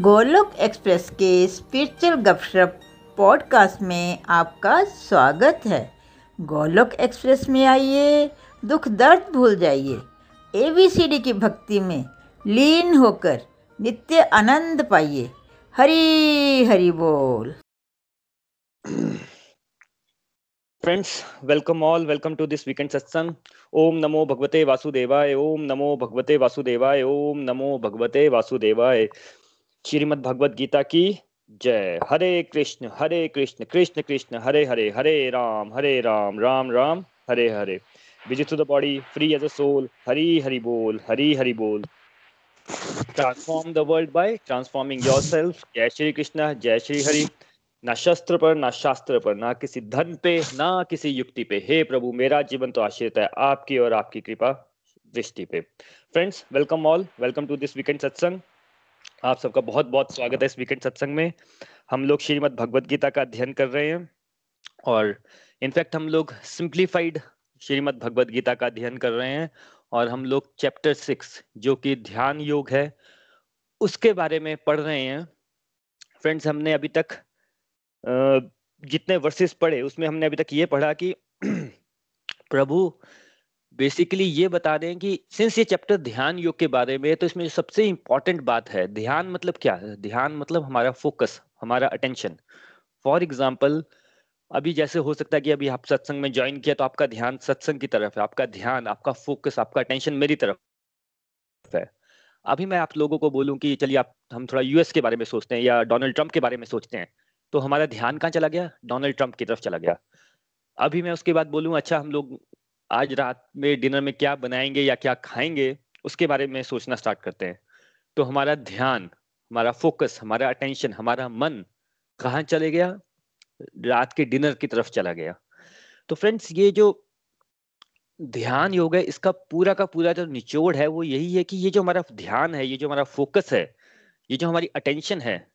Golok express के spiritual गप podcast में आपका स्वागत है। गोलोक एक्सप्रेस में आइए, दुख दर्द भूल जाइए। ए की भक्ति में लीन होकर नित्य आनंद पाइए। हरी हरी बोल। Friends welcome all welcome to this weekend satsang Om नमो भगवते वासुदेवाय, ओम नमो भगवते वासुदेवाय, ओम नमो भगवते वासुदेवाय। श्रीमद् भगवद गीता की जय। हरे कृष्ण हरे कृष्ण कृष्ण कृष्ण, हरे हरे हरे राम हरे राम राम राम, हरे हरे। Visit to the body, free as a soul hari hari bol hari hari bol transform the world by transforming yourself जय श्री कृष्ण, जय श्री hari ना शस्त्र पर, ना शास्त्र पर, ना किसी धन पे, ना किसी युक्ति पे। हे प्रभु, मेरा जीवन तो आश्रित है आपकी और आपकी कृपा दृष्टि पे। Friends welcome all welcome to this weekend satsang आप सबका बहुत बहुत स्वागत है इस वीकेंड सत्संग में। हम लोग श्रीमद भगवत गीता का अध्ययन कर रहे हैं और इनफैक्ट हम लोग सिंप्लीफाइड श्रीमद् भगवत गीता का अध्ययन कर रहे हैं और हम लोग चैप्टर सिक्स, जो कि ध्यान योग है, उसके बारे में पढ़ रहे हैं। फ्रेंड्स, हमने अभी तक जितने वर्सेस पढ़े, उसमें हमने अभी तक ये पढ़ा कि प्रभु बेसिकली ये बता दें कि सिंस ये चैप्टर ध्यान योग के बारे में है तो इसमें सबसे इंपॉर्टेंट बात है, ध्यान मतलब क्या? है ध्यान मतलब हमारा फोकस हमारा अटेंशन फॉर एग्ज़ाम्पल अभी जैसे हो सकता है कि अभी आप सत्संग में ज्वाइन किया तो आपका ध्यान सत्संग की तरफ़ है, आपका ध्यान, आपका फोकस आपका अटेंशन मेरी तरफ़ है। अभी मैं आप लोगों को बोलूँ कि चलिए आप, हम थोड़ा यूएस के बारे में सोचते हैं या डोनाल्ड ट्रंप के बारे में सोचते हैं तो हमारा ध्यान कहाँ चला गया? डोनाल्ड ट्रंप की तरफ़ चला गया। अभी मैं उसके बाद बोलूँ अच्छा हम लोग आज रात में डिनर में क्या बनाएँगे या क्या खाएँगे, उसके बारे में सोचना स्टार्ट करते हैं। तो हमारा ध्यान, हमारा फोकस हमारा अटेंशन हमारा मन कहाँ चले गया? रात के डिनर की तरफ़ चला गया। तो फ्रेंड्स ये जो ध्यान योग है, इसका पूरा का पूरा जो निचोड़ है, वो यही है कि ये जो हमारा ध्यान है, ये जो हमारा फोकस है, ये जो हमारी अटेंशन है,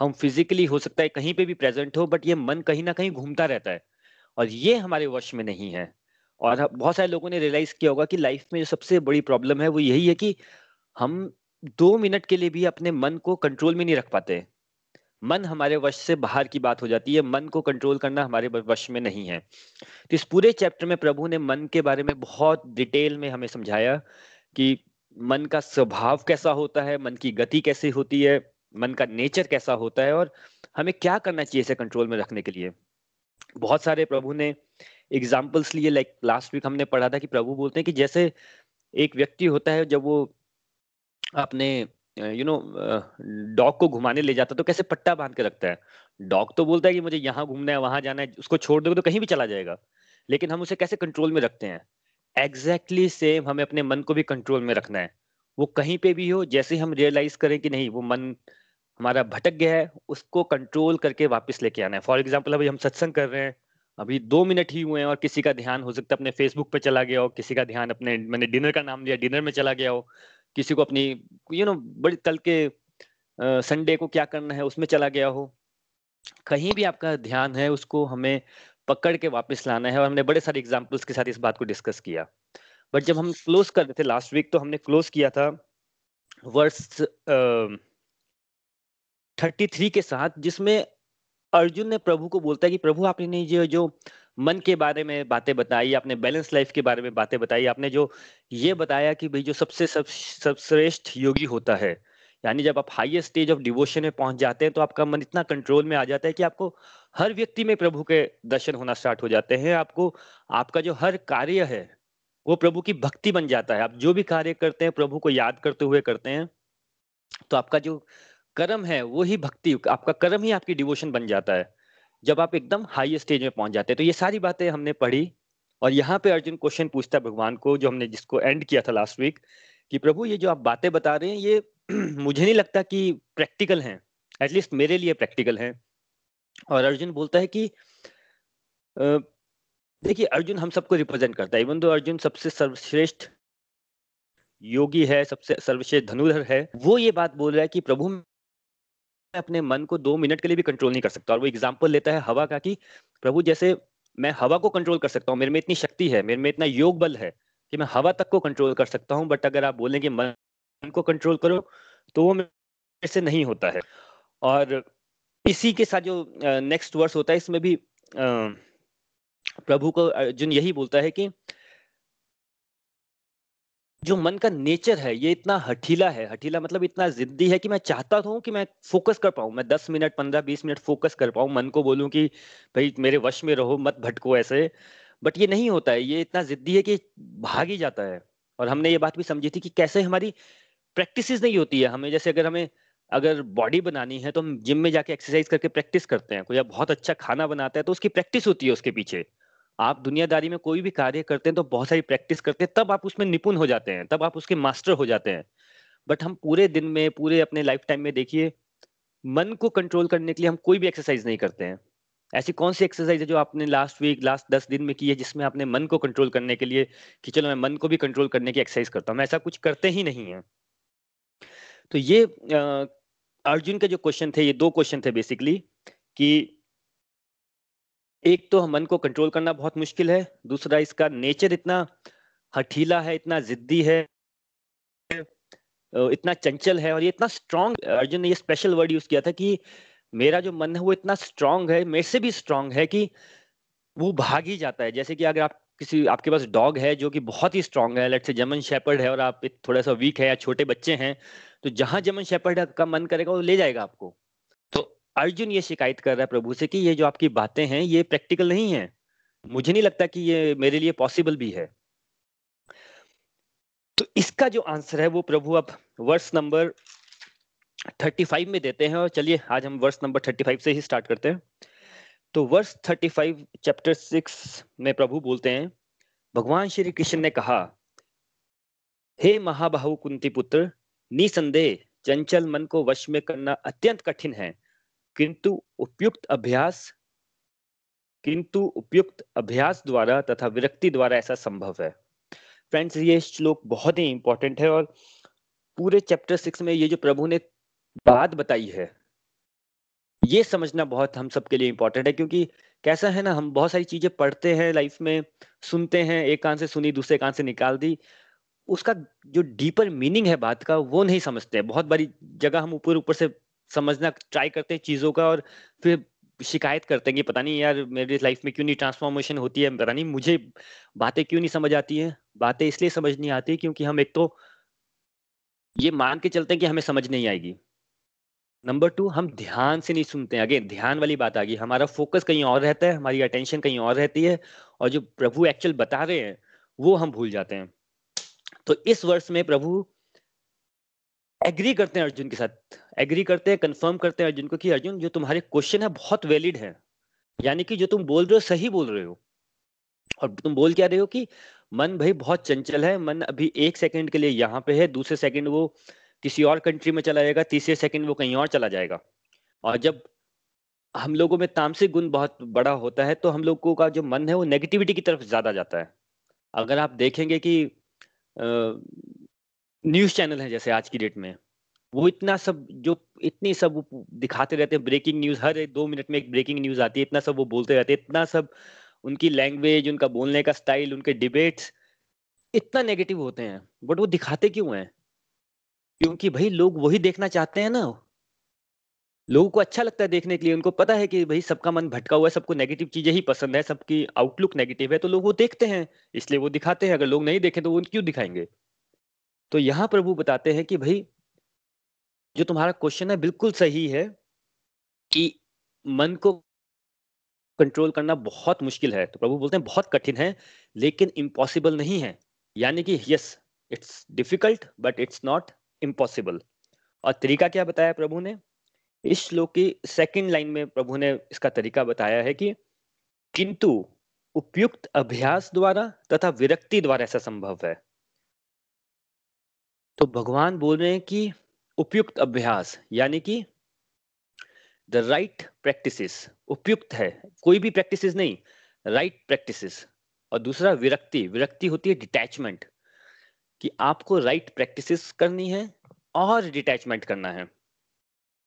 हम फिजिकली हो सकता है कहीं पे भी प्रेजेंट हो बट ये मन कहीं ना कहीं घूमता रहता है। और ये हमारे वश में नहीं है। और बहुत सारे लोगों ने रियलाइज़ किया होगा कि लाइफ में जो सबसे बड़ी प्रॉब्लम है वो यही है कि हम दो मिनट के लिए भी अपने मन को कंट्रोल में नहीं रख पाते। मन हमारे वश से बाहर की बात हो जाती है, मन को कंट्रोल करना हमारे वश में नहीं है। तो इस पूरे चैप्टर में प्रभु ने मन के बारे में बहुत डिटेल में हमें समझाया कि मन का स्वभाव कैसा होता है, मन की गति कैसी होती है, मन का नेचर कैसा होता है और हमें क्या करना चाहिए इसे कंट्रोल में रखने के लिए। बहुत सारे प्रभु ने एग्जाम्पल्स लिए लाइक लास्ट वीक हमने पढ़ा था कि प्रभु बोलते हैं कि जैसे एक व्यक्ति होता है जब वो अपने यू नो डॉग को घुमाने ले जाता है तो कैसे पट्टा बाँध के रखता है? डॉग तो बोलता है कि मुझे यहाँ घूमना है, वहाँ जाना है, उसको छोड़ दोगे तो कहीं भी चला जाएगा। लेकिन हम उसे कैसे कंट्रोल में रखते हैं? एग्जैक्टली exactly सेम हमें अपने मन को भी कंट्रोल में रखना है। वो कहीं पे भी हो, जैसे हम रियलाइज़ करें कि नहीं, वो मन हमारा भटक गया है, उसको कंट्रोल करके वापस लेके आना है। फॉर एग्ज़ाम्पल अभी हम सत्संग कर रहे हैं अभी दो मिनट ही हुए हैं और किसी का ध्यान हो सकता है अपने फेसबुक पे चला गया हो, किसी का ध्यान अपने, मैंने डिनर का नाम लिया डिनर में चला गया हो, किसी को अपनी यू नो बड़ी कल के संडे को क्या करना है उसमें चला गया हो। कहीं भी आपका ध्यान है उसको हमें पकड़ के वापस लाना है और हमने बड़े सारे एग्जाम्पल्स के साथ इस बात को डिस्कस किया। बट जब हम क्लोज कर रहे थे लास्ट वीक तो हमने क्लोज किया था वर्स थर्टी थ्री के साथ जिसमें अर्जुन ने प्रभु को बोलता है कि प्रभु, आपने जो जो मन के बारे में बातें बताई, आपने बैलेंस लाइफ के बारे में बातें बताई, आपने जो ये बताया कि भाई जो सबसे सब, सबश्रेष्ठ योगी होता है, यानी जब आप हाईएस्ट स्टेज ऑफ़ डिवोशन में पहुँच जाते हैं तो आपका मन इतना कंट्रोल में आ जाता है कि आपको हर व्यक्ति में प्रभु के दर्शन होना स्टार्ट हो जाते हैं, आपको, आपका जो हर कार्य है, वो प्रभु की भक्ति बन जाता है। आप जो भी कार्य करते हैं, प्रभु को याद करते हुए करते हैं तो आपका जो कर्म है, वो ही भक्ति, आपका कर्म ही आपकी डिवोशन बन जाता है। जब आप एकदम हाई स्टेज में पहुँच जाते हैं तो ये सारी बातें हमने पढ़ी, और यहाँ पे अर्जुन क्वेश्चन पूछता है भगवान को, जो हमने जिसको एंड किया था लास्ट वीक कि प्रभु, ये जो आप बातें बता रहे हैं, ये मुझे नहीं लगता कि प्रैक्टिकल हैं एटलीस्ट मेरे लिए प्रैक्टिकल हैं। और अर्जुन बोलता है कि देखिए, अर्जुन हम सबको रिप्रेजेंट करता है इवन दो अर्जुन सबसे सर्वश्रेष्ठ योगी है, सबसे सर्वश्रेष्ठ धनुधर है, वो ये बात बोल रहा है कि प्रभु अपने मन को दो मिनट के लिए भी कंट्रोल नहीं कर सकता। और वो एग्ज़ाम्पल लेता है हवा का कि, प्रभु, जैसे मैं हवा को कंट्रोल कर सकता हूँ, मेरे में इतनी शक्ति है, मेरे में इतना योग बल है कि मैं हवा तक को कंट्रोल कर सकता हूँ बट अगर आप बोलें कि मन को कंट्रोल करो तो वो से नहीं होता है। और इसी के साथ जो नेक्स्ट वर्स होता है, इसमें भी प्रभु को अर्जुन यही बोलता है कि जो मन का नेचर है, ये इतना हठीला है। हठीला मतलब इतना जिद्दी है कि मैं चाहता हूँ कि मैं फोकस कर पाऊँ। मैं दस मिनट, पंद्रह, बीस मिनट फोकस कर पाऊँ। मन को बोलूँ कि, भाई, मेरे वश में रहो, मत भटको ऐसे। बट ये नहीं होता है। ये इतना जिद्दी है कि भाग ही जाता है। और हमने ये बात भी समझी थी कि कैसे हमारी प्रैक्टिस नहीं होती है। हमें जैसे अगर हमें, अगर बॉडी बनानी है तो हम जिम में जाके एक्सरसाइज करके प्रैक्टिस करते हैं। कोई बहुत अच्छा खाना बनाता है तो उसकी प्रैक्टिस होती है उसके पीछे। आप दुनियादारी में कोई भी कार्य करते हैं तो बहुत सारी प्रैक्टिस करते हैं, तब आप उसमें निपुण हो जाते हैं, तब आप उसके मास्टर हो जाते हैं। बट हम पूरे दिन में, पूरे अपने लाइफ टाइम में देखिए, मन को कंट्रोल करने के लिए हम कोई भी एक्सरसाइज नहीं करते हैं। ऐसी कौन सी एक्सरसाइज है जो आपने लास्ट वीक लास्ट दस दिन में की है, जिसमें आपने मन को कंट्रोल करने के लिए कि चलो मैं मन को भी कंट्रोल करने की एक्सरसाइज करता हूँ? ऐसा कुछ करते ही नहीं है। तो ये अर्जुन के जो क्वेश्चन थे, ये दो क्वेश्चन थे बेसिकली कि एक तो मन को कंट्रोल करना बहुत मुश्किल है, दूसरा इसका नेचर इतना हठीला है, इतना जिद्दी है इतना चंचल है और ये इतना स्ट्रांग अर्जुन ने ये स्पेशल वर्ड यूज़ किया था कि मेरा जो मन है वो इतना स्ट्रांग है, मेरे से भी स्ट्रांग है कि वो भाग ही जाता है। जैसे कि अगर आप किसी, आपके पास डॉग है जो कि बहुत ही स्ट्रांग है लेट से जमन शेपर्ड है और आप थोड़ा सा वीक है या छोटे बच्चे हैं तो जहाँ जमन शेपर्ड का मन करेगा वो ले जाएगा आपको। अर्जुन ये शिकायत कर रहा है प्रभु से कि ये जो आपकी बातें हैं, ये प्रैक्टिकल नहीं है। मुझे नहीं लगता कि ये मेरे लिए पॉसिबल भी है। तो इसका जो आंसर है वो प्रभु अब वर्ष नंबर 35 में देते हैं और चलिए आज हम वर्ष नंबर 35 से ही स्टार्ट करते हैं। तो वर्ष 35 चैप्टर 6 में प्रभु बोलते हैं, भगवान श्री कृष्ण ने कहा, हे महाबाहु कुंती पुत्र, निसंदेह चंचल मन को वश में करना अत्यंत कठिन है। किंतु उपयुक्त अभ्यास, किंतु उपयुक्त अभ्यास द्वारा तथा विरक्ति द्वारा ऐसा संभव है। फ्रेंड्स ये श्लोक बहुत ही इंपॉर्टेंट है और पूरे चैप्टर सिक्स में ये जो प्रभु ने बात बताई है, ये समझना बहुत हम सबके लिए इंपॉर्टेंट है क्योंकि कैसा है ना, हम बहुत सारी चीज़ें पढ़ते हैं लाइफ में, सुनते हैं, एक कान से सुनी, दूसरे कान से निकाल दी। उसका जो डीपर मीनिंग है बात का, वो नहीं समझते बहुत बड़ी जगह हम ऊपर ऊपर से समझना ट्राई करते हैं चीज़ों का और फिर शिकायत करते हैं कि पता नहीं यार मेरी लाइफ में क्यों नहीं ट्रांसफॉर्मेशन होती है? पता नहीं, मुझे बातें क्यों नहीं समझ आती हैं? बातें इसलिए समझ नहीं आती क्योंकि हम एक तो ये मान के चलते हैं कि हमें समझ नहीं आएगी। नंबर टू हम ध्यान से नहीं सुनते हैं। अगेन ध्यान वाली बात आ गई। हमारा फोकस कहीं और रहता है, हमारी अटेंशन कहीं और रहती है और जो प्रभु एक्चुअल बता रहे हैं, वो हम भूल जाते हैं। तो इस वर्ष में प्रभु एग्री करते हैं अर्जुन के साथ। एग्री करते हैं कंफर्म करते हैं अर्जुन को कि अर्जुन, जो तुम्हारे क्वेश्चन है, बहुत वैलिड है। यानी कि जो तुम बोल रहे हो, सही बोल रहे हो। और तुम बोल क्या रहे हो कि, मन भाई बहुत चंचल है, मन अभी एक सेकंड के लिए यहाँ पे है, दूसरे सेकंड वो किसी और कंट्री में चला जाएगा, तीसरे सेकंड वो कहीं और चला जाएगा। और जब हम लोगों में तामसिक गुण बहुत बड़ा होता है तो हम लोगों का जो मन है, वो नेगेटिविटी की तरफ़ ज़्यादा जाता है। अगर आप देखेंगे कि न्यूज़ चैनल है जैसे आज की डेट में। वो इतना सब, जो इतनी सब दिखाते रहते हैं ब्रेकिंग न्यूज़ हर एक दो मिनट में एक ब्रेकिंग न्यूज़ आती है, इतना सब वो बोलते रहते हैं, इतना सब उनकी लैंग्वेज उनका बोलने का स्टाइल उनके डिबेट्स इतना नेगेटिव होते हैं। बट वो दिखाते क्यों हैं? क्योंकि भाई लोग वही देखना चाहते हैं ना। लोगों को अच्छा लगता है देखने के लिए, उनको पता है कि भाई सबका मन भटका हुआ है, सबको नेगेटिव चीज़ें ही पसंद है, सबकी आउटलुक नेगेटिव है तो लोग वो देखते हैं, इसलिए वो दिखाते हैं। अगर लोग नहीं देखें तो वो क्यों दिखाएँगे? तो यहाँ प्रभु बताते हैं कि भाई, जो तुम्हारा क्वेश्चन है बिल्कुल सही है कि मन को कंट्रोल करना बहुत मुश्किल है। तो प्रभु बोलते हैं, बहुत कठिन है, लेकिन इम्पॉसिबल नहीं है। यानी कि yes it's difficult but it's not impossible और तरीका क्या बताया प्रभु ने? इस श्लोक की सेकंड लाइन में प्रभु ने इसका तरीका बताया है कि किंतु उपयुक्त अभ्यास द्वारा तथा विरक्ति द्वारा ऐसा संभव है। तो भगवान बोल रहे हैं कि उपयुक्त अभ्यास, यानी कि द राइट प्रैक्टिस उपयुक्त है। कोई भी प्रैक्टिस नहीं राइट right प्रैक्टिस और दूसरा, विरक्ति। विरक्ति होती है डिटैचमेंट कि आपको राइट right प्रैक्टिसेस करनी है और डिटैचमेंट करना है।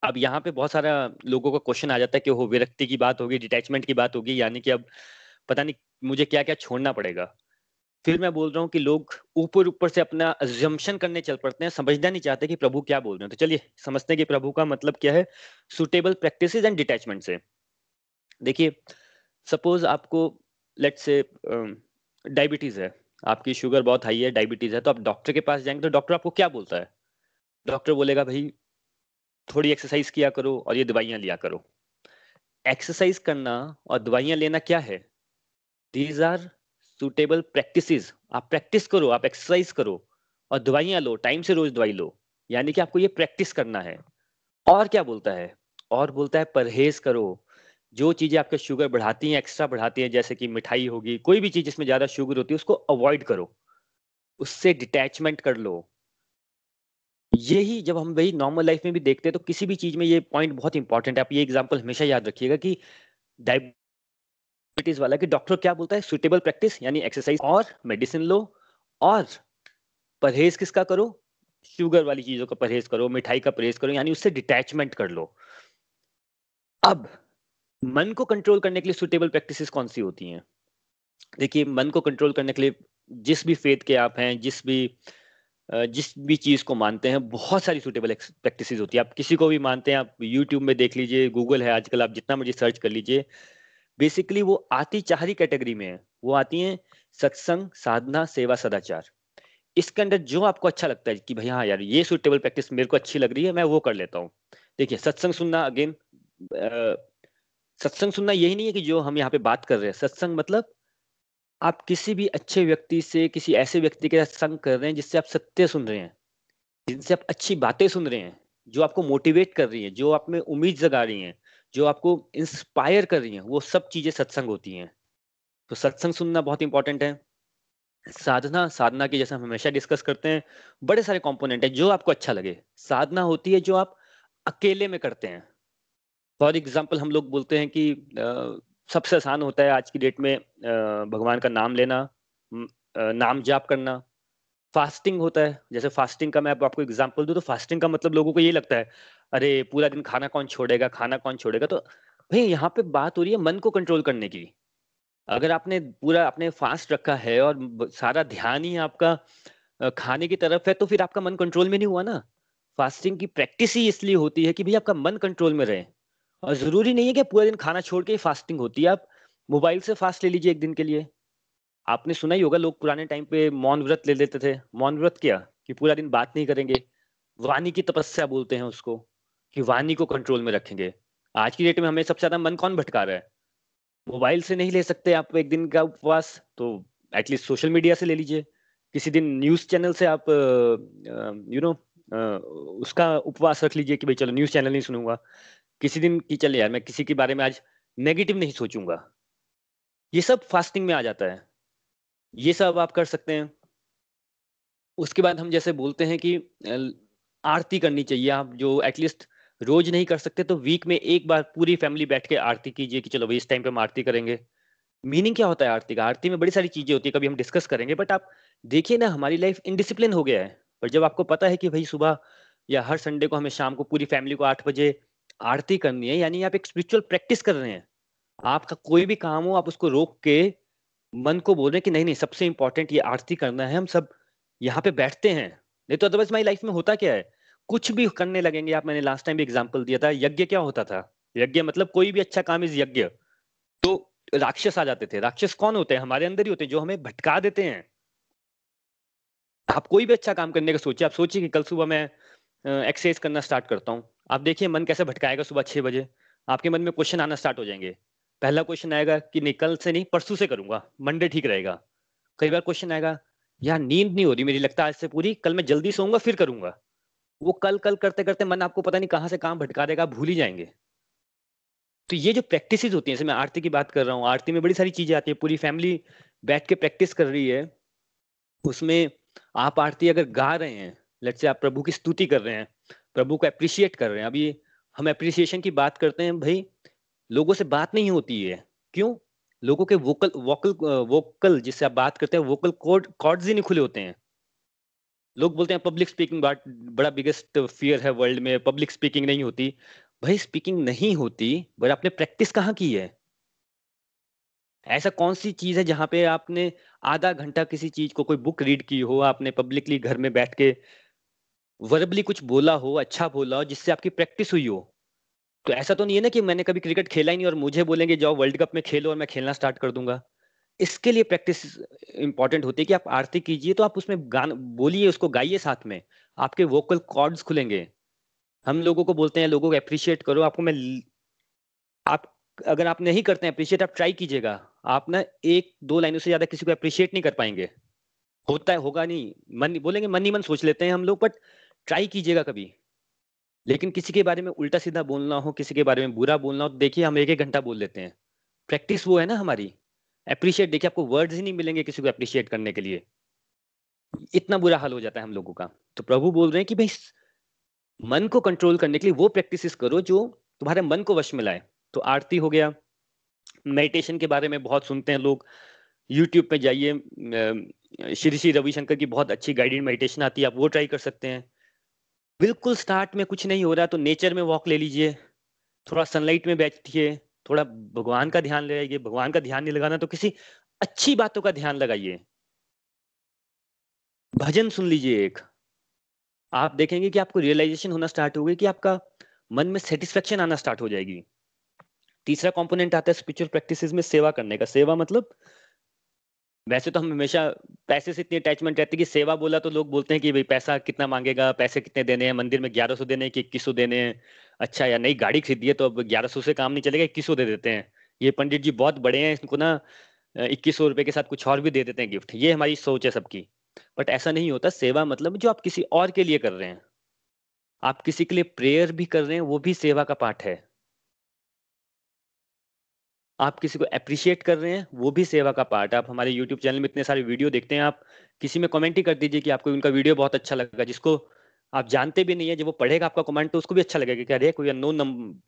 अब यहाँ पे बहुत सारा लोगों का क्वेश्चन आ जाता है कि वो विरक्ति की बात होगी डिटैचमेंट की बात होगी, यानी कि अब पता नहीं मुझे क्या क्या छोड़ना पड़ेगा। फिर मैं बोल रहा हूँ कि लोग ऊपर ऊपर से अपना अजम्पशन करने चल पड़ते हैं, समझना नहीं चाहते कि प्रभु क्या बोल रहे हैं। तो चलिए, समझते हैं कि प्रभु का मतलब क्या है? सुटेबल प्रैक्टिस एंड डिटैचमेंट से। देखिए सपोज़ आपको लेट से डायबिटीज़ है, आपकी शुगर बहुत हाई है डायबिटीज़ है तो आप डॉक्टर के पास जाएँगे तो डॉक्टर आपको क्या बोलता है? डॉक्टर बोलेगा, भाई, थोड़ी एक्सरसाइज किया करो और ये दवाइयाँ लिया करो। एक्सरसाइज करना और दवाइयाँ लेना क्या है? दीज आर सुटेबल प्रैक्टिसेस आप प्रैक्टिस करो, आप एक्सरसाइज करो और दवाइयाँ लो टाइम से रोज दवाई लो। यानी कि आपको ये प्रैक्टिस करना है। और क्या बोलता है? और बोलता है, परहेज करो। जो चीज़ें आपके शुगर बढ़ाती हैं एक्स्ट्रा बढ़ाती हैं, जैसे कि मिठाई होगी, कोई भी चीज़ जिसमें ज़्यादा शुगर होती है, उसको अवॉइड करो। उससे डिटैचमेंट कर लो। यही जब हम वही नॉर्मल लाइफ में भी देखते हैं तो किसी भी चीज़ में ये पॉइंट बहुत इंपॉर्टेंट है। आप ये एग्ज़ाम्पल हमेशा याद रखिएगा कि डायबिटीज़ वाला कि डॉक्टर क्या बोलता है? सुटेबल प्रैक्टिस यानी एक्सरसाइज और मेडिसिन लो और परहेज किसका करो? शुगर वाली चीज़ों का परहेज करो, मिठाई का परहेज करो, यानी उससे डिटैचमेंट कर लो। अब, मन को कंट्रोल करने के लिए सुटेबल प्रैक्टिसेस कौन सी होती हैं? देखिए, मन को कंट्रोल करने के लिए जिस भी फेथ के आप हैं, जिस भी जिस भी चीज़ को मानते हैं, बहुत सारी सुटेबल प्रैक्टिसेस होती है। आप किसी को भी मानते हैं, आप यूट्यूब में देख लीजिए गूगल है आजकल, आप जितना मर्ज़ी सर्च कर लीजिए। बेसिकली वो आती चाहरी कैटेगरी में है। वो आती हैं सत्संग, साधना, सेवा, सदाचार। इसके अंदर जो आपको अच्छा लगता है कि भाई हाँ यार, ये सुटेबल प्रैक्टिस मेरे को अच्छी लग रही है, मैं वो कर लेता हूँ। देखिए, सत्संग सुनना अगेन सत्संग सुनना यही नहीं है कि जो हम यहाँ पे बात कर रहे हैं। सत्संग मतलब आप किसी भी अच्छे व्यक्ति से, किसी ऐसे व्यक्ति के साथ संग कर रहे हैं जिससे आप सत्य सुन रहे हैं, जिनसे आप अच्छी बातें सुन रहे हैं, जो आपको मोटिवेट कर रही है, जो आप में उम्मीद जगा रही हैं। जो आपको इंस्पायर कर रही हैं वो सब चीज़ें सत्संग होती हैं। तो सत्संग सुनना बहुत इंपॉर्टेंट है। साधना साधना की जैसे हम हमेशा डिस्कस करते हैं बड़े सारे कंपोनेंट है जो आपको अच्छा लगे। साधना होती है जो आप अकेले में करते हैं। फॉर एग्ज़ाम्पल हम लोग बोलते हैं कि आ, सबसे आसान होता है आज की डेट में भगवान का नाम लेना नाम जाप करना। फास्टिंग होता है। जैसे फास्टिंग का मैं आपको एग्ज़ाम्पल दूँ तो फास्टिंग का मतलब लोगों को ये लगता है, अरे, पूरा दिन खाना कौन छोड़ेगा, खाना कौन छोड़ेगा? तो भाई, यहाँ पे बात हो रही है मन को कंट्रोल करने की। अगर आपने पूरा आपने फास्ट रखा है और सारा ध्यान ही आपका खाने की तरफ़ है तो फिर आपका मन कंट्रोल में नहीं हुआ ना। फास्टिंग की प्रैक्टिस ही इसलिए होती है कि भाई आपका मन कंट्रोल में रहे। और ज़रूरी नहीं है कि पूरा दिन खाना छोड़ के फास्टिंग होती है। आप मोबाइल से फास्ट ले लीजिए एक दिन के लिए। आपने सुना ही होगा, लोग पुराने टाइम पे मौन व्रत ले लेते थे। मौन व्रत क्या? कि पूरा दिन बात नहीं करेंगे। वाणी की तपस्या बोलते हैं उसको, कि वाणी को कंट्रोल में रखेंगे। आज की डेट में हमें सबसे ज़्यादा मन कौन भटका रहा है? मोबाइल से नहीं ले सकते आप एक दिन का उपवास तो एटलीस्ट सोशल मीडिया से ले लीजिए। किसी दिन न्यूज़ चैनल से आप यू नो उसका उपवास रख लीजिए कि भाई चलो न्यूज़ चैनल नहीं सुनूँगा। किसी दिन की चल यार, मैं किसी के बारे में आज नेगेटिव नहीं सोचूँगा। ये सब फास्टिंग में आ जाता है। ये सब आप कर सकते हैं। उसके बाद हम जैसे बोलते हैं कि आरती करनी चाहिए। आप जो एटलीस्ट रोज नहीं कर सकते तो वीक में एक बार पूरी फैमिली बैठ के आरती कीजिए कि चलो भाई इस टाइम पे हम आरती करेंगे। मीनिंग क्या होता है आरती का? आरती में बड़ी सारी चीज़ें होती है, कभी हम डिस्कस करेंगे बट आप देखिए ना, हमारी लाइफ इनडिसिप्लिन हो गया है। पर जब आपको पता है कि भाई सुबह या हर संडे को हमें शाम को पूरी फैमिली को आठ बजे आरती करनी है, यानी आप एक स्पिरिचुअल प्रैक्टिस कर रहे हैं। आपका कोई भी काम हो, आप उसको रोक के मन को बोल रहे कि नहीं नहीं, सबसे इंपॉर्टेंट ये आरती करना है, हम सब यहाँ पे बैठते हैं। नहीं तो अदरवाइज़ माई लाइफ में होता क्या है? कुछ भी करने लगेंगे, आप मैंने लास्ट टाइम भी एग्ज़ाम्पल दिया था, यज्ञ क्या होता था? यज्ञ मतलब कोई भी अच्छा काम इस यज्ञ। तो राक्षस आ जाते थे। राक्षस कौन होते हैं? हमारे अंदर ही होते हैं, जो हमें भटका देते हैं। आप कोई भी अच्छा काम करने का सोचिए, आप सोचिए कि कल सुबह मैं एक्सरसाइज करना स्टार्ट करता हूँ। आप देखिए, मन कैसे भटकाएगा सुबह छह बजे? आपके मन में क्वेश्चन आना स्टार्ट हो जाएँगे। पहला क्वेश्चन आएगा कि नहीं, कल से नहीं, परसों से करूँगा मंडे ठीक रहेगा। कई बार क्वेश्चन आएगा, यार, नींद नहीं हो रही मेरी, लगता आज से पूरी, कल मैं जल्दी सोऊँगा, फिर करूँगा। वो कल कल करते करते मन आपको पता नहीं कहाँ से काम भटका देगा भूल ही जाएँगे। तो ये जो प्रैक्टिस होती है, जैसे मैं आरती की बात कर रहा हूँ, आरती में बड़ी सारी चीज़ें आती है, पूरी फैमिली बैठ के प्रैक्टिस कर रही है, उसमें आप आरती अगर गा रहे हैं लेट से आप प्रभु की स्तुति कर रहे हैं, प्रभु को अप्रिशिएट कर रहे हैं, अभी हम अप्रिसिएशन की बात करते हैं, भाई लोगों से बात नहीं होती है। क्यों? लोगों के वोकल वोकल वोकल जिससे आप बात करते हैं वोकल कॉर्ड कॉर्ड्स ही नहीं खुले होते हैं। लोग बोलते हैं पब्लिक स्पीकिंग बड़ा बिगेस्ट फियर है वर्ल्ड में पब्लिक स्पीकिंग नहीं होती। भाई स्पीकिंग नहीं होती बट आपने प्रैक्टिस कहाँ की है? ऐसा कौन सी चीज़ है जहाँ पे आपने आधा घंटा किसी चीज़ को, कोई बुक रीड की हो, आपने पब्लिकली घर में बैठ के वर्बली कुछ बोला हो अच्छा बोला हो, जिससे आपकी प्रैक्टिस हुई हो? तो ऐसा तो नहीं है ना कि मैंने कभी क्रिकेट खेला ही नहीं और मुझे बोलेंगे, जाओ वर्ल्ड कप में खेलो और मैं खेलना स्टार्ट कर दूँगा। इसके लिए प्रैक्टिस इंपॉर्टेंट होती है कि आप आरती कीजिए तो आप उसमें गान, बोलिए उसको, गाइए साथ में। आपके वोकल कॉर्ड्स खुलेंगे। हम लोगों को बोलते हैं, लोगों को अप्रिशिएट करो। आपको मैं, आप, अगर आप नहीं करते हैं अप्रिशिएट आप ट्राई कीजिएगा। आप ना एक, दो लाइनों से ज़्यादा किसी को अप्रिशिएट नहीं कर पाएँगे। होता है, होगा नहीं। मन, बोलेंगे, मन ही मन सोच लेते हैं हम लोग बट ट्राई कीजिएगा कभी। लेकिन किसी के बारे में उल्टा सीधा बोलना हो, किसी के बारे में बुरा बोलना हो तो देखिए हम एक एक घंटा बोल लेते हैं। प्रैक्टिस वो है ना हमारी। अप्रिशिएट देखिए आपको वर्ड्स ही नहीं मिलेंगे किसी को अप्रिशिएट करने के लिए। इतना बुरा हाल हो जाता है हम लोगों का। तो प्रभु बोल रहे हैं कि भाई, मन को कंट्रोल करने के लिए वो प्रैक्टिस करो जो तुम्हारे मन को वश में लाए। तो आरती हो गया। मेडिटेशन के बारे में बहुत सुनते हैं लोग। यूट्यूब पे जाइए। श्री श्री रविशंकर की बहुत अच्छी गाइडेड मेडिटेशन आती है। आप वो ट्राई कर सकते हैं। बिल्कुल स्टार्ट में कुछ नहीं हो रहा तो नेचर में वॉक ले लीजिए। थोड़ा सनलाइट में बैठिए, थोड़ा भगवान का ध्यान लगाइए। भगवान का ध्यान नहीं लगाना तो किसी अच्छी बातों का ध्यान लगाइए। भजन सुन लीजिए एक। आप देखेंगे कि आपको रियलाइजेशन होना स्टार्ट हो कि आपका मन में सेटिस्फेक्शन आना स्टार्ट हो जाएगी। तीसरा कंपोनेंट आता है स्पिरिचुअल प्रैक्टिसेस में सेवा करने का। सेवा मतलब वैसे तो हम हमेशा पैसे से इतनी अटैचमेंट रहती है कि सेवा बोला तो लोग बोलते हैं कि भाई पैसा कितना मांगेगा, पैसे कितने देने हैं, मंदिर में ग्यारह सौ देने हैं कि इक्कीस सौ देने हैं। अच्छा या नई गाड़ी खरीदी है तो अब ग्यारह सौ से काम नहीं चलेगा, इक्कीस सौ दे देते हैं। ये पंडित जी बहुत बड़े हैं, इनको ना इक्कीस सौ के साथ कुछ और भी दे देते हैं गिफ्ट ये हमारी सोच है सबकी। बट ऐसा नहीं होता, सेवा मतलब जो आप किसी और के लिए कर रहे हैं। आप किसी के लिए प्रेयर भी कर रहे हैं, वो भी सेवा का पार्ट है। आप किसी को अप्रिशिएट कर रहे हैं, वो भी सेवा का पार्ट है। आप हमारे यूट्यूब चैनल में इतने सारे वीडियो देखते हैं, आप किसी में कमेंट ही कर दीजिए कि आपको उनका वीडियो बहुत अच्छा लगा, जिसको आप जानते भी नहीं है, जब वो पढ़ेगा आपका कमेंट तो उसको भी अच्छा लगेगा कि अरे, कोई अननोन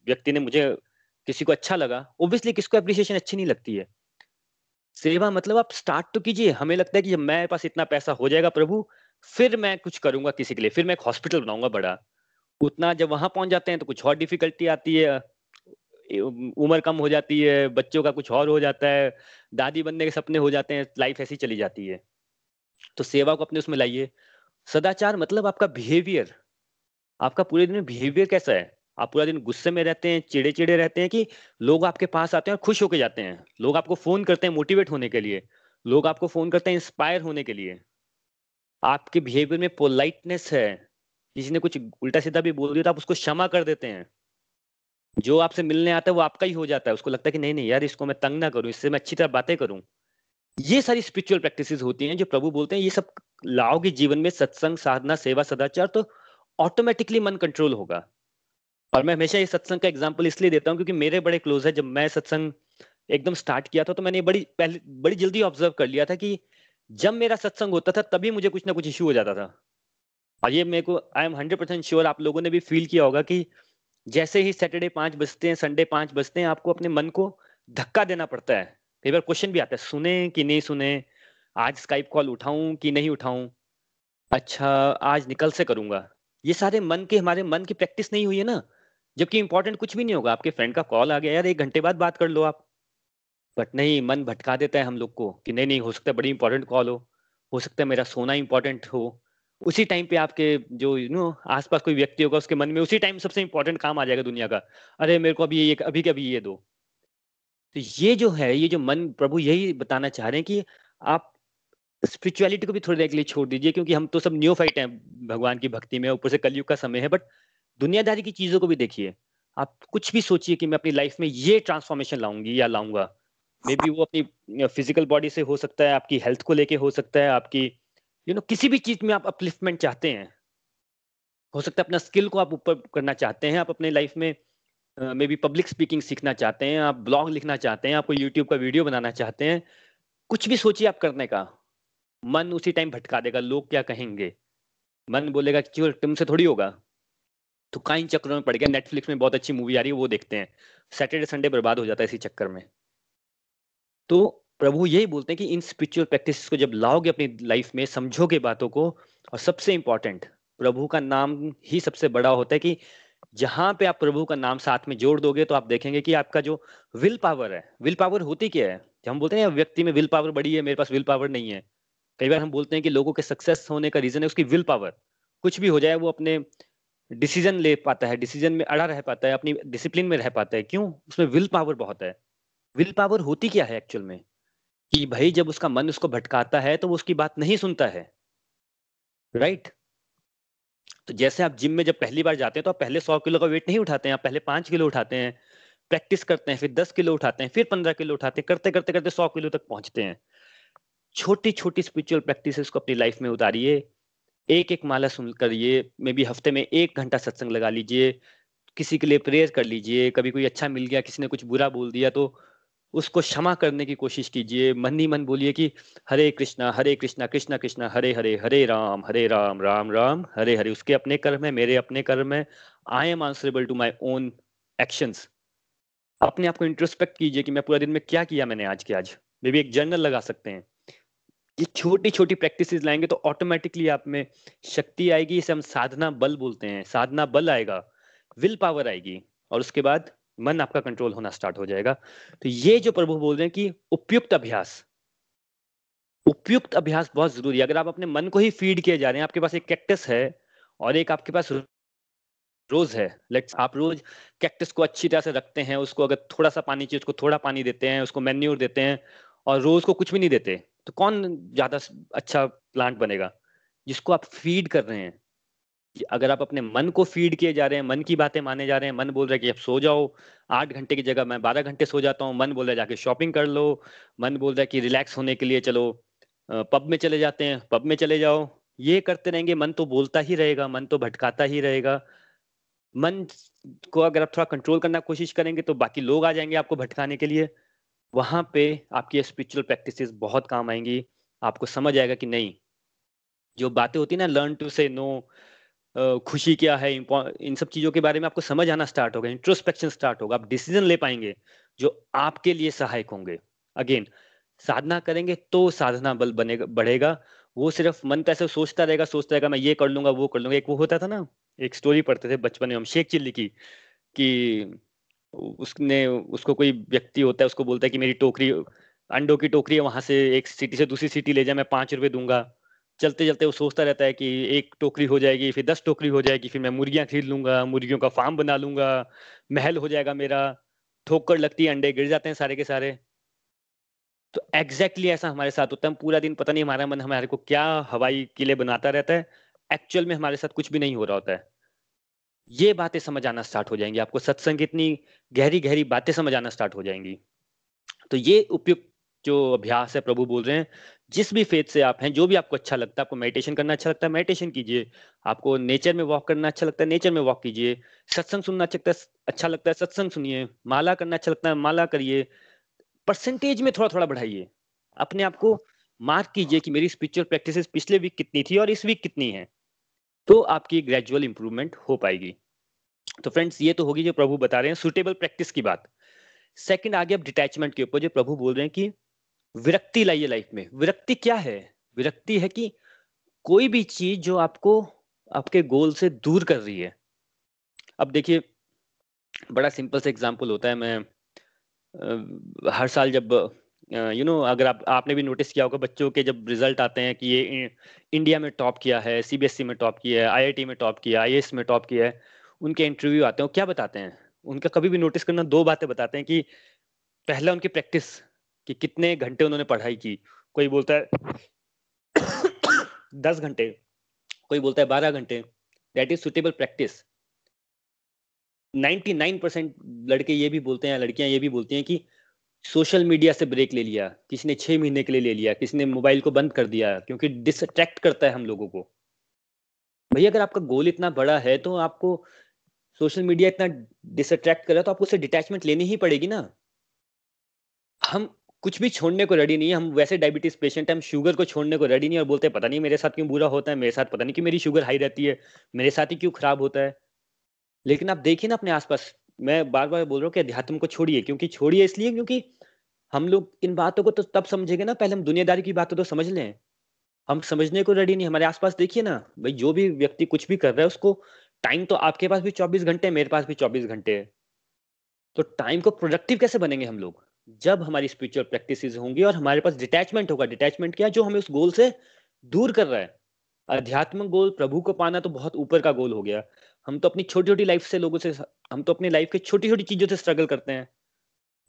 व्यक्ति ने मुझे किसी को अच्छा लगा। ओब्वियसली किसको अप्रिशिएशन अच्छी नहीं लगती है। सेवा मतलब आप स्टार्ट तो कीजिए। हमें लगता है कि जब मेरे पास इतना पैसा हो जाएगा प्रभु, फिर मैं कुछ करूँगा किसी के लिए, फिर मैं एक हॉस्पिटल बनाऊँगा बड़ा। उतना जब वहाँ पहुँच जाते हैं तो कुछ और डिफिकल्टी आती है। उम्र कम हो जाती है, बच्चों का कुछ और हो जाता है, दादी बनने के सपने हो जाते हैं लाइफ ऐसी चली जाती है। तो सेवा को अपने उसमें लाइए। सदाचार मतलब आपका बिहेवियर आपका पूरे दिन में बिहेवियर कैसा है? आप पूरा दिन गुस्से में रहते हैं चिड़े चिड़े रहते हैं कि लोग आपके पास आते हैं और खुश होके जाते हैं। लोग आपको फ़ोन करते हैं मोटिवेट होने के लिए। लोग आपको फ़ोन करते हैं इंस्पायर होने के लिए। आपके बिहेवियर में पोलाइटनेस है। किसी ने कुछ उल्टा सीधा भी बोल दिया तो आप उसको क्षमा कर देते हैं। जो आपसे मिलने आता है, वो आपका ही हो जाता है। उसको लगता है कि नहीं नहीं, यार, इसको मैं तंग ना करूँ, इससे मैं अच्छी तरह बातें करूँ। ये सारी स्पिरिचुअल प्रैक्टिसेस होती हैं जो प्रभु बोलते हैं, ये सब लाओगे जीवन में सत्संग, साधना, सेवा, सदाचार तो ऑटोमेटिकली मन कंट्रोल होगा। और मैं हमेशा ये सत्संग का एग्ज़ाम्पल इसलिए देता हूँ क्योंकि मेरे बड़े क्लोज है। जब मैं सत्संग एकदम स्टार्ट किया था तो मैंने बड़ी पहले, बड़ी जल्दी ऑब्ज़र्व कर लिया था कि जब मेरा सत्संग होता था, तभी मुझे कुछ ना कुछ इश्यू हो जाता था। और ये मेरे को I am hundred percent sure आप लोगों ने भी फील किया होगा कि जैसे ही सैटरडे पाँच बजते हैं संडे पाँच बजते हैं, आपको अपने मन को धक्का देना पड़ता है। कई बार क्वेश्चन भी आता है, सुने कि नहीं सुने, आज स्काइप कॉल उठाऊं कि नहीं उठाऊं? अच्छा आज निकल से करूँगा। ये सारे मन के, हमारे मन की प्रैक्टिस नहीं हुई है ना? जबकि इंपॉर्टेंट कुछ भी नहीं होगा। आपके फ्रेंड का कॉल आ गया, यार, एक घंटे बाद बात कर लो आप। बट नहीं, मन भटका देता है हम लोग को कि नहीं नहीं, हो सकता बड़ी इंपॉर्टेंट कॉल हो। हो सकता है मेरा सोना इंपॉर्टेंट हो। उसी टाइम पे आपके जो यू नो आसपास कोई व्यक्ति होगा, उसके मन में उसी टाइम सबसे इंपॉर्टेंट काम आ जाएगा दुनिया का। अरे, मेरे को अभी ये अभी के अभी ये दो। तो ये जो है, ये जो मन, प्रभु यही बताना चाह रहे हैं कि आप स्पिरिचुअलिटी को भी थोड़ी देर के लिए छोड़ दीजिए, क्योंकि हम तो सब न्यू फाइट हैं, भगवान की भक्ति में, ऊपर से कलयुग का समय है बट दुनियादारी की चीज़ों को भी देखिए। आप कुछ भी सोचिए कि मैं अपनी लाइफ में ये ट्रांसफॉर्मेशन लाऊँगी या लाऊँगा। मे बी वो अपनी फ़िज़िकल बॉडी से हो सकता है, आपकी हेल्थ को लेके हो सकता है, आपकी यू नो किसी भी चीज़ में आप अपलिफ्टमेंट चाहते हैं। हो सकता है अपना स्किल को आप ऊपर करना चाहते हैं, आप अपने लाइफ में मे बी पब्लिक स्पीकिंग सीखना चाहते हैं, आप ब्लॉग लिखना चाहते हैं, आपको यूट्यूब का वीडियो बनाना चाहते हैं, कुछ भी सोचिए आप करने का। मन उसी टाइम भटका देगा, लोग क्या कहेंगे? मन बोलेगा कि तुमसे थोड़ी होगा। तो कई चक्रों में पड़ गया नेटफ्लिक्स में बहुत अच्छी मूवी आ रही है, वो देखते हैं। सैटरडे संडे बर्बाद हो जाता है इसी चक्कर में। तो प्रभु यही बोलते हैं कि इन स्पिरिचुअल प्रैक्टिस को जब लाओगे अपनी लाइफ में, समझोगे बातों को, और सबसे इंपॉर्टेंट प्रभु का नाम ही सबसे बड़ा होता है कि जहाँ पे आप प्रभु का नाम साथ में जोड़ दोगे तो आप देखेंगे कि आपका जो विल पावर है विल पावर होती क्या है? जब हम बोलते हैं व्यक्ति में विल पावर बड़ी है, मेरे पास विल पावर नहीं है। कई बार हम बोलते हैं कि लोगों के सक्सेस होने का रीजन है उसकी विल पावर कुछ भी हो जाए, वो अपने डिसीज़न ले पाता है डिसीज़न में अड़ा रह पाता है, अपनी डिसिप्लिन में रह पाता है। क्यों? उसमें विल पावर बहुत है। विल पावर होती क्या है एक्चुअल में? कि भाई जब उसका मन उसको भटकाता है तो वो उसकी बात नहीं सुनता है। राइट तो जैसे आप जिम में जब पहली बार जाते हैं तो आप पहले सौ किलो का वेट नहीं उठाते हैं, आप पहले पाँच किलो उठाते हैं प्रैक्टिस करते हैं, फिर दस किलो उठाते हैं, फिर पंद्रह किलो उठाते हैं, करते करते करते सौ किलो तक पहुँचते हैं। छोटी छोटी स्पिरिचुअल प्रैक्टिस को अपनी लाइफ में उतारिए। एक एक माला सुन करिए मे बी हफ़्ते में एक घंटा सत्संग लगा लीजिए, किसी के लिए प्रेयर कर लीजिए, कभी कोई अच्छा मिल गया, किसी ने कुछ बुरा बोल दिया तो उसको क्षमा करने की कोशिश कीजिए। मन ही मन बोलिए कि हरे कृष्णा हरे कृष्णा कृष्णा कृष्णा, हरे हरे हरे राम हरे राम राम राम, हरे हरे। उसके अपने कर्म है, मेरे अपने कर्म है। I am answerable to my own actions अपने आप को इंट्रोस्पेक्ट कीजिए कि मैं पूरा दिन में क्या किया मैंने आज के आज। मे भी एक जर्नल लगा सकते हैं। ये छोटी छोटी प्रैक्टिस लाएँगे तो ऑटोमेटिकली आप में शक्ति आएगी। इसे हम साधना बल बोलते हैं। साधना बल आएगा। विल पावर आएगी। और उसके बाद मन आपका कंट्रोल होना स्टार्ट हो जाएगा। तो ये जो प्रभु बोल रहे हैं कि उपयुक्त अभ्यास उपयुक्त अभ्यास बहुत ज़रूरी है। अगर आप अपने मन को ही फ़ीड किए जा रहे हैं, आपके पास एक कैक्टस है और एक आपके पास रोज है। लेट्स आप रोज कैक्टस को अच्छी तरह से रखते हैं, उसको अगर थोड़ा सा पानी चाहिए, उसको थोड़ा पानी देते हैं, उसको मेन्यूर देते हैं और रोज को कुछ भी नहीं देते तो कौन ज़्यादा अच्छा प्लांट बनेगा? जिसको आप फ़ीड कर रहे हैं अगर आप अपने मन को फ़ीड किए जा रहे हैं, मन की बातें माने जा रहे हैं, मन बोल रहा है कि अब सो जाओ, आठ घंटे की जगह मैं बारह घंटे सो जाता हूँ, मन बोल रहा है जाके शॉपिंग कर लो, मन बोल रहा है कि रिलैक्स होने के लिए चलो पब में चले जाते हैं पब में चले जाओ। ये करते रहेंगे, मन तो बोलता ही रहेगा, मन तो भटकाता ही रहेगा। मन को अगर आप थोड़ा कंट्रोल करना कोशिश करेंगे तो बाकी लोग आ जाएँगे आपको भटकाने के लिए। वहाँ पे आपकी स्पिरिचुअल प्रैक्टिसेस बहुत काम आएँगी, आपको समझ आएगा कि नहीं। जो बातें होती है ना लर्न टू से नो खुशी क्या है इन सब चीज़ों के बारे में आपको समझ आना स्टार्ट होगा इंट्रोस्पेक्शन स्टार्ट होगा, आप डिसीज़न ले पाएँगे जो आपके लिए सहायक होंगे। अगेन साधना करेंगे तो साधना बल बनेगा बढ़ेगा, वो सिर्फ़ मन ऐसे सोचता रहेगा सोचता रहेगा, मैं ये कर लूँगा, वो कर लूँगा। एक वो होता था ना, एक स्टोरी पढ़ते थे बचपन में हम, शेख चिल्ली की, कि उसने, उसको कोई व्यक्ति होता है, उसको बोलता है कि मेरी टोकरी, अंडों की टोकरी है, वहाँ से एक सिटी से दूसरी सिटी ले जाए मैं पाँच रुपए दूँगा। चलते चलते वो सोचता रहता है कि एक टोकरी हो जाएगी, फिर दस टोकरी हो जाएगी, फिर मैं मुर्गियाँ खरीद लूँगा, मुर्गियों का फार्म बना लूँगा, महल हो जाएगा मेरा, ठोकर लगती है, अंडे गिर जाते हैं सारे के सारे। तो एग्जैक्टली exactly ऐसा हमारे साथ होता है। पूरा दिन पता नहीं हमारा मन हमारे को क्या हवाई किले बनाता रहता है। एक्चुअल में हमारे साथ कुछ भी नहीं हो रहा होता है। ये बातें समझ आना स्टार्ट हो जाएँगी। आपको सत्संग इतनी गहरी गहरी बातें समझ आना स्टार्ट हो जाएँगी। तो ये उपयुक्त जो अभ्यास है प्रभु बोल रहे हैं जिस भी फेथ से आप हैं, जो भी आपको अच्छा लगता है, आपको मेडिटेशन करना अच्छा लगता है मेडिटेशन कीजिए। आपको नेचर में वॉक करना अच्छा लगता है नेचर में वॉक कीजिए। सत्संग सुनना अच्छा लगता है अच्छा लगता है, सत्संग सुनिए। माला करना अच्छा लगता है, माला करिए। परसेंटेज में थोड़ा थोड़ा बढ़ाइए। अपने आप को मार्क कीजिए कि मेरी स्पिरिचुअल प्रैक्टिस पिछले वीक कितनी थी और इस वीक कितनी है। तो आपकी ग्रेजुअल इंप्रूवमेंट हो पाएगी। तो फ्रेंड्स ये तो होगी जो प्रभु बता रहे हैं सुटेबल प्रैक्टिस की बात। सेकंड आगे अब डिटैचमेंट के ऊपर जो प्रभु बोल रहे हैं कि विरक्ति लाइए लाइफ में। विरक्ति क्या है? विरक्ति है कि कोई भी चीज़ जो आपको आपके गोल से दूर कर रही है। अब देखिए बड़ा सिंपल सा एग्जांपल होता है। मैं आ, हर साल जब यू नो अगर आप आपने भी नोटिस किया होगा बच्चों के जब रिज़ल्ट आते हैं कि ये इंडिया में टॉप किया है सीबीएसई में टॉप किया है आईआईटी में टॉप किया आई में टॉप किया है उनके इंटरव्यू आते हैं क्या बताते हैं? उनका कभी भी नोटिस करना दो बातें बताते हैं कि पहला उनकी प्रैक्टिस कि कितने घंटे उन्होंने पढ़ाई की। कोई बोलता है, दस घंटे, कोई बोलता है बारह घंटे that is suitable practice 99 percent लड़के ये भी बोलते हैं, लड़कियाँ ये भी बोलती हैं कि सोशल मीडिया से ब्रेक ले लिया, किसी ने छह महीने के लिए ले लिया, किसी ने मोबाइल को बंद कर दिया, क्योंकि डिसट्रैक्ट करता है हम लोगों को। भैया, अगर आपका गोल इतना बड़ा है तो आपको सोशल मीडिया इतना डिसट्रैक्ट कर रहा है तो आपको उससे डिटैचमेंट लेनी ही पड़ेगी ना। हम कुछ भी छोड़ने को रेडी नहीं है। हम वैसे डायबिटीज़ पेशेंट हैं, हम शुगर को छोड़ने को रेडी नहीं और बोलते हैं, पता नहीं मेरे साथ क्यों बुरा होता है, मेरे साथ पता नहीं कि मेरी शुगर हाई रहती है, मेरे साथ ही क्यों खराब होता है? लेकिन आप देखिए ना अपने आसपास, मैं बार बार बोल रहा हूँ कि अध्यात्म को छोड़िए, क्योंकि छोड़िए इसलिए क्योंकि हम लोग इन बातों को तो तब समझेंगे ना, पहले हम दुनियादारी की बातों तो समझ लें। हम समझने को रेडी नहीं, हमारे आसपास देखिए ना, भाई जो भी व्यक्ति कुछ भी कर रहा है, उसको टाइम तो आपके पास भी चौबीस घंटे है मेरे पास भी चौबीस घंटे। है तो टाइम को प्रोडक्टिव कैसे बनेंगे हम लोग? जब हमारी स्पिरिचुअल प्रैक्टिसेस होंगी और हमारे पास डिटैचमेंट होगा डिटैचमेंट क्या? जो हमें उस गोल से दूर कर रहा है। अध्यात्म गोल प्रभु को पाना तो बहुत ऊपर का गोल हो गया। हम तो अपनी छोटी छोटी लाइफ से लोगों से, हम तो अपनी लाइफ के छोटी छोटी चीज़ों से स्ट्रगल करते हैं।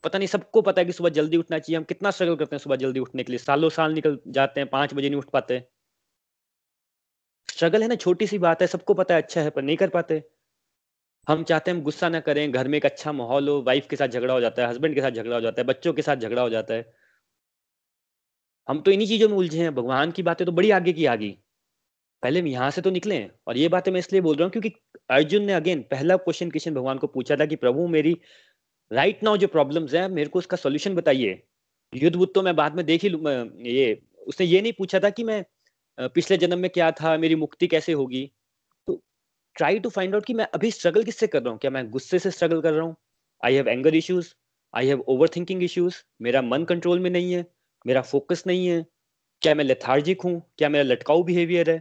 पता नहीं, सबको पता है कि सुबह जल्दी उठना चाहिए। हम कितना स्ट्रगल करते हैं सुबह जल्दी उठने के लिए। सालों साल निकल जाते हैं, पाँच बजे नहीं उठ पाते। स्ट्रगल है ना, छोटी सी बात है, सबको पता है अच्छा है, पर नहीं कर पाते। हम चाहते हैं हम गुस्सा ना करें, घर में एक अच्छा माहौल हो वाइफ के साथ झगड़ा हो जाता है हस्बैंड के साथ झगड़ा हो जाता है, बच्चों के साथ झगड़ा हो जाता है। हम तो इन्हीं चीज़ों में उलझे हैं, भगवान की बातें तो बड़ी आगे की आ गई। पहले हम यहाँ से तो निकले हैं, और ये बातें मैं इसलिए बोल रहा हूँ क्योंकि अर्जुन ने अगेन पहला क्वेश्चन किशन भगवान को पूछा था कि, प्रभु, मेरी राइट नाउ जो प्रॉब्लम्स है, मेरे को उसका सोल्यूशन बताइए। युद्ध बुद्ध तो मैं बाद में देख ही ये, उसने ये नहीं पूछा था कि मैं पिछले जन्म में क्या था, मेरी मुक्ति कैसे होगी? ट्राई टू फाइंड आउट कि मैं अभी स्ट्रगल किससे कर रहा हूँ? क्या मैं गुस्से से स्ट्रगल कर रहा हूँ? I have anger issues I have over thinking issues मेरा मन कंट्रोल में नहीं है. मेरा फोकस नहीं है. क्या मैं लेथार्जिक हूँ? क्या मेरा लटकाऊ बिहेवियर है?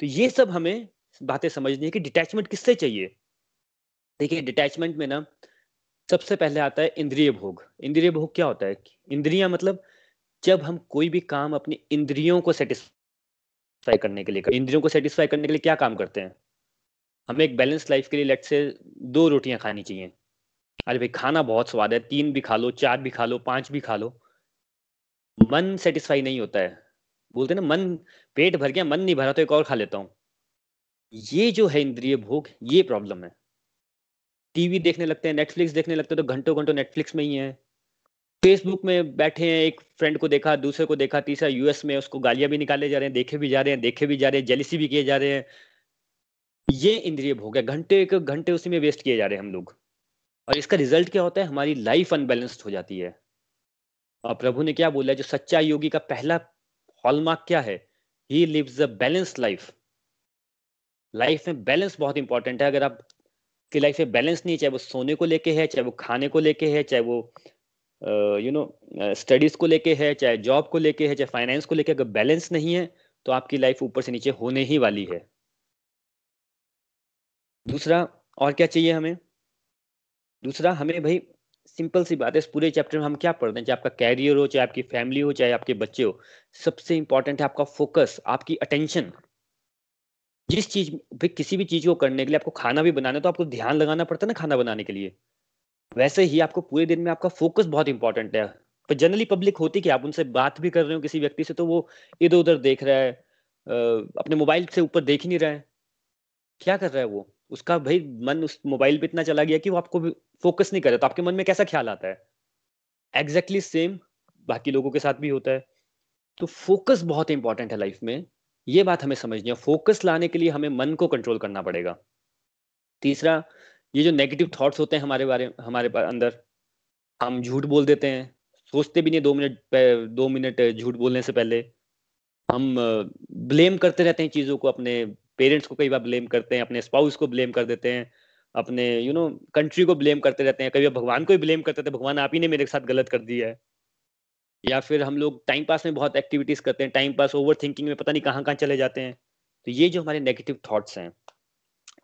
तो ये सब हमें बातें समझनी है कि डिटैचमेंट किससे चाहिए? देखिए डिटैचमेंट में ना सबसे पहले आता है इंद्रिय भोग। इंद्रिय भोग क्या होता है? इंद्रिया मतलब जब हम कोई भी काम अपनी इंद्रियों को सेटिस्फाई करने के लिए इंद्रियों को सेटिस्फाई करने के लिए क्या काम करते हैं? हमें एक बैलेंस लाइफ के लिए लेट से दो रोटियाँ खानी चाहिए। अरे भाई, खाना बहुत स्वाद है। तीन भी खा लो, चार भी खा लो, पाँच भी खा लो। मन सेटिस्फाई नहीं होता है। बोलते ना, मन, पेट भर गया, मन नहीं भरा तो एक और खा लेता हूँ। ये जो है इंद्रिय भोग, ये प्रॉब्लम है। टीवी देखने लगते हैं नेटफ्लिक्स देखने लगते हैं तो घंटों घंटों नेटफ्लिक्स में ही है। फेसबुक में बैठे हैं, एक फ्रेंड को देखा, दूसरे को देखा, तीसरा यूएस में उसको गालियाँ भी निकाले जा रहे हैं, देखे भी जा रहे हैं, देखे भी जा रहे हैं जेलिसी भी किए जा रहे हैं। ये इंद्रिय भोग है, घंटे एक घंटे उसी में वेस्ट किए जा रहे हैं हम लोग। और इसका रिज़ल्ट क्या होता है? हमारी लाइफ अनबैलेंस्ड हो जाती है। और प्रभु ने क्या बोला है? जो सच्चा योगी का पहला हॉलमार्क क्या है? He lives a balanced life life में बैलेंस बहुत इंपॉर्टेंट है। अगर आप की लाइफ में बैलेंस नहीं है, चाहे वो सोने को लेके है, चाहे वो खाने को लेके है, चाहे वो यू नो स्टडीज़ को लेके है, चाहे जॉब को लेके है, चाहे फाइनेंस को लेके अगर बैलेंस नहीं है तो आपकी लाइफ ऊपर से नीचे होने ही वाली है। दूसरा, और क्या चाहिए हमें? दूसरा, हमें भाई सिंपल सी बात है, इस पूरे चैप्टर में हम क्या पढ़ते हैं? चाहे आपका कैरियर हो, चाहे आपकी फैमिली हो, चाहे आपके बच्चे हो, सबसे इंपॉर्टेंट है आपका फोकस, आपकी अटेंशन। जिस चीज़, भाई किसी भी चीज़ को करने के लिए आपको खाना भी बनाना है तो आपको ध्यान लगाना पड़ता है ना खाना बनाने के लिए। वैसे ही आपको पूरे दिन में आपका फोकस बहुत इंपॉर्टेंट है। पर जनरली पब्लिक होती कि आप उनसे बात भी कर रहे हो किसी व्यक्ति से तो वो इधर उधर देख रहा है अपने मोबाइल से ऊपर देख ही नहीं रहा है। क्या कर रहा है वो? उसका भाई मन उस मोबाइल पे इतना चला गया कि वो आपको फोकस नहीं करे तो आपके मन में कैसा ख्याल आता है? एग्जैक्टली exactly सेम बाकी लोगों के साथ भी होता है। तो फोकस बहुत इंपॉर्टेंट है लाइफ में। ये बात हमें समझनी है। फोकस लाने के लिए हमें मन को कंट्रोल करना पड़ेगा। तीसरा, ये जो नेगेटिव थॉट्स होते हैं हमारे बारे, हमारे अंदर, हम झूठ बोल देते हैं। सोचते भी नहीं दो मिनट दो मिनट झूठ बोलने से पहले। हम ब्लेम करते रहते हैं चीज़ों को अपने पेरेंट्स को कई बार ब्लेम करते हैं, अपने स्पाउस को ब्लेम कर देते हैं, अपने यू नो कंट्री को ब्लेम करते रहते हैं। बार भगवान को ही ब्लेम करते थे भगवान आप ही ने मेरे साथ गलत कर दिया है। या फिर हम लोग टाइम पास में बहुत एक्टिविटीज़ करते हैं टाइम पास ओवर थिंकिंग में पता नहीं कहाँ कहाँ चले जाते हैं। तो ये जो हमारे नेगेटिव थॉट्स हैं,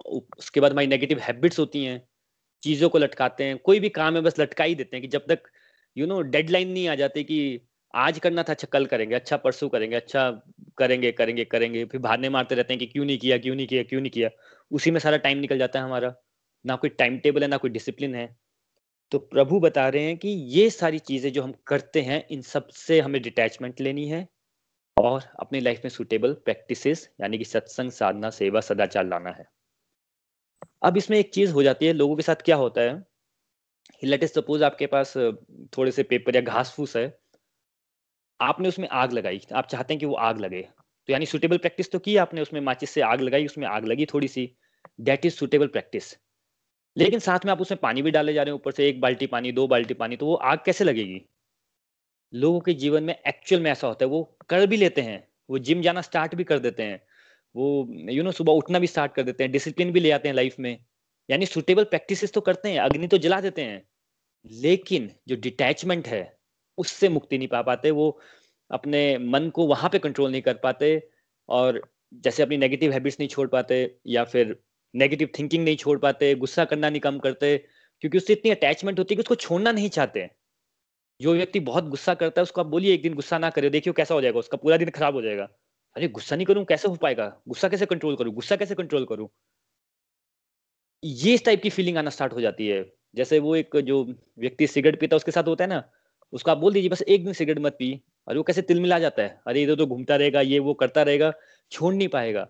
उसके बाद हमारी नेगेटिव हैबिट्स होती हैं, चीज़ों को लटकाते हैं, कोई भी काम है, बस लटका ही देते हैं कि जब तक यू नो डेडलाइन नहीं आ जाती कि आज करना था अच्छा कल करेंगे अच्छा परसों करेंगे अच्छा करेंगे करेंगे करेंगे, फिर भाने मारते रहते हैं कि क्यों नहीं किया, क्यों नहीं किया, क्यों नहीं किया। उसी में सारा टाइम निकल जाता है हमारा। ना कोई टाइम टेबल है, ना कोई डिसिप्लिन है। तो प्रभु बता रहे हैं कि ये सारी चीज़ें जो हम करते हैं, इन सबसे हमें डिटैचमेंट लेनी है और अपनी लाइफ में सुटेबल प्रैक्टिसेस यानी कि सत्संग, साधना, सेवा, सदाचार लाना है। अब इसमें एक चीज़ हो जाती है, लोगों के साथ क्या होता है लेट इज़ सपोज़ आपके पास थोड़े से पेपर या घास फूस है आपने उसमें आग लगाई, आप चाहते हैं कि वो आग लगे। तो यानी सुटेबल प्रैक्टिस तो की आपने उसमें माचिस से आग लगाई, उसमें आग लगी थोड़ी सी डेट इज़ सुटेबल प्रैक्टिस लेकिन साथ में आप उसमें पानी भी डाले जा रहे हैं, ऊपर से एक बाल्टी पानी, दो बाल्टी पानी तो वो आग कैसे लगेगी? लोगों के जीवन में एक्चुअल में ऐसा होता है, वो कर भी लेते हैं, वो जिम जाना स्टार्ट भी कर देते हैं, वो यू नो सुबह उठना भी स्टार्ट कर देते हैं डिसिप्लिन भी ले आते हैं लाइफ में। यानी सुटेबल प्रैक्टिस तो करते हैं, अग्नि तो जला देते हैं, लेकिन जो डिटैचमेंट है उससे मुक्ति नहीं पा पाते, वो अपने मन को वहाँ पे कंट्रोल नहीं कर पाते और जैसे अपनी नेगेटिव हैबिट्स नहीं छोड़ पाते या फिर नेगेटिव थिंकिंग नहीं छोड़ पाते, गुस्सा करना नहीं कम करते, क्योंकि उससे इतनी अटैचमेंट होती है कि उसको छोड़ना नहीं चाहते। जो व्यक्ति बहुत गुस्सा करता है, उसको आप बोलिए, एक दिन गुस्सा ना करे देखियो कैसा हो जाएगा, उसका पूरा दिन खराब हो जाएगा। अरे, गुस्सा नहीं करूँ, कैसे हो पाएगा? गुस्सा कैसे कंट्रोल करूँ? गुस्सा कैसे कंट्रोल करूँ? ये इस टाइप की फीलिंग आना स्टार्ट हो जाती है। जैसे वो एक जो व्यक्ति सिगरेट पीता है, उसके साथ होता है ना उसको आप बोल दीजिए, बस एक दिन सिगरेट मत पी और वो कैसे तिल मिला जाता है? अरे इधर तो घूमता रहेगा, ये वो करता रहेगा, छोड़ नहीं पाएगा।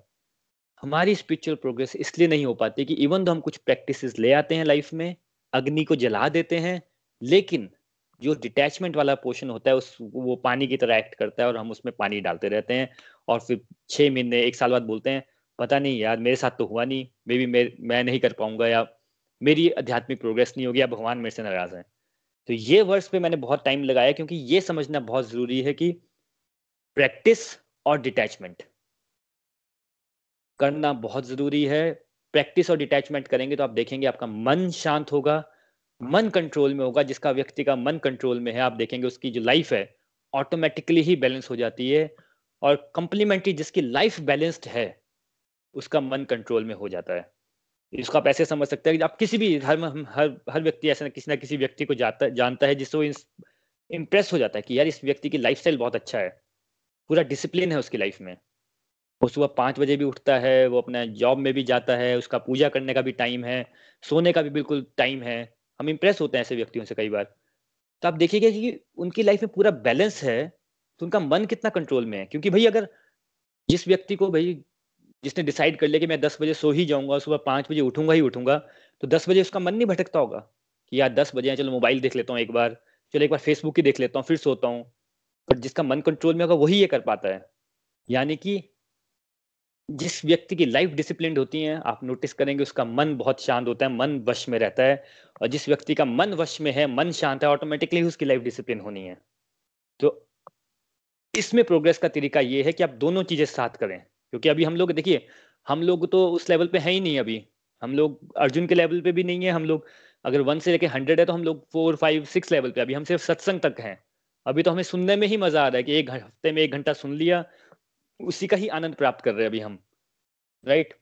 हमारी स्पिरिचुअल प्रोग्रेस इसलिए नहीं हो पाती कि इवन तो हम कुछ प्रैक्टिसेस ले आते हैं लाइफ में, अग्नि को जला देते हैं, लेकिन जो डिटैचमेंट वाला पोर्शन होता है, उस, वो पानी की तरह एक्ट करता है और हम उसमें पानी डालते रहते हैं और फिर छह महीने, एक साल बाद बोलते हैं, पता नहीं यार, मेरे साथ तो हुआ नहीं। मे बी मैं नहीं कर पाऊँगा या मेरी आध्यात्मिक प्रोग्रेस नहीं होगी या भगवान मेरे से नाराज़ है। तो ये वर्ड्स पे मैंने बहुत टाइम लगाया क्योंकि ये समझना बहुत ज़रूरी है कि प्रैक्टिस और डिटैचमेंट करना बहुत ज़रूरी है। प्रैक्टिस और डिटैचमेंट करेंगे तो आप देखेंगे आपका मन शांत होगा, मन कंट्रोल में होगा, जिसका व्यक्ति का मन कंट्रोल में है, आप देखेंगे उसकी जो लाइफ है ऑटोमेटिकली ही बैलेंस हो जाती है और कंप्लीमेंट्री जिसकी लाइफ बैलेंस्ड है, उसका मन कंट्रोल में हो जाता है। इसको आप ऐसे समझ सकते हैं कि आप किसी भी हर हर हर व्यक्ति ऐसे किसी ना किसी व्यक्ति को जाता, जानता है जिससे वो इम्प्रेस हो जाता है कि यार इस व्यक्ति की लाइफ बहुत अच्छा है। पूरा डिसिप्लिन है उसकी लाइफ में। वो सुबह पाँच बजे भी उठता है, वो अपना जॉब में भी जाता है, उसका पूजा करने का भी टाइम है, सोने का भी बिल्कुल टाइम है। हम इम्प्रेस होते हैं ऐसे व्यक्तियों से कई बार। तो आप देखिएगा कि उनकी लाइफ में पूरा बैलेंस है तो उनका मन कितना कंट्रोल में है। क्योंकि भाई अगर जिस व्यक्ति को भाई जिसने डिसाइड कर लिया कि मैं दस बजे सो ही जाऊँगा, सुबह पाँच बजे उठूँगा ही उठूँगा तो दस बजे उसका मन नहीं भटकता होगा कि यार दस बजे चलो मोबाइल देख लेता हूँ एक बार, चलो एक बार फेसबुक ही देख लेता हूँ, फिर सोता हूँ। पर जिसका मन कंट्रोल में होगा, वही ये कर पाता है। यानी कि जिस व्यक्ति की लाइफ डिसिप्लिन होती है, आप नोटिस करेंगे उसका मन बहुत शांत होता है, मन वश में रहता है, और जिस व्यक्ति का मन वश में है, मन शांत है ऑटोमेटिकली उसकी लाइफ डिसिप्लिन होनी है। तो इसमें प्रोग्रेस का तरीका ये है कि आप दोनों चीज़ें साथ करें। क्योंकि अभी हम लोग, देखिए, हम लोग तो उस लेवल पे है ही नहीं अभी। हम लोग, अर्जुन के लेवल पे भी नहीं है, हम लोग, अगर वन से लेके हंड्रेड है तो हम लोग फोर फाइव सिक्स लेवल पे अभी हम सिर्फ़ सत्संग तक हैं। अभी तो हमें सुनने में ही मज़ा आ रहा है कि एक हफ़्ते में एक घंटा सुन लिया, उसी का ही आनंद प्राप्त कर रहे हैं अभी हम। राइट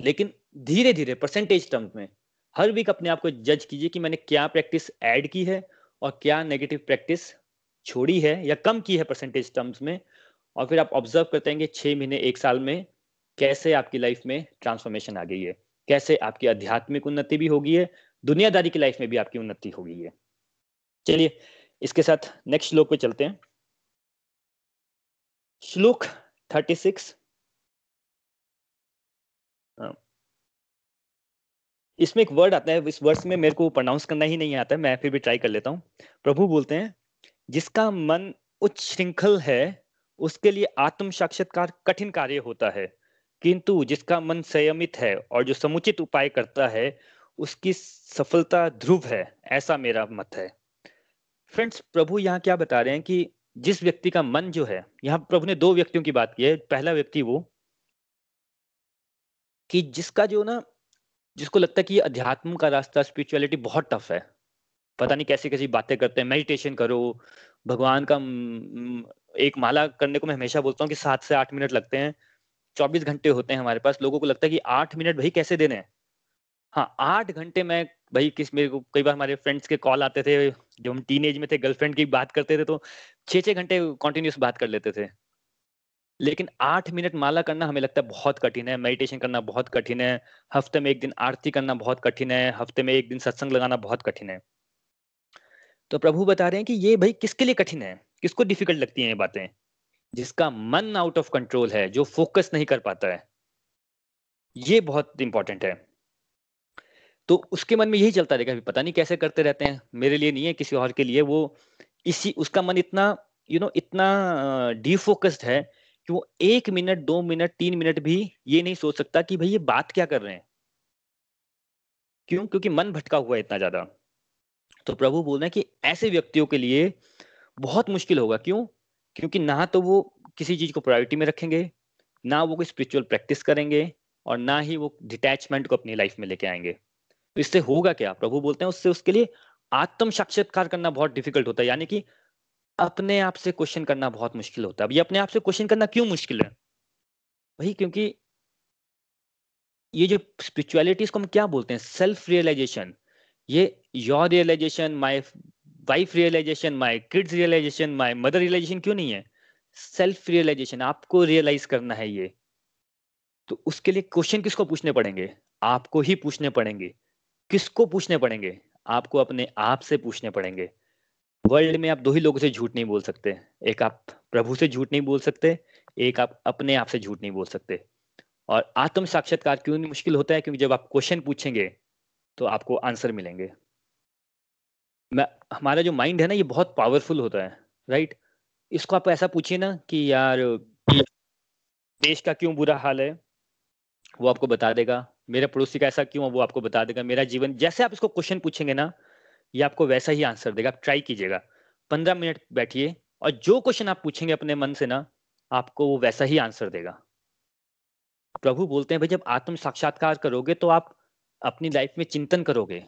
लेकिन धीरे धीरे परसेंटेज टर्म में, हर वीक अपने आप को जज कीजिए कि मैंने क्या प्रैक्टिस ऐड की है और क्या नेगेटिव प्रैक्टिस छोड़ी है या कम की है परसेंटेज टर्म्स में। और फिर आप ऑब्ज़र्व करते हैं कि छह महीने, एक साल में कैसे आपकी लाइफ में ट्रांसफॉर्मेशन आ गई है? कैसे आपकी आध्यात्मिक उन्नति भी होगी है? दुनियादारी की लाइफ में भी आपकी उन्नति हो गई है। चलिए, इसके साथ नेक्स्ट श्लोक पे चलते हैं। श्लोक थर्टी सिक्स इसमें एक वर्ड आता है, इस वर्ड में मेरे को प्रोनाउंस करना ही नहीं आता है मैं फिर भी ट्राई कर लेता हूँ। प्रभु बोलते हैं, जिसका मन उच्च श्रृंखल है उसके लिए आत्म साक्षात्कार कठिन कार्य होता है। किंतु जिसका मन संयमित है और जो समुचित उपाय करता है, उसकी सफलता ध्रुव है, ऐसा मेरा मत है। फ्रेंड्स, प्रभु यहाँ क्या बता रहे हैं कि जिस व्यक्ति का मन जो है, यहाँ प्रभु ने दो व्यक्तियों की बात की है, पहला व्यक्ति वो कि जिसका जो ना, जिसको लगता है कि अध्यात्म का रास्ता स्पिरिचुअलिटी बहुत टफ है। पता नहीं कैसी कैसी बातें करते हैं मेडिटेशन करो भगवान का एक माला करने को मैं हमेशा बोलता हूँ कि सात से आठ मिनट लगते हैं। चौबीस घंटे होते हैं हमारे पास। लोगों को लगता है कि आठ मिनट भाई कैसे देने हैं? हाँ आठ घंटे में भाई किस, मेरे को कई बार हमारे फ्रेंड्स के कॉल आते थे जो हम टीन में थे गर्लफ्रेंड की बात करते थे तो छः छः घंटे कॉन्टिन्यूस बात कर लेते थे। लेकिन आठ मिनट माला करना हमें लगता है बहुत कठिन है। मेडिटेशन करना बहुत कठिन है। हफ़्ते में एक दिन आरती करना बहुत कठिन है। हफ़्ते में एक दिन सत्संग लगाना बहुत कठिन है। तो प्रभु बता रहे हैं कि ये भाई किसके लिए कठिन है? किसको डिफ़िकल्ट लगती हैं ये बातें? जिसका मन आउट ऑफ़ कंट्रोल है जो फोकस नहीं कर पाता है। ये बहुत इंपॉर्टेंट है। तो उसके मन में यही चलता रहेगा पता नहीं कैसे करते रहते हैं। मेरे लिए नहीं है किसी और के लिए। वो इसी उसका मन इतना यू you नो know, इतना डिफोकस्ड है कि वो एक मिनट दो मिनट तीन मिनट भी ये नहीं सोच सकता कि भाई ये बात क्या कर रहे हैं? क्यों? क्योंकि मन भटका हुआ है इतना ज़्यादा। तो प्रभु बोल रहे हैं कि ऐसे व्यक्तियों के लिए बहुत मुश्किल होगा। क्यों? क्योंकि ना तो वो किसी चीज़ को प्रायोरिटी में रखेंगे, ना वो कोई स्पिरिचुअल प्रैक्टिस करेंगे और ना ही वो डिटैचमेंट को अपनी लाइफ में लेके आएँगे। तो इससे होगा क्या? प्रभु बोलते हैं उससे उसके लिए आत्म साक्षात्कार करना बहुत डिफ़िकल्ट होता है। यानी कि अपने आप से क्वेश्चन करना बहुत मुश्किल होता है। अब ये अपने आप से क्वेश्चन करना क्यों मुश्किल है? वही क्योंकि ये जो स्पिरिचुअलिटी इसको हम क्या बोलते हैं? सेल्फ रियलाइजेशन ये your realisation my wife realisation my kids realisation my mother realisation क्यों नहीं है? सेल्फ रियलाइजेशन आपको रियलाइज़ करना है ये। तो उसके लिए क्वेश्चन किसको पूछने पड़ेंगे? आपको ही पूछने पड़ेंगे। किसको पूछने पड़ेंगे? आपको अपने आप से पूछने पड़ेंगे। वर्ल्ड में आप दो ही लोगों से झूठ नहीं बोल सकते। एक आप प्रभु से झूठ नहीं बोल सकते, एक आप अपने आप से झूठ नहीं बोल सकते। और आत्म साक्षात्कार क्यों मुश्किल होता है? क्योंकि जब आप क्वेश्चन पूछेंगे तो आपको आंसर मिलेंगे। हमारा जो माइंड है ना, ये बहुत पावरफुल होता है राइट इसको आप ऐसा पूछिए ना कि यार, देश का क्यों बुरा हाल है? वो आपको बता देगा। मेरे पड़ोसी का ऐसा क्यों है, वो आपको बता देगा। मेरा जीवन, जैसे आप इसको क्वेश्चन पूछेंगे ना, ये आपको वैसा ही आंसर देगा। आप ट्राई कीजिएगा। पंद्रह मिनट बैठिए और जो क्वेश्चन आप पूछेंगे अपने मन से ना, आपको वो वैसा ही आंसर देगा। प्रभु बोलते हैं, भाई, जब आत्म साक्षात्कार करोगे तो आप अपनी लाइफ में चिंतन करोगे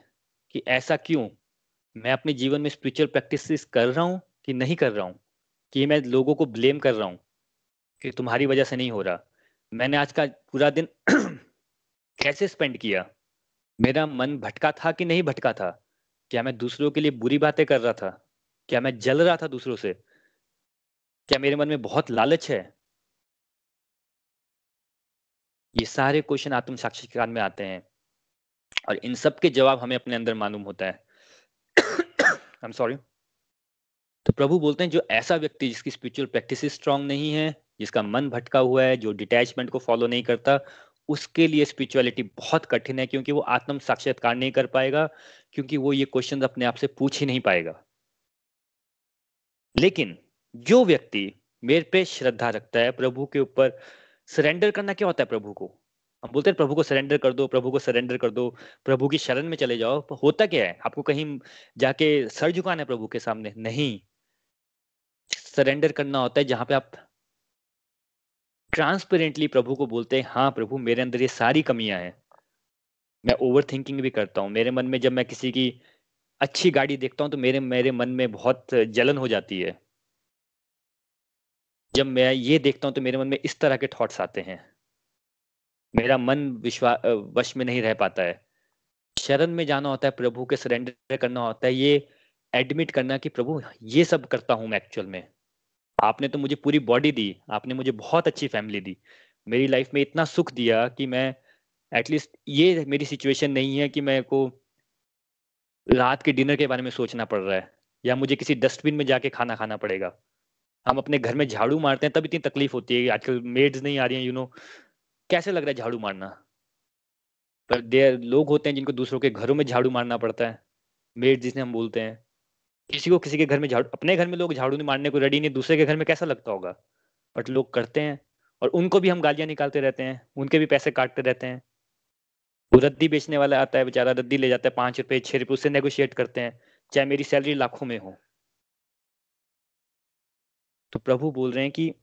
कि ऐसा क्यों मैं अपने जीवन में स्पिरिचुअल प्रैक्टिस कर रहा हूँ कि नहीं कर रहा हूँ? कि मैं लोगों को ब्लेम कर रहा हूँ कि तुम्हारी वजह से नहीं हो रहा? मैंने आज का पूरा दिन कैसे स्पेंड किया? मेरा मन भटका था कि नहीं भटका था? क्या मैं दूसरों के लिए बुरी बातें कर रहा था? क्या मैं जल रहा था दूसरों से? क्या मेरे मन में बहुत लालच है? ये सारे क्वेश्चन आत्म साक्षात्कार में आते हैं। और इन सब के जवाब हमें अपने अंदर मालूम होता है। आई एम सॉरी तो प्रभु बोलते हैं, जो ऐसा व्यक्ति जिसकी स्पिरिचुअल प्रैक्टिस स्ट्रांग नहीं है, जिसका मन भटका हुआ है, जो डिटैचमेंट को फॉलो नहीं करता, उसके लिए स्पिरिचुअलिटी बहुत कठिन है, क्योंकि वो आत्म साक्षात्कार नहीं कर पाएगा, क्योंकि वो ये क्वेश्चन अपने आप से पूछ ही नहीं पाएगा। लेकिन जो व्यक्ति मेरे पे श्रद्धा रखता है प्रभु के ऊपर सरेंडर करना क्या होता है प्रभु को? हम बोलते हैं, प्रभु को सरेंडर कर दो, प्रभु को सरेंडर कर दो, प्रभु की शरण में चले जाओ। होता क्या है? आपको कहीं जाके सर झुकाना है प्रभु के सामने? नहीं। सरेंडर करना होता है जहाँ पे आप ट्रांसपेरेंटली प्रभु को बोलते हैं हाँ प्रभु, मेरे अंदर ये सारी कमियाँ हैं। मैं ओवर थिंकिंग भी करता हूँ। मेरे मन में जब मैं किसी की अच्छी गाड़ी देखता हूँ तो मेरे मेरे मन में बहुत जलन हो जाती है। जब मैं ये देखता हूँ तो मेरे मन में इस तरह के थॉट्स आते हैं। मेरा मन विश्वास वश में नहीं रह पाता है। शरण में जाना होता है, प्रभु के सरेंडर करना होता है, ये एडमिट करना कि प्रभु, ये सब करता हूँ मैं एक्चुअल में। आपने तो मुझे पूरी बॉडी दी, आपने मुझे बहुत अच्छी फैमिली दी। मेरी लाइफ में इतना सुख दिया कि मैं एटलीस्ट ये मेरी सिचुएशन नहीं है कि मेरे को रात के डिनर के बारे में सोचना पड़ रहा है, या मुझे किसी डस्टबिन में जाके खाना खाना पड़ेगा। हम अपने घर में झाड़ू मारते हैं, तब इतनी तकलीफ़ होती है आजकल मेड्स नहीं आ रही हैं यू नो कैसे लग रहा है झाड़ू मारना? पर देर लोग होते हैं जिनको दूसरों के घरों में झाड़ू मारना पड़ता है। मेड जिसे हम बोलते हैं। किसी को किसी के घर में झाड़ू, अपने घर में लोग झाड़ू नहीं मारने को रेडी नहीं, दूसरे के घर में कैसा लगता होगा? बट लोग करते हैं और उनको भी हम गालियाँ निकालते रहते हैं, उनके भी पैसे काटते रहते हैं। वो रद्दी बेचने वाला आता है बेचारा, रद्दी ले जाता है पाँच रुपए, छह रुपए, उससे नेगोशिएट करते हैं, चाहे मेरी सैलरी लाखों में हो। तो प्रभु बोल रहे हैं कि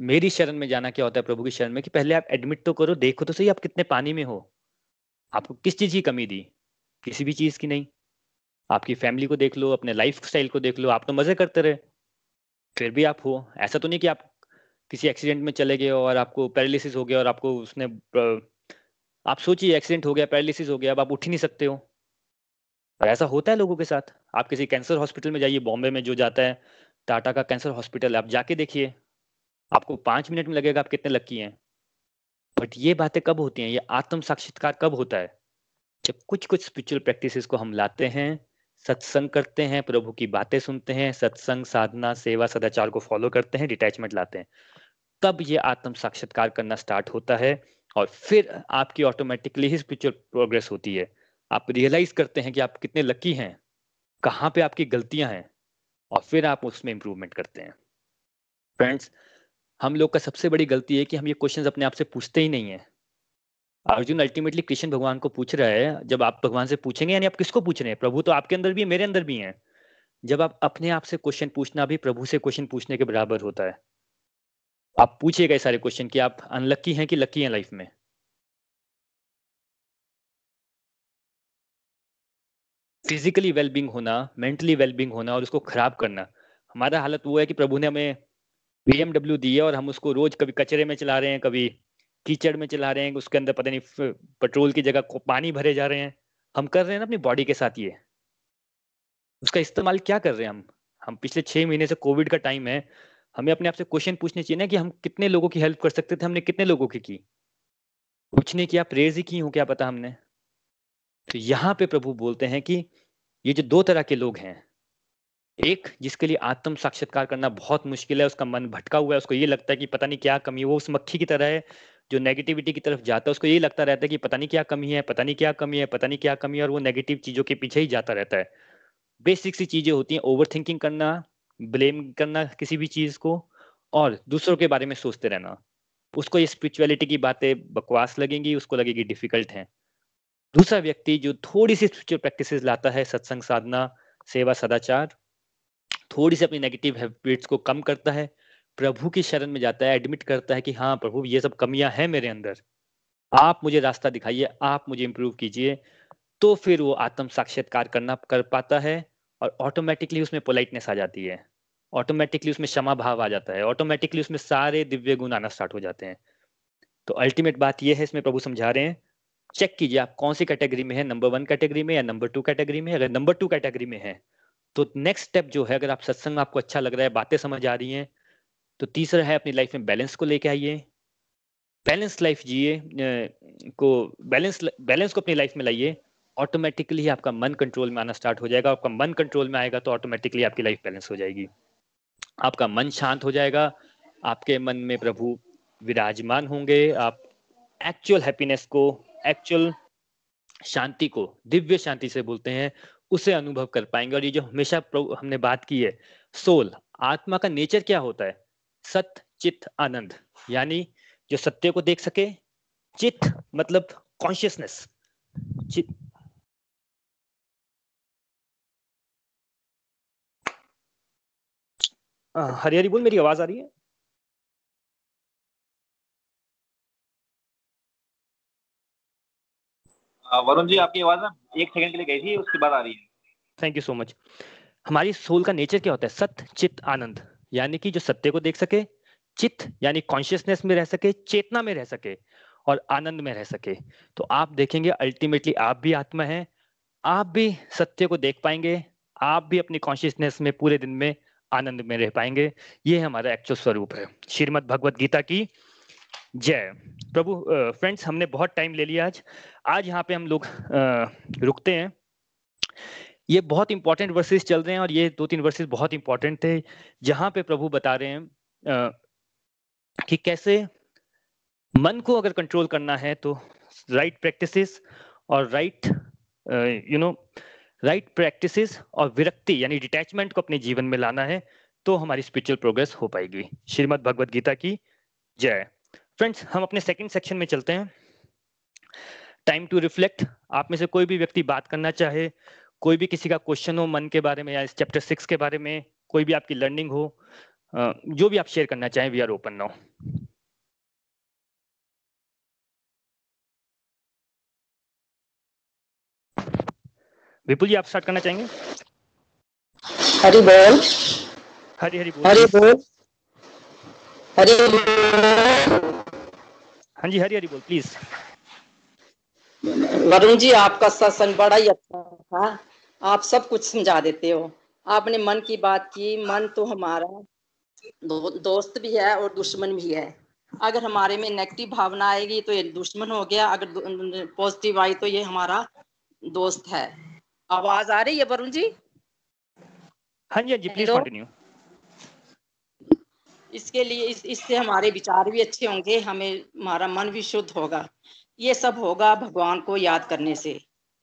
मेरी शरण में जाना क्या होता है प्रभु की शरण में कि पहले आप एडमिट तो करो, देखो तो सही आप कितने पानी में हो। आपको किस चीज़ की कमी दी? किसी भी चीज़ की नहीं। आपकी फैमिली को देख लो, अपने लाइफ स्टाइल को देख लो, आप तो मज़े करते रहे। फिर भी आप हो। ऐसा तो नहीं कि आप किसी एक्सीडेंट में चले गए और आपको पैरालिसिस हो गया और आपको उसने आप सोचिए एक्सीडेंट हो गया पैरालिसिस हो गया, अब आप उठ ही नहीं सकते हो। ऐसा होता है लोगों के साथ। आप किसी कैंसर हॉस्पिटल में जाइए, बॉम्बे में जो जाता है, टाटा का कैंसर हॉस्पिटल आप जाके देखिए। आपको पाँच मिनट में लगेगा आप कितने लक्की हैं। बट ये बातें कब होती हैं? ये आत्म साक्षात्कार कब होता है? जब कुछ कुछ स्पिरिचुअल प्रैक्टिसेस को हम लाते हैं, सत्संग करते हैं, प्रभु की बातें सुनते हैं, सत्संग, साधना, सेवा, सदाचार को फॉलो करते हैं डिटैचमेंट लाते हैं, तब ये आत्म साक्षात्कार करना स्टार्ट होता है और फिर आपकी ऑटोमेटिकली ही स्पिरिचुअल प्रोग्रेस होती है। आप रियलाइज़ करते हैं कि आप कितने लकी हैं, कहाँ पे आपकी गलतियाँ हैं, और फिर आप उसमें इंप्रूवमेंट करते हैं। फ्रेंड्स हम लोग का सबसे बड़ी गलती है कि हम ये क्वेश्चन अपने आप से पूछते ही नहीं है। अर्जुन अल्टीमेटली कृष्ण भगवान को पूछ रहा है, जब आप भगवान से पूछेंगे, यानी आप किसको पूछ रहे हैं? प्रभु तो आपके अंदर भी है, मेरे अंदर भी है। जब आप अपने आप से क्वेश्चन पूछना, भी प्रभु से क्वेश्चन पूछने के बराबर होता है। आप पूछिएगा सारे क्वेश्चन कि आप अनलक्की हैं कि लक्की हैं लाइफ में? फिजिकली वेलबींग होना मेंटली वेलबींग होना और उसको खराब करना। हमारा हालत वो है कि प्रभु ने हमें बीएमडब्ल्यू दी है और हम उसको रोज कभी कचरे में चला रहे हैं, कभी कीचड़ में चला रहे हैं, उसके अंदर पता नहीं पेट्रोल की जगह पानी भरे जा रहे हैं। हम कर रहे हैं ना अपनी बॉडी के साथ ये। उसका इस्तेमाल क्या कर रहे हैं हम? हम पिछले छह महीने से कोविड का टाइम है। हमें अपने आप से क्वेश्चन पूछने चाहिए ना कि हम कितने लोगों की हेल्प कर सकते थे, हमने कितने लोगों की की? कुछ नहीं किया प्रेज ही की हूँ, क्या पता हमने? तो यहाँ पे प्रभु बोलते हैं कि ये जो दो तरह के लोग हैं एक, जिसके लिए आत्म साक्षात्कार करना बहुत मुश्किल है, उसका मन भटका हुआ है, उसको ये लगता है कि पता नहीं क्या कमी है, वो उस मक्खी की तरह है, जो नेगेटिविटी की तरफ़ जाता है, उसको यही लगता रहता है कि पता नहीं क्या कमी है, पता नहीं क्या कमी है, पता नहीं क्या कमी है, और वो नेगेटिव चीज़ों के पीछे ही जाता रहता है। बेसिक सी चीज़ें होती हैं ओवर थिंकिंग करना ब्लेम करना किसी भी चीज़ को, और दूसरों के बारे में सोचते रहना। उसको ये स्पिरिचुअलिटी की बातें बकवास लगेंगी, उसको लगेगी डिफ़िकल्ट है। दूसरा व्यक्ति जो थोड़ी सी स्पिरिचुअल प्रैक्टिस लाता है, सत्संग साधना, सेवा सदाचार थोड़ी सी अपनी नेगेटिव हैबिट्स को कम करता है, प्रभु की शरण में जाता है एडमिट करता है कि हाँ प्रभु, ये सब कमियाँ हैं मेरे अंदर। आप मुझे रास्ता दिखाइए, आप मुझे इंप्रूव कीजिए तो फिर वो आत्म साक्षात्कार करना, कर पाता है और ऑटोमेटिकली उसमें पोलाइटनेस आ जाती है। ऑटोमेटिकली उसमें क्षमा भाव आ जाता है। ऑटोमेटिकली उसमें सारे दिव्य गुण आना स्टार्ट हो जाते हैं। तो अल्टीमेट बात यह है, इसमें प्रभु समझा रहे हैं। चेक कीजिए, आप कौन सी कैटेगरी में है? नंबर वन कैटेगरी में या नंबर टू कैटेगरी में अगर नंबर टू कैटेगरी में है तो नेक्स्ट स्टेप जो है, अगर आप सत्संग आपको अच्छा लग रहा है, बातें समझ आ रही हैं तो तीसरा है अपनी लाइफ में बैलेंस को लेके आइए। बैलेंस लाइफ जिए को बैलेंस बैलेंस को अपनी लाइफ में लाइए। ऑटोमेटिकली आपका मन कंट्रोल में आना स्टार्ट हो जाएगा। आपका मन कंट्रोल में आएगा तो ऑटोमेटिकली आपकी लाइफ बैलेंस हो जाएगी। आपका मन शांत हो जाएगा। आपके मन में प्रभु विराजमान होंगे। आप एक्चुअल हैप्पीनेस को एक्चुअल शांति को, दिव्य शांति से बोलते हैं। उसे अनुभव कर पाएँगे। और ये जो हमेशा हमने बात की है, सोल, आत्मा का नेचर क्या होता है? सत चित आनंद। यानी जो सत्य को देख सके चित मतलब कॉन्शियसनेस चित हरी हरी बोल, मेरी आवाज़ आ रही है? वरुण जी, आपकी आवाज़ ना एक सेकंड के लिए गई थी, उसके बाद आ रही है। थैंक यू सो मच हमारी सोल का नेचर क्या होता है? सत्य चित आनंद। यानी कि जो सत्य को देख सके चित यानी कॉन्शियसनेस में रह सके, चेतना में रह सके और आनंद में रह सके। तो आप देखेंगे अल्टीमेटली आप भी आत्मा है, आप भी सत्य को देख पाएँगे, आप भी अपनी कॉन्शियसनेस में पूरे दिन में आनंद में रह पाएँगे। ये हमारा एक्चुअल स्वरूप है। श्रीमद भगवत गीता की जय। प्रभु फ्रेंड्स हमने बहुत टाइम ले लिया आज। आज यहाँ पे हम लोग रुकते हैं। ये बहुत इंपॉर्टेंट वर्सेस चल रहे हैं और ये दो तीन वर्सेस बहुत इंपॉर्टेंट थे, जहाँ पे प्रभु बता रहे हैं कि कैसे मन को अगर कंट्रोल करना है तो राइट प्रैक्टिसेस और right you know right practices और विरक्ति, यानी डिटैचमेंट को अपने जीवन में लाना है तो हमारी स्पिरिचुअल प्रोग्रेस हो पाएगी। श्रीमद भगवत गीता की जय। फ्रेंड्स हम अपने सेकंड सेक्शन में चलते हैं। टाइम टू रिफ्लेक्ट आप में से कोई भी व्यक्ति बात करना चाहे कोई भी किसी का क्वेश्चन हो मन के बारे में या इस चैप्टर सिक्स के बारे में कोई भी आपकी लर्निंग हो जो भी आप शेयर करना चाहें we are open now Vipul ji आप स्टार्ट करना चाहेंगे? हरी बोल। हरी हरी बोल। हरी बोल। हरी हाँ जी हरी हरी बोल प्लीज़ वरुण जी आपका सत्संग बड़ा ही अच्छा था। आप सब कुछ समझा देते हो। आपने मन की बात की मन तो हमारा दो, दोस्त भी है और दुश्मन भी है। अगर हमारे में नेगेटिव भावना आएगी तो ये दुश्मन हो गया। अगर पॉजिटिव आई तो ये हमारा दोस्त है। आवाज़ आ रही है वरुण जी? हाँ जी हाँ जी प्लीज़ कंटिन्यू इसके लिए इस, इससे हमारे विचार भी अच्छे होंगे हमें हमारा मन भी शुद्ध होगा। ये सब होगा भगवान को याद करने से।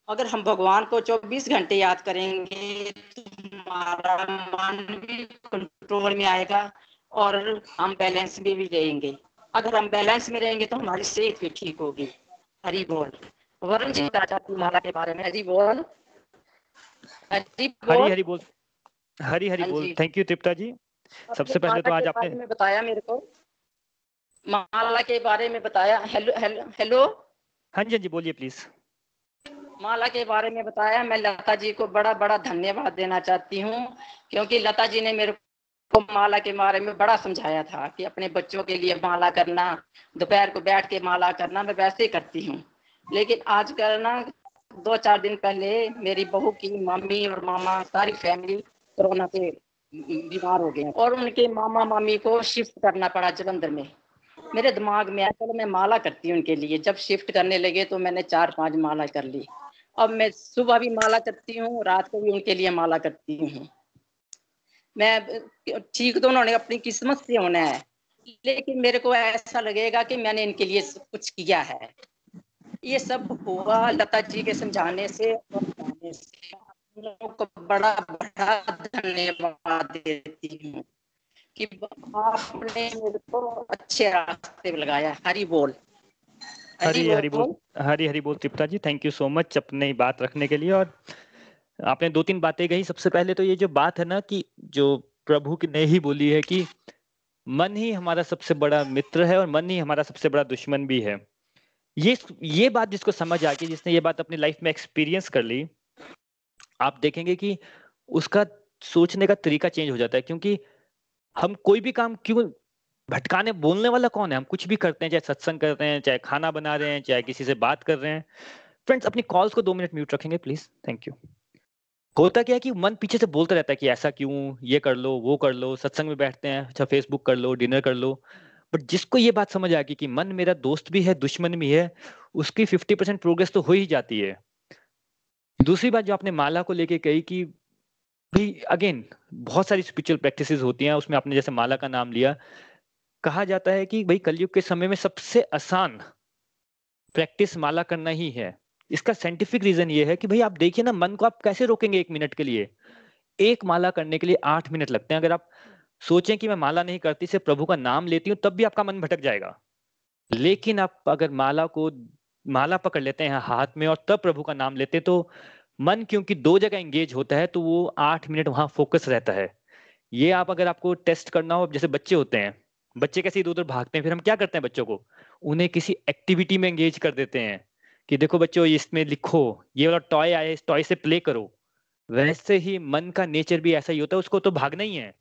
अगर हम भगवान को 24 घंटे याद करेंगे तो हमारा मन भी कंट्रोल में आएगा और हम बैलेंस में भी रहेंगे। अगर हम बैलेंस में रहेंगे तो हमारी सेहत भी ठीक होगी। हरी बोल। वरुण जी बताना चाहती माला के बारे में हरी बोल। हरी बोल। हरी बोल। हरी हरी बोल। Thank you Tripta ji. सबसे पहले तो आज आपने बताया मेरे को। माला के बारे में बताया। Hello hello hello. हाँ जी हाँ जी बोलिए प्लीज़ माला के बारे में बताया। मैं लता जी को बड़ा बड़ा धन्यवाद देना चाहती हूँ क्योंकि लता जी ने मेरे को माला के बारे में बड़ा समझाया था कि अपने बच्चों के लिए माला करना दोपहर को बैठ के माला करना मैं वैसे ही करती हूँ। लेकिन आजकल ना दो चार दिन पहले मेरी बहू की मम्मी और मामा सारी फैमिली कोरोना से बीमार हो गए और उनके मामा मामी को शिफ्ट करना पड़ा जलंधर में। मेरे दिमाग में आया, चलो मैं माला करती हूँ उनके लिए। जब शिफ्ट करने लगे तो मैंने चार पाँच माला कर ली। अब मैं सुबह भी माला करती हूँ, रात को भी उनके लिए माला करती हूँ। मैं, ठीक तो उन्होंने अपनी किस्मत से होना है, लेकिन मेरे को ऐसा लगेगा कि मैंने इनके लिए कुछ किया है। ये सब हुआ लता जी के समझाने से और से। को बड़ा बड़ा धन्यवाद देती हूँ कि आपने मेरे को अच्छे रास्ते पे लगाया। हरी बोल। हरी हरी बोल। हरी हरी बोल Tripta ji thank you so much अपने बात रखने के लिए। और आपने दो तीन बातें कही। सबसे पहले तो ये जो बात है ना कि जो प्रभु ने ही बोली है कि मन ही हमारा सबसे बड़ा मित्र है और मन ही हमारा सबसे बड़ा दुश्मन भी है। ये ये बात जिसको समझ आ गई जिसने ये बात अपनी लाइफ में एक्सपीरियंस कर ली आप देखेंगे कि उसका सोचने का तरीका चेंज हो जाता है, क्योंकि हम कोई भी काम क्यों भटकाने, बोलने वाला कौन है? हम कुछ भी करते हैं, चाहे सत्संग कर रहे हैं, चाहे खाना बना रहे हैं, चाहे किसी से बात कर रहे हैं। फ्रेंड्स अपनी कॉल्स को दो मिनट म्यूट रखेंगे प्लीज़ थैंक यू होता क्या है कि मन पीछे से बोलता रहता है कि ऐसा क्यों, ये कर लो, वो कर लो, सत्संग में बैठते हैं अच्छा फेसबुक कर लो डिनर कर लो। बट जिसको ये बात समझ आ गई कि मन मेरा दोस्त भी है, दुश्मन भी है, उसकी फिफ्टी परसेंट प्रोग्रेस तो हो ही जाती है। दूसरी बात जो आपने माला को लेके कही कि भाई अगेन बहुत सारी स्पिरिचुअल प्रैक्टिसेस होती हैं, उसमें आपने जैसे माला का नाम लिया, कहा जाता है कि भाई कलयुग के समय में सबसे आसान प्रैक्टिस माला करना ही है। इसका साइंटिफिक रीजन ये है कि भाई आप देखिए ना, मन को आप कैसे रोकेंगे एक मिनट के लिए? एक माला करने के लिए आठ मिनट लगते हैं। अगर आप सोचें कि मैं माला नहीं करती, सिर्फ़ प्रभु का नाम लेती हूँ, तब भी आपका मन भटक जाएगा। लेकिन आप अगर माला को माला पकड़ लेते हैं हाथ में और तब प्रभु का नाम लेते तो मन क्योंकि दो जगह एंगेज होता है तो वो आठ मिनट वहाँ फोकस रहता है। ये आप अगर आपको टेस्ट करना हो जैसे बच्चे होते हैं, बच्चे कैसे इधर उधर भागते हैं, फिर हम क्या करते हैं बच्चों को? उन्हें किसी एक्टिविटी में एंगेज कर देते हैं कि देखो बच्चों, इसमें लिखो, ये वाला टॉय आया, इस टॉय से प्ले करो। वैसे ही मन का नेचर भी ऐसा ही होता है, उसको तो भागना ही है।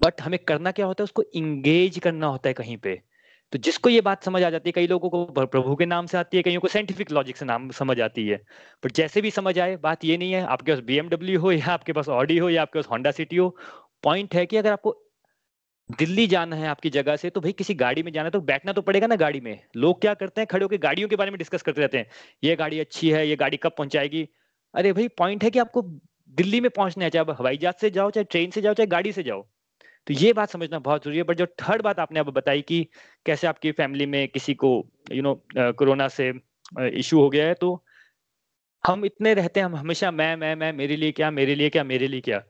बट हमें करना क्या होता है, उसको इंगेज करना होता है कहीं पे। तो जिसको ये बात समझ आ जाती है, कई लोगों को प्रभु के नाम से आती है, कईयों को साइंटिफिक लॉजिक से नाम समझ आती है। पर जैसे भी समझ आए, बात ये नहीं है, आपके पास बीएमडब्ल्यू हो या आपके पास ऑडी हो या आपके पास होंडा सिटी हो पॉइंट है कि अगर आपको दिल्ली जाना है आपकी जगह से तो भाई किसी गाड़ी में जाना है तो बैठना तो पड़ेगा ना गाड़ी में। लोग क्या करते हैं, खड़े होकर गाड़ियों के बारे में डिस्कस करते रहते हैं। ये गाड़ी अच्छी है, ये गाड़ी कब पहुंचाएगी? अरे भाई पॉइंट है कि आपको दिल्ली में पहुँचना है, चाहे हवाई जहाज़ से जाओ, चाहे ट्रेन से जाओ, चाहे गाड़ी से जाओ। तो ये बात समझना बहुत ज़रूरी है। बट जो थर्ड बात आपने अब बताई कि कैसे आपकी फैमिली में किसी को यू नो कोरोना से इशू हो गया है तो हम इतने रहते हैं, हम हमेशा मैं मैं मैं, मेरे लिए क्या, मेरे लिए क्या, मेरे लिए क्या।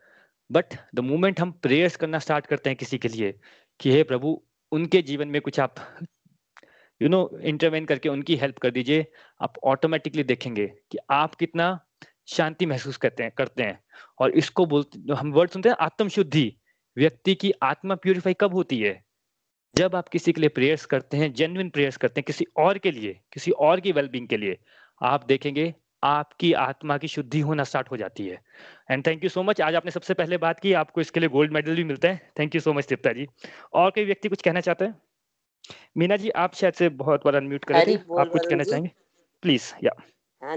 बट द मोमेंट हम प्रेयर्स करना स्टार्ट करते हैं किसी के लिए कि हे प्रभु, उनके जीवन में कुछ आप यू नो इंटरवेन करके उनकी हेल्प कर दीजिए। आप ऑटोमेटिकली देखेंगे कि आप कितना शांति महसूस करते हैं करते हैं। और इसको बोलते, हम वर्ड सुनते हैं आत्म शुद्धि व्यक्ति की आत्मा प्यूरिफाई कब होती है? जब आप किसी के लिए प्रेयर्स करते हैं जेन्युइन प्रेयर्स करते हैं किसी और के लिए किसी और की वेलबींग के लिए आप देखेंगे आपकी आत्मा की शुद्धि होना स्टार्ट हो जाती है। And thank you so much आज आपने सबसे पहले बात की आपको इसके लिए गोल्ड मेडल भी मिलता है। Thank you so much Tripta ji. और कोई व्यक्ति कुछ कहना चाहते हैं? मीना जी आप शायद से बहुत बार अनम्यूट कर रहे थे। आप कुछ कहना चाहेंगे? प्लीज़ या हाँ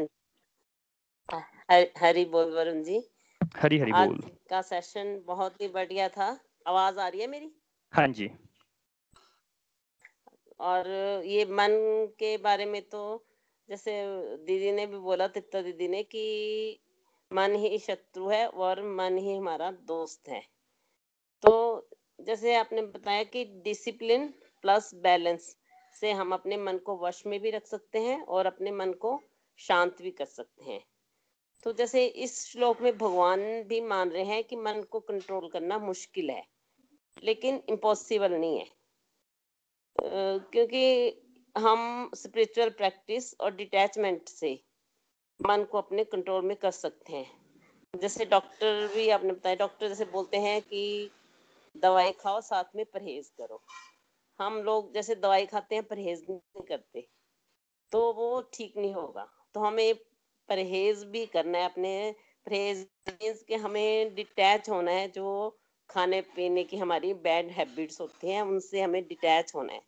हरी बोल वरुण जी। हरी हरी बोल का सेशन बहुत ही बढ़िया था। आवाज़ आ रही है मेरी? हाँ जी। और ये मन के बारे में तो जैसे दीदी ने भी बोला तिप्ता दीदी ने कि मन ही शत्रु है और मन ही हमारा दोस्त है। तो जैसे आपने बताया कि डिसिप्लिन प्लस बैलेंस से हम अपने मन को वश में भी रख सकते हैं और अपने मन को शांत भी कर सकते हैं। तो जैसे इस श्लोक में भगवान भी मान रहे हैं कि मन को कंट्रोल करना मुश्किल है, लेकिन इम्पॉसिबल नहीं है। क्योंकि हम स्पिरिचुअल प्रैक्टिस और डिटैचमेंट से मन को अपने कंट्रोल में कर सकते हैं। जैसे डॉक्टर भी आपने बताया डॉक्टर जैसे बोलते हैं कि दवाई खाओ, साथ में परहेज करो। हम लोग जैसे दवाई खाते हैं, परहेज नहीं करते तो वो ठीक नहीं होगा। तो हमें परहेज भी करना है अपने परहेज मीन्स कि हमें डिटैच होना है, जो खाने पीने की हमारी बैड हैबिट्स होती हैं, उनसे हमें डिटैच होना है।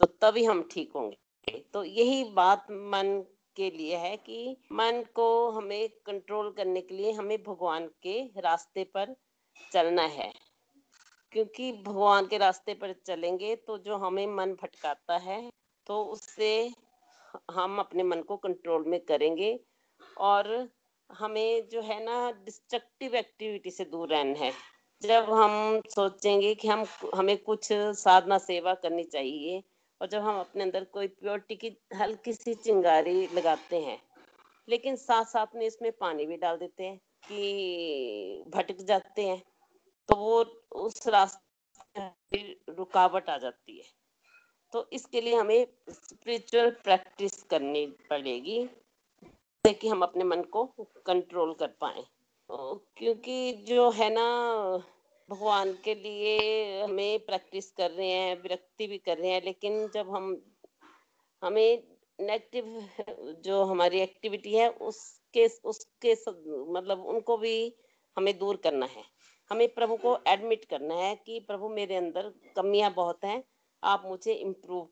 तो तभी हम ठीक होंगे। तो यही बात मन के लिए है कि मन को हमें कंट्रोल करने के लिए हमें भगवान के रास्ते पर चलना है। क्योंकि भगवान के रास्ते पर चलेंगे तो जो हमें मन भटकाता है तो उससे हम अपने मन को कंट्रोल में करेंगे। और हमें जो है ना डिस्ट्रक्टिव एक्टिविटी से दूर रहना है। जब हम सोचेंगे कि हम, हमें कुछ साधना सेवा करनी चाहिए और जब हम अपने अंदर कोई प्योरिटी की हल्की सी चिंगारी लगाते हैं, लेकिन साथ साथ में इसमें पानी भी डाल देते हैं कि भटक जाते हैं तो वो उस रास्ते रुकावट आ जाती है। तो इसके लिए हमें स्पिरिचुअल प्रैक्टिस करनी पड़ेगी। जिससे कि हम अपने मन को कंट्रोल कर पाए। क्योंकि जो है ना, भगवान के लिए हमें प्रैक्टिस कर रहे हैं, विरक्ति भी कर रहे हैं, लेकिन जब हम, हमें नेगेटिव जो हमारी एक्टिविटी है, उसके उसके मतलब उनको भी हमें दूर करना है। हमें प्रभु को एडमिट करना है कि प्रभु मेरे अंदर कमियाँ बहुत हैं, आप मुझे इम्प्रूव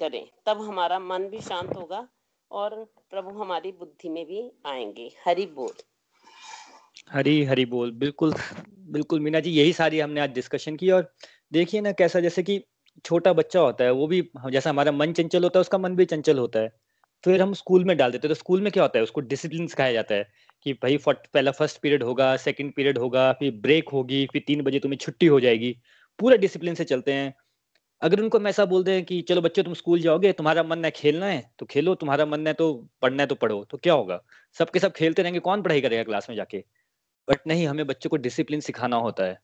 करें। तब हमारा मन भी शांत होगा और प्रभु हमारी बुद्धि में भी आएँगे। हरि बोल। हरी हरी बोल। बिल्कुल बिल्कुल मीना जी यही सारी हमने आज डिस्कशन की और देखिए ना कैसा जैसे कि छोटा बच्चा होता है वो भी जैसा हमारा मन चंचल होता है उसका मन भी चंचल होता है। फिर हम स्कूल में डाल देते हैं तो स्कूल में क्या होता है उसको डिसिप्लिन सिखाया जाता है कि भाई फट, पहला फ़र्स्ट पीरियड होगा सेकंड पीरियड होगा फिर ब्रेक होगी फिर तीन बजे तुम्हें छुट्टी हो जाएगी। पूरा डिसिप्लिन से चलते हैं। अगर उनको हम ऐसा बोल दें कि, चलो बच्चों, तुम स्कूल जाओगे, तुम्हारा मन है खेलना है तो खेलो, तुम्हारा मन है तो पढ़ना है तो पढ़ो। तो क्या होगा? सबके सब खेलते रहेंगे, कौन पढ़ाई करेगा क्लास में जाके? बट नहीं, हमें बच्चों को डिसिप्लिन सिखाना होता है।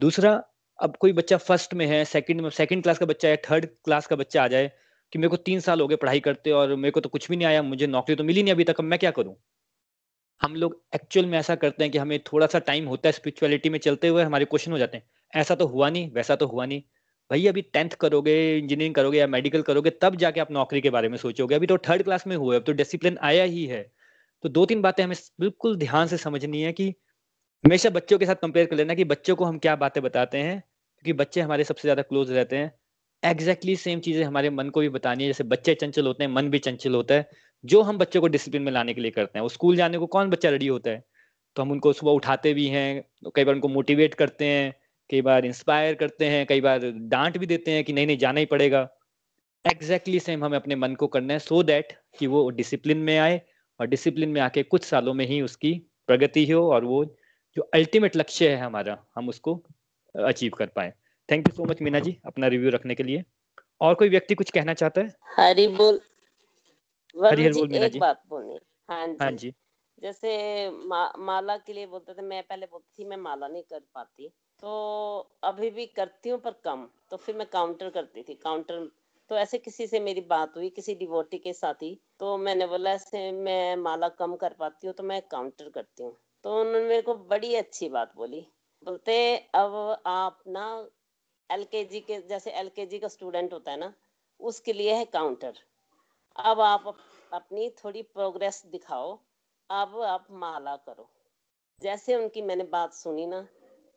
दूसरा, अब कोई बच्चा फ़र्स्ट में है सेकंड में सेकंड क्लास का बच्चा है थर्ड क्लास का बच्चा आ जाए कि मेरे को तीन साल हो गए पढ़ाई करते और मेरे को तो कुछ भी नहीं आया, मुझे नौकरी तो मिली नहीं अभी तक मैं क्या करूँ? हम लोग एक्चुअल में ऐसा करते हैं कि हमें थोड़ा सा टाइम होता है स्पिरिचुअलिटी में चलते हुए, हमारे क्वेश्चन हो जाते हैं। ऐसा तो हुआ नहीं, वैसा तो हुआ नहीं। भाई, अभी टेंथ करोगे इंजीनियरिंग करोगे या मेडिकल करोगे, तब जाके आप नौकरी के बारे में सोचोगे। अभी तो थर्ड क्लास में हुए, अब तो डिसिप्लिन आया ही है। तो दो तीन बातें हमें बिल्कुल ध्यान से समझनी है कि हमेशा बच्चों के साथ कंपेयर कर लेना कि बच्चों को हम क्या बातें बताते हैं, क्योंकि बच्चे हमारे सबसे ज़्यादा क्लोज रहते हैं। एग्जैक्टली सेम चीज़ें हमारे मन को भी बतानी है, जैसे बच्चे चंचल होते हैं, मन भी चंचल होता है। जो हम बच्चों को डिसिप्लिन में लाने के लिए करते हैं, वो स्कूल जाने को कौन बच्चा रेडी होता है? तो हम उनको सुबह उठाते भी हैं, कई बार उनको मोटिवेट करते हैं। कई बार इंस्पायर करते हैं कई बार डांट भी देते हैं कि नहीं नहीं जाना ही पड़ेगा। एग्जैक्टली exactly सेम हमें अपने मन को करना है सो so दैट कि वो डिसिप्लिन में आए और डिसिप्लिन में आके कुछ सालों में ही उसकी प्रगति हो और वो जो अल्टीमेट लक्ष्य है हमारा हम उसको अचीव कर पाए। Thank you so much Meena ji अपना रिव्यू रखने के लिए। और कोई व्यक्ति कुछ कहना चाहता है? हरी बोल। हरी हरी बोल मीना जी। बात बोलनी। हाँ जी। हाँ जी। जैसे मा, माला के लिए बोलते थे मैं पहले बोलती थी मैं माला नहीं कर पाती। तो अभी भी करती हूँ पर कम। तो फिर मैं काउंटर करती थी। काउंटर तो ऐसे किसी से मेरी बात हुई, किसी डिवोटी के साथ ही। तो मैंने बोला, ऐसे मैं माला कम कर पाती हूँ तो मैं काउंटर करती हूँ। तो उन्होंने मेरे को बड़ी अच्छी बात बोली। बोलते, अब आप ना एलकेजी के, जैसे एलकेजी का स्टूडेंट होता है ना, उसके लिए है काउंटर अब आप अपनी थोड़ी प्रोग्रेस दिखाओ। अब आप माला करो। जैसे उनकी मैंने बात सुनी ना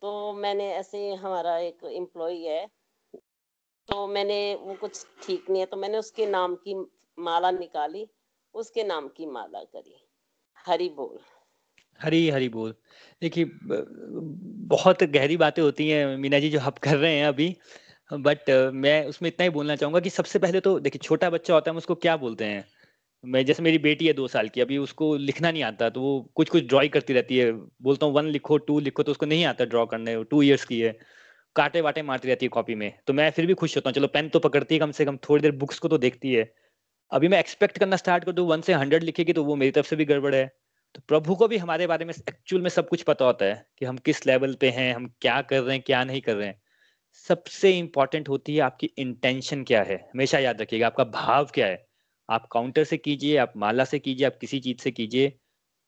तो मैंने ऐसे हमारा एक एम्प्लॉय है। तो मैंने वो कुछ ठीक नहीं है तो मैंने उसके नाम की माला निकाली, उसके नाम की माला करी। हरी बोल। हरी हरी बोल। देखिए बहुत गहरी बातें होती हैं मीना जी जो आप कर रहे हैं अभी, बट मैं उसमें इतना ही बोलना चाहूँगा कि सबसे पहले तो देखिए, छोटा बच्चा होता है हम उसको क्या बोलते हैं? मैं, जैसे मेरी बेटी है दो साल की, अभी उसको लिखना नहीं आता तो वो कुछ कुछ ड्रॉ करती रहती है। बोलता हूँ वन लिखो टू लिखो तो उसको नहीं आता ड्रॉ करने टू ईयर्स की है। काटे वाटे मारती रहती है कॉपी में। तो मैं फिर भी खुश होता हूँ, चलो पेन तो पकड़ती है कम से कम, थोड़ी देर बुक्स को तो देखती है। अभी मैं एक्सपेक्ट करना स्टार्ट कर दू वन से हंड्रेड लिखेगी तो वो मेरी तरफ़ से भी गड़बड़ है। तो प्रभु को भी हमारे बारे में एक्चुअल में सब कुछ पता होता है कि हम किस लेवल पे हैं, हम क्या कर रहे हैं, क्या नहीं कर रहे हैं। सबसे इंपॉर्टेंट होती है आपकी इंटेंशन क्या है। हमेशा याद रखिएगा, आपका भाव क्या है। आप काउंटर से कीजिए, आप माला से कीजिए, आप किसी चीज़ से कीजिए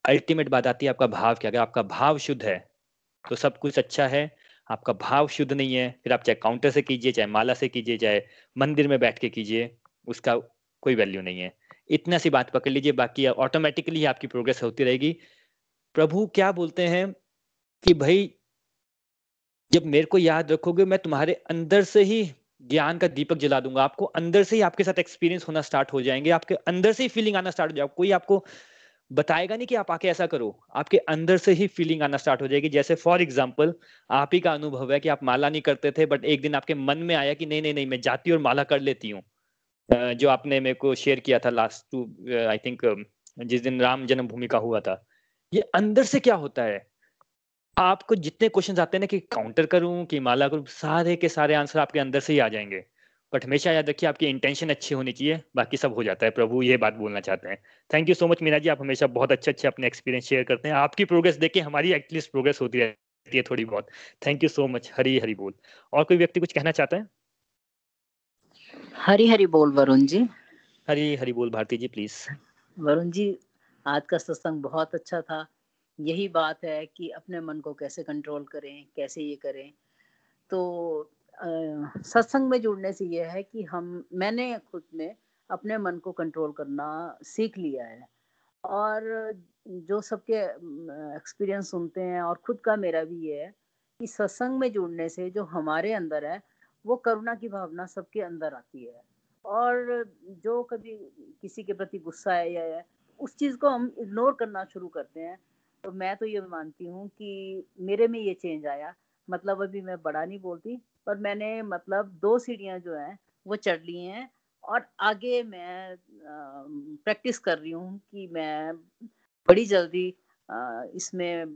अल्टीमेट बात आती है आपका भाव क्या? अगर आपका भाव शुद्ध है तो सब कुछ अच्छा है, आपका भाव शुद्ध नहीं है, फिर आप चाहे काउंटर से कीजिए, चाहे माला से कीजिए, चाहे मंदिर में बैठ के कीजिए, उसका कोई वैल्यू नहीं है। इतना सी बात पकड़ लीजिए, बाकी ऑटोमेटिकली आपकी प्रोग्रेस होती रहेगी। प्रभु, क्या बोलते हैं कि भाई, जब मेरे को याद रखोगे, मैं तुम्हारे अंदर से ही ज्ञान का दीपक जला दूँगा। आपको अंदर से ही आपके साथ एक्सपीरियंस होना स्टार्ट हो जाएँगे। आपके अंदर से ही फीलिंग आना स्टार्ट हो जाएगा। कोई आपको बताएगा नहीं कि आप आके ऐसा करो। आपके अंदर से ही फीलिंग आना स्टार्ट हो जाएगी। जैसे फॉर एग्ज़ाम्पल आप ही का अनुभव है कि आप माला नहीं करते थे बट एक दिन आपके मन में आया कि नहीं नहीं नहीं, मैं जाती और माला कर लेती हूँ। जो आपने मेरे को शेयर किया था लास्ट टू आई थिंक जिस दिन राम जन्मभूमि का हुआ था। ये अंदर से क्या होता है? आपको जितने क्वेश्चन आते हैं ना कि काउंटर करूँ कि माला करूँ सारे के सारे आंसर आपके अंदर से ही आ जाएँगे। बट हमेशा याद रखिए आपकी इंटेंशन अच्छी होनी चाहिए बाकी सब हो जाता है। प्रभु ये बात बोलना चाहते हैं। Thank you so much Meena ji आप हमेशा बहुत अच्छे अच्छे अपने एक्सपीरियंस शेयर करते हैं। आपकी प्रोग्रेस देख के हमारी एटलीस्ट प्रोग्रेस होती रहती है थोड़ी बहुत। Thank you so much Hari Hari बोल। और कोई व्यक्ति कुछ कहना चाहता है? हरी हरी बोल वरुण जी। हरी हरी बोल भारती जी प्लीज़ वरुण जी आज का सत्संग बहुत अच्छा था। यही बात है कि अपने मन को कैसे कंट्रोल करें, कैसे ये करें। तो सत्संग में जुड़ने से यह है कि हम, मैंने खुद में अपने मन को कंट्रोल करना सीख लिया है। और जो सबके एक्सपीरियंस सुनते हैं और खुद का मेरा भी ये है कि सत्संग में जुड़ने से जो हमारे अंदर है, वो करुणा की भावना सबके अंदर आती है। और जो कभी किसी के प्रति गुस्सा है या उस चीज़ को हम इग्नोर करना शुरू करते हैं। तो मैं तो ये मानती हूँ कि मेरे में ये चेंज आया। मतलब अभी मैं बड़ा नहीं बोलती, पर मैंने मतलब दो सीढ़ियाँ जो हैं, वो चढ़ ली हैं और आगे मैं प्रैक्टिस कर रही हूँ कि मैं बड़ी जल्दी इसमें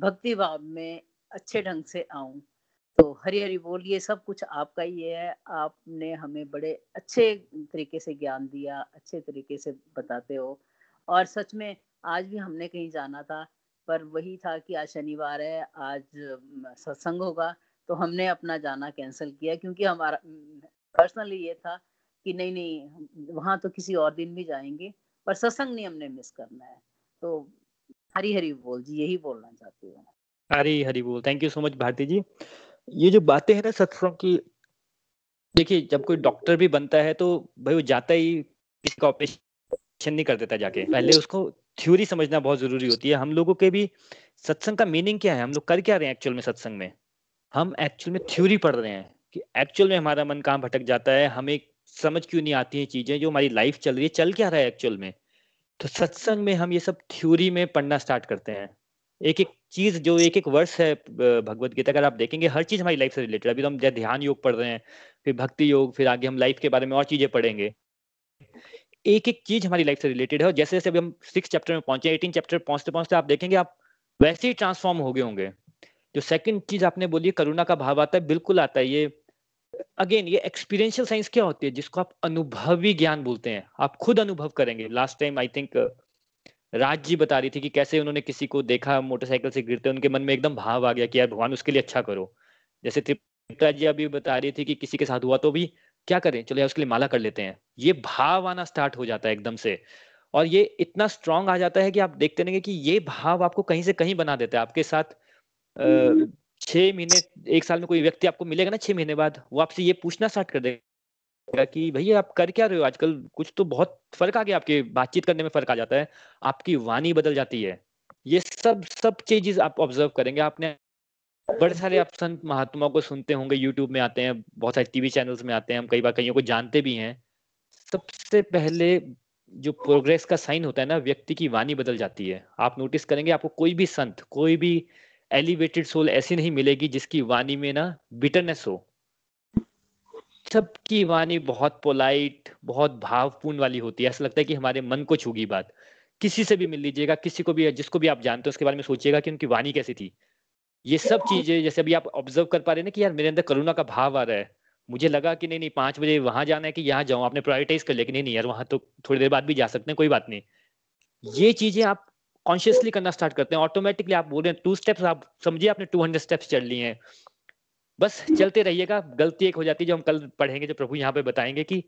भक्ति भाव में अच्छे ढंग से आऊँ। तो हरी हरी बोल, ये सब कुछ आपका ही है। आपने हमें बड़े अच्छे तरीके से ज्ञान दिया, अच्छे तरीके से बताते हो। और सच में आज भी हमने कहीं जाना था, पर वही था कि आज शनिवार है, आज सत्संग होगा तो हमने अपना जाना कैंसिल किया क्योंकि हमारा पर्सनली ये था कि नहीं नहीं, वहाँ तो किसी और दिन भी जाएँगे, पर सत्संग नहीं हमने मिस करना है। तो हरी हरी बोल जी, यही बोलना चाहती हूँ। हरी हरी बोल thank you so much Bharti ji. ये जो बातें हैं ना सत्संग की, देखिए जब कोई डॉक्टर भी बनता है तो भाई वो जाता ही किसी का ऑपरेशन नहीं कर देता जाके, पहले उसको थ्योरी समझना बहुत ज़रूरी होती है। हम लोगों के भी सत्संग का मीनिंग क्या है? हम लोग कर क्या रहे हैं एक्चुअल में सत्संग में? हम एक्चुअल में थ्योरी पढ़ रहे हैं कि एक्चुअल में हमारा मन कहाँ भटक जाता है? हमें समझ क्यों नहीं आती है चीज़ें जो हमारी लाइफ चल रही है? चल क्या रहा है एक्चुअल में? तो सत्संग में हम ये सब थ्योरी में पढ़ना स्टार्ट करते हैं। एक एक चीज़ जो एक एक वर्ष है भगवत गीता अगर आप देखेंगे, हर चीज़ हमारी लाइफ से रिलेटेड अभी तो हम ध्यान योग पढ़ रहे हैं, फिर भक्ति योग, फिर आगे हम लाइफ के बारे में और चीज़ें पढ़ेंगे। एक एक चीज़ हमारी लाइफ से रिलेटेड है। और जैसे जैसे अभी हम सिक्स चैप्टर में पहुँचे एटीन चैप्टर पहुँचते पहुँचते आप देखेंगे, आप वैसे ही ट्रांसफॉर्म हो गए होंगे। जो सेकंड चीज़ आपने बोली, करुणा का भाव आता है, बिल्कुल आता है। ये अगेन ये एक्सपीरियंशियल साइंस क्या होती है? जिसको आप अनुभवी ज्ञान बोलते हैं। आप खुद अनुभव करेंगे। Last time I think Raj ji बता रही थी कि कैसे उन्होंने किसी को देखा, मोटरसाइकिल से गिरते, उनके मन में एकदम भाव आ गया कि यार, भगवान, उसके लिए अच्छा करो। जैसे त्रिपुरा जी अभी बता रही थी कि किसी के साथ हुआ तो भी क्या करें? चलो यार उसके लिए माला कर लेते हैं। ये भाव आना स्टार्ट हो जाता है एकदम से। और ये इतना स्ट्रांग आ जाता है कि आप देखते रहेंगे कि ये भाव आपको कहीं से कहीं बना देता है। आपके साथ छह महीने एक साल में कोई व्यक्ति आपको मिलेगा ना छह महीने बाद वो आपसे ये पूछना स्टार्ट कर देगा कि भैया आप कर क्या रहे हो आजकल? कुछ तो बहुत फ़र्क आ गया आपके बातचीत करने में फ़र्क आ जाता है। आपकी वाणी बदल जाती है। ये सब सब चीज़ें आप ऑब्ज़र्व करेंगे। आपने बड़े सारे आप संत महात्माओं को सुनते होंगे यूट्यूब में आते हैं, बहुत सारे टीवी चैनल्स में आते हैं, हम कई बार कईयों को जानते भी हैं। सबसे पहले जो प्रोग्रेस का साइन होता है ना, व्यक्ति की वाणी बदल जाती है। आप नोटिस करेंगे, आपको कोई भी संत, कोई भी एलिवेटेड सोल ऐसी नहीं मिलेगी जिसकी वाणी में ना बिटरनेस हो। सबकी वाणी बहुत पोलाइट बहुत भावपूर्ण वाली होती है। ऐसा लगता है कि हमारे मन को छूगी बात। किसी से भी मिल लीजिएगा, किसी को भी, जिसको भी आप जानते हो, उसके बारे में सोचिएगा कि उनकी वाणी कैसी थी। ये सब चीज़ें, जैसे अभी आप ऑब्ज़र्व कर पा रहे ना कि यार मेरे अंदर करुणा का भाव आ रहा है। मुझे लगा कि नहीं नहीं, पाँच बजे वहाँ जाना है कि यहाँ जाऊँ, आपने प्रायोरिटाइज कर लिया कि नहीं नहीं यार वहाँ तो थोड़ी देर बाद भी जा सकते हैं, कोई बात नहीं। ये चीज़ें आप कॉन्शियसली करना स्टार्ट करते हैं। ऑटोमेटिकली आप बोल रहे हैं टू स्टेप्स आप समझिए, आपने टू हंड्रेड स्टेप्स चल लिए हैं। बस चलते रहिएगा, गलती एक हो जाती है जो हम कल पढ़ेंगे, जो प्रभु यहाँ पे बताएँगे कि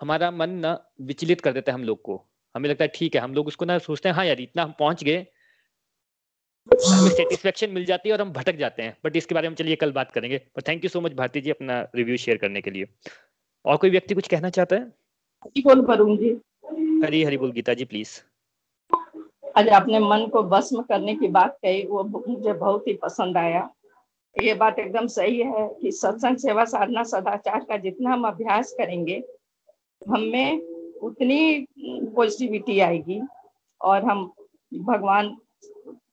हमारा मन ना विचलित कर देता है हम लोग को। हमें लगता है, ठीक है, हम लोग उसको ना सोचते हैं हाँ यार इतना हम पहुँच गए हमें सेटिस्फेक्शन मिल जाती है और हम भटक जाते हैं। बट इसके बारे में चलिए कल बात करेंगे। पर thank you so much Bharti ji अपना रिव्यू शेयर करने के लिए। और कोई व्यक्ति कुछ कहना चाहता है? बोल वरुण जी। हरी हरी बोल गीता जी प्लीज़ आज आपने मन को भस्म करने की बात कही वो मुझे बहुत ही पसंद आया। ये बात एकदम सही है कि सत्संग सेवा साधना सदाचार का जितना हम अभ्यास करेंगे हमें उतनी पॉजिटिविटी आएगी और हम भगवान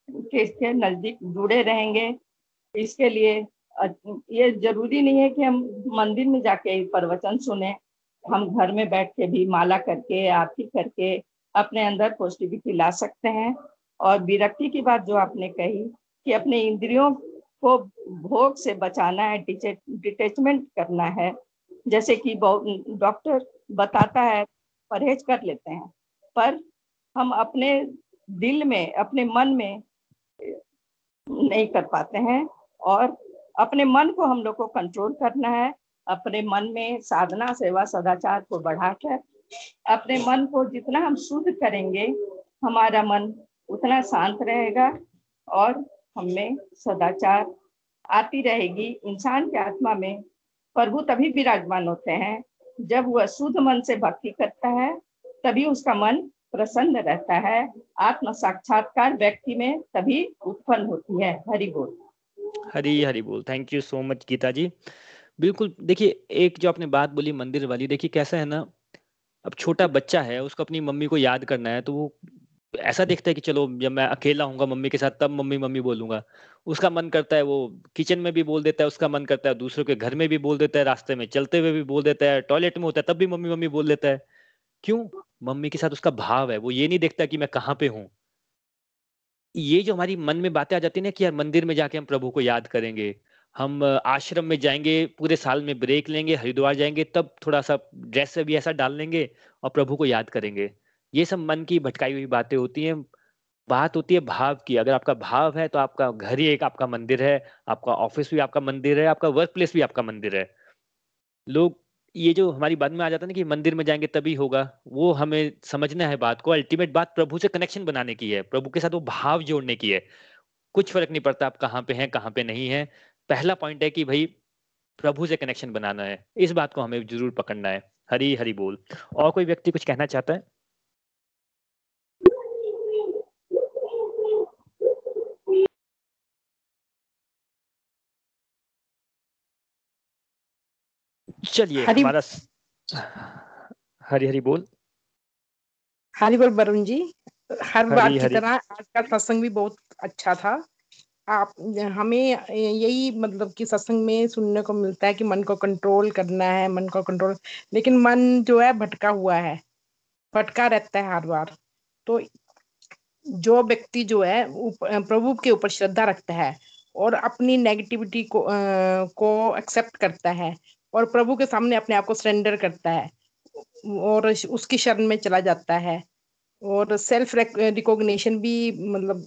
के, के नज़दीक जुड़े रहेंगे। इसके लिए ये ज़रूरी नहीं है कि हम मंदिर में जाके प्रवचन सुने। हम घर में बैठ के भी माला करके आरती करके अपने अंदर पॉजिटिविटी ला सकते हैं। और विरक्ति की बात जो आपने कही कि अपने इंद्रियों को भोग से बचाना है डिटेचमेंट करना है। जैसे कि डॉक्टर बताता है परहेज कर लेते हैं। पर हम अपने दिल में अपने मन में नहीं कर पाते हैं और अपने मन को हम लोग को कंट्रोल करना है। अपने मन में साधना, सेवा, सदाचार को बढ़ाकर, अपने मन को जितना हम शुद्ध करेंगे, हमारा मन उतना शांत रहेगा और हमें सदाचार आती रहेगी। इंसान के आत्मा में प्रभु तभी विराजमान होते हैं जब वह शुद्ध मन से भक्ति करता है, तभी उसका मन प्रसन्न रहता है। आत्म साक्षात्कार व्यक्ति में तभी उत्पन्न होती है। हरि बोल। हरी हरी बोल। Thank you so much Geeta ji. बिल्कुल, देखिए, एक जो आपने बात बोली मंदिर वाली, देखिए, कैसा है ना, अब छोटा बच्चा है, उसको अपनी मम्मी को याद करना है तो वो ऐसा देखता है कि चलो, जब मैं अकेला हूँ मम्मी के साथ, तब मम्मी मम्मी बोलूँगा। उसका मन करता है, वो किचन में भी बोल देता है, उसका मन करता है, दूसरों के घर में भी बोल देता है, रास्ते में चलते हुए भी बोल देता है, टॉयलेट में होता है, तब भी मम्मी मम्मी बोल देता है। क्यों मम्मी के साथ उसका भाव है? वो ये नहीं देखता कि मैं कहाँ पे हूँ। ये जो हमारी मन में बातें आ जाती है ना कि यार मंदिर में जाके हम प्रभु को याद करेंगे, हम आश्रम में जाएँगे, पूरे साल में ब्रेक लेंगे, हरिद्वार जाएँगे, तब थोड़ा सा ड्रेस भी ऐसा डाल लेंगे और प्रभु को याद करेंगे। ये सब मन की भटकाई हुई बातें होती हैं। बात होती है भाव की। अगर आपका भाव है तो आपका घर ही एक आपका मंदिर है, आपका ऑफ़िस भी आपका मंदिर है, आपका वर्क प्लेस भी आपका मंदिर है। लोग ये जो हमारी बात में आ जाता है ना कि मंदिर में जाएँगे तभी होगा, वो हमें समझना है बात को। अल्टीमेट बात प्रभु से कनेक्शन बनाने की है। प्रभु के साथ वो भाव जोड़ने की है। कुछ फ़र्क नहीं पड़ता आप कहाँ पे हैं, कहाँ पे नहीं है। पहला पॉइंट है कि भाई, प्रभु से कनेक्शन बनाना है। इस बात को हमें ज़रूर पकड़ना है। हरी हरी बोल। और कोई व्यक्ति कुछ कहना चाहता है? चलिए हमारा हरी हरी बोल। हरी बोल वरुण जी। हर बार की तरह आज का सत्संग भी बहुत अच्छा था। आप हमें यही मतलब कि सत्संग में सुनने को मिलता है कि मन को कंट्रोल करना है मन को कंट्रोल लेकिन मन जो है भटका हुआ है। भटका रहता है हर बार। तो जो व्यक्ति जो है प्रभु के ऊपर श्रद्धा रखता है और अपनी नेगेटिविटी को आ, को एक्सेप्ट करता है। और प्रभु के सामने अपने आप को सरेंडर करता है। और उसकी शरण में चला जाता है। और सेल्फ रिकॉग्निशन भी मतलब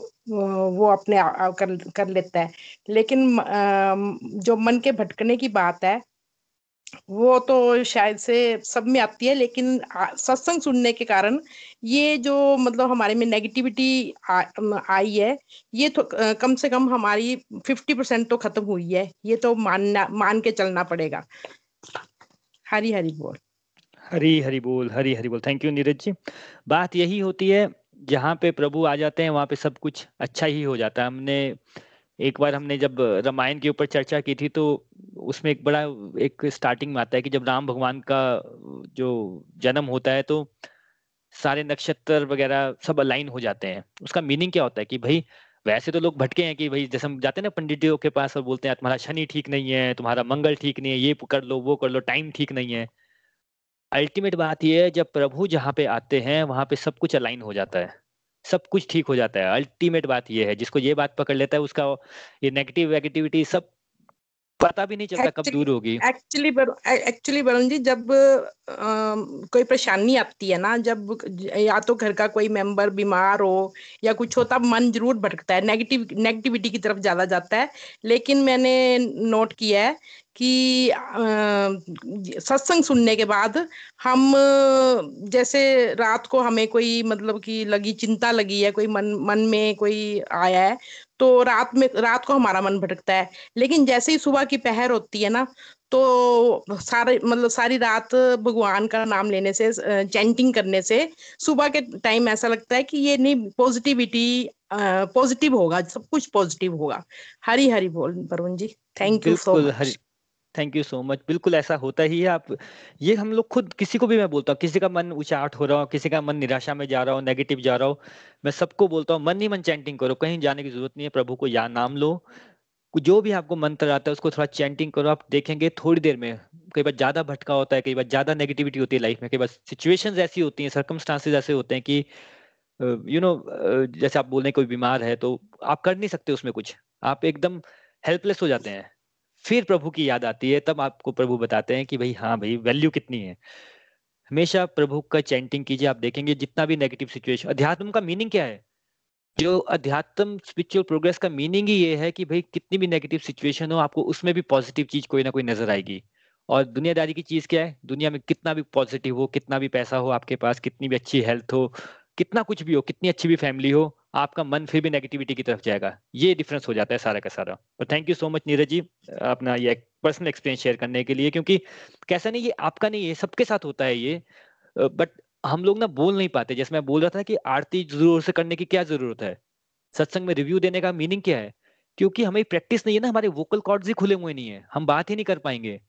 वो अपने कर कर लेता है। लेकिन जो मन के भटकने की बात है वो तो शायद से सब में आती है, लेकिन सत्संग सुनने के कारण ये जो मतलब हमारे में नेगेटिविटी आई है, ये तो कम से कम हमारी फिफ्टी परसेंट तो खत्म हुई है, ये तो मानना, मान के चलना पड़ेगा। हरी हरी बोल। हरी हरी बोल, हरी हरी बोल। Thank you Neeraj ji. बात यही होती है, जहाँ पे प्रभु आ जाते हैं, वहाँ पे सब कुछ अच्छा ही हो जाता है। हमने एक बार हमने जब रामायण के ऊपर चर्चा की थी तो उसमें एक बड़ा, एक स्टार्टिंग में आता है कि जब राम भगवान का जो जन्म होता है तो सारे नक्षत्र वगैरह सब अलाइन हो जाते हैं। उसका मीनिंग क्या होता है कि भाई, वैसे तो लोग भटके हैं कि भाई, जैसे हम जाते हैं ना पंडितों के पास और बोलते हैं, तुम्हारा शनि ठीक नहीं है, तुम्हारा मंगल ठीक नहीं है, ये कर लो, वो कर लो टाइम ठीक नहीं है। अल्टीमेट बात यह है, जब प्रभु जहाँ पे आते हैं, वहाँ पे सब कुछ अलाइन हो जाता है। सब कुछ ठीक हो जाता है। अल्टीमेट बात ये है, जिसको ये बात पकड़ लेता है, उसका ये नेगेटिव नेगेटिविटी सब पता भी नहीं चलता कब दूर होगी। एक्चुअली एक्चुअली वरुण जी जब आ, कोई परेशानी आती है ना जब या तो घर का कोई मेंबर बीमार हो या कुछ हो तब मन ज़रूर भटकता है। नेगेटिव नेगेटिविटी की तरफ़ ज़्यादा जाता है। लेकिन मैंने नोट किया है कि सत्संग सुनने के बाद हम जैसे रात को हमें कोई मतलब कि लगी चिंता लगी है कोई मन मन में कोई आया है तो रात में रात को हमारा मन भटकता है। लेकिन जैसे ही सुबह की पहर होती है ना तो सारे मतलब सारी रात भगवान का नाम लेने से चैंटिंग करने से सुबह के टाइम ऐसा लगता है कि ये नहीं पॉजिटिविटी पॉजिटिव होगा सब कुछ पॉजिटिव होगा। हरी हरी बोल Varun ji. Thank you so much thank you so much बिल्कुल ऐसा होता ही है। आप, ये हम लोग खुद किसी को भी मैं बोलता हूँ, किसी का मन उचाट हो रहा हो, किसी का मन निराशा में जा रहा हो नेगेटिव जा रहा हो, मैं सबको बोलता हूँ, मन ही मन चैंटिंग करो। कहीं जाने की ज़रूरत नहीं है, प्रभु को या नाम लो। जो भी आपको मंत्र आता है, उसको थोड़ा चैंटिंग करो। आप देखेंगे थोड़ी देर में, कई बार ज़्यादा भटका होता है, कई बार ज़्यादा नेगेटिविटी होती है लाइफ में, कई बार सिचुएशंस ऐसी होती हैं सर्कमस्टांसेस ऐसे होते हैं कि यू नो जैसे आप बोल रहे कोई बीमार है तो आप कर नहीं सकते उसमें कुछ। आप एकदम हेल्पलेस हो जाते हैं। फिर प्रभु की याद आती है, तब आपको प्रभु बताते हैं कि भाई हाँ भाई वैल्यू कितनी है। हमेशा प्रभु का चैंटिंग कीजिए, आप देखेंगे जितना भी नेगेटिव सिचुएशन अध्यात्म का मीनिंग क्या है? जो अध्यात्म स्पिरिचुअल प्रोग्रेस का मीनिंग ही ये है कि भाई, कितनी भी नेगेटिव सिचुएशन हो, आपको उसमें भी पॉजिटिव चीज़ कोई ना कोई नज़र आएगी। और दुनियादारी की चीज़ क्या है? दुनिया में कितना भी पॉजिटिव हो, कितना भी पैसा हो आपके पास, कितनी भी अच्छी हेल्थ हो, कितना कुछ भी हो, कितनी अच्छी भी फैमिली हो आपका मन फिर भी नेगेटिविटी की तरफ़ जाएगा। ये डिफरेंस हो जाता है सारा का सारा। और thank you so much Neeraj ji, अपना ये पर्सनल एक्सपीरियंस शेयर करने के लिए, क्योंकि कैसा नहीं, ये आपका नहीं है सबके साथ होता है ये। बट हम लोग ना बोल नहीं पाते, जैसे मैं बोल रहा था कि आरती ज़रूर से करने की क्या ज़रूरत है? सत्संग में रिव्यू देने का मीनिंग क्या है? क्योंकि हमें प्रैक्टिस नहीं है ना, हमारे वोकल कॉर्ड्स ही खुले हुए नहीं है। हम बात ही नहीं कर पाएँगे।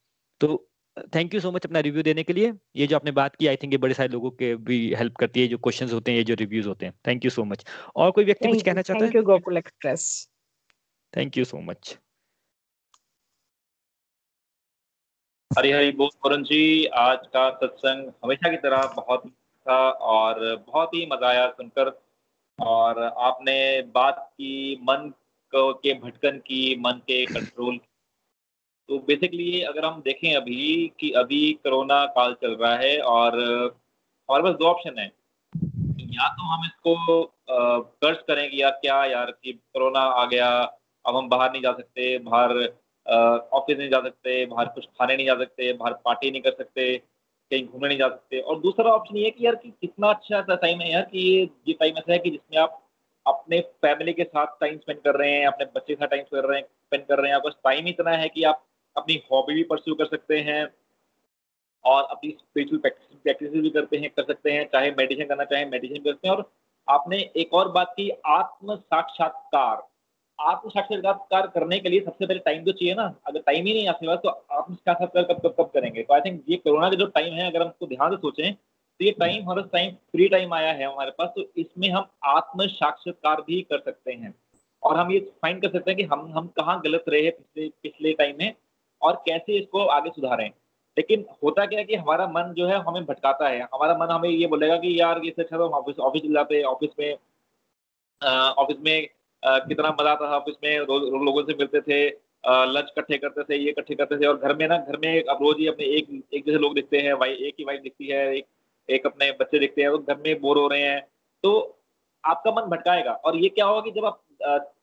तो थैंक यू सो मच अपना रिव्यू देने के लिए। ये जो आपने बात की आई थिंक ये बड़े सारे लोगों के भी हेल्प करती है जो क्वेश्चंस होते हैं ये जो रिव्यूज़ होते हैं। थैंक यू सो मच और कोई व्यक्ति कुछ कहना चाहता है? Thank you Gokul express thank you so much Hari Hari बोल वरुण जी। आज का सत्संग हमेशा की तरह बहुत था और बहुत ही मज़ा आया सुनकर। और आपने बात की मन को के भटकन की मन के कंट्रोल तो बेसिकली अगर हम देखें अभी कि अभी कोरोना काल चल रहा है और, हमारे पास दो ऑप्शन है। या तो हम इसको कर्ज करें कि यार क्या यार कि कोरोना आ गया, अब हम बाहर नहीं जा सकते, बाहर ऑफ़िस नहीं जा सकते, बाहर कुछ खाने नहीं जा सकते, बाहर पार्टी नहीं कर सकते, कहीं घूमने नहीं जा सकते। और दूसरा ऑप्शन ये कि यार कि कितना अच्छा टाइम है यार कि ये ये टाइम ऐसा है कि जिसमें आप अपने फैमिली के साथ टाइम स्पेंड कर रहे हैं, अपने बच्चे के साथ टाइम कर रहे हैं स्पेंड कर रहे हैं। आपके टाइम इतना है कि आप अपनी हॉबी भी परस्यू कर सकते हैं और अपनी स्पिरिचुअल प्रैक्टिस भी करते हैं, कर सकते हैं, चाहे मेडिटेशन करना, चाहे मेडिटेशन करते हैं। और आपने एक और बात की, आत्म साक्षात्कार। आत्म साक्षात्कार करने के लिए सबसे पहले टाइम तो चाहिए ना। अगर टाइम ही नहीं आपके पास तो आत्म साक्षात्कार कब कब कब करेंगे? तो आई थिंक ये कोरोना का जो टाइम है, अगर हम उसको ध्यान से सोचें तो ये टाइम हमारा टाइम फ्री टाइम आया है हमारे पास तो इसमें हम आत्म साक्षात्कार भी कर सकते हैं। और हम ये फाइंड कर सकते हैं कि हम हम कहाँ गलत रहे पिछले पिछले टाइम में। और कैसे इसको आगे सुधारें। लेकिन होता क्या है कि हमारा मन जो है हमें भटकाता है। हमारा मन हमें ये बोलेगा कि यार ये अच्छा तो हम ऑफ़िस ऑफ़िस जाते ऑफ़िस में ऑफ़िस में कितना मज़ा आता था। ऑफ़िस में रोज लोगों से मिलते थे लंच इकट्ठे करते थे, ये इकट्ठे करते थे। और घर में ना, घर में अब रोज ही अपने एक एक जैसे लोग दिखते हैं, वाई, एक ही वाइफ दिखती है, एक एक अपने बच्चे दिखते हैं तो घर में बोर हो रहे हैं। तो आपका मन भटकाएगा। और ये क्या होगा कि जब आप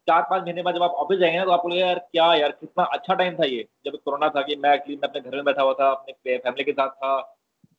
चार पाँच महीने बाद जब आप ऑफ़िस जाएँगे ना तो आपको लगेगा, यार, क्या यार, कितना अच्छा टाइम था ये। जब कोरोना था कि मैं एक्चुअली मैं अपने घर में बैठा हुआ था, अपने फैमिली के साथ था,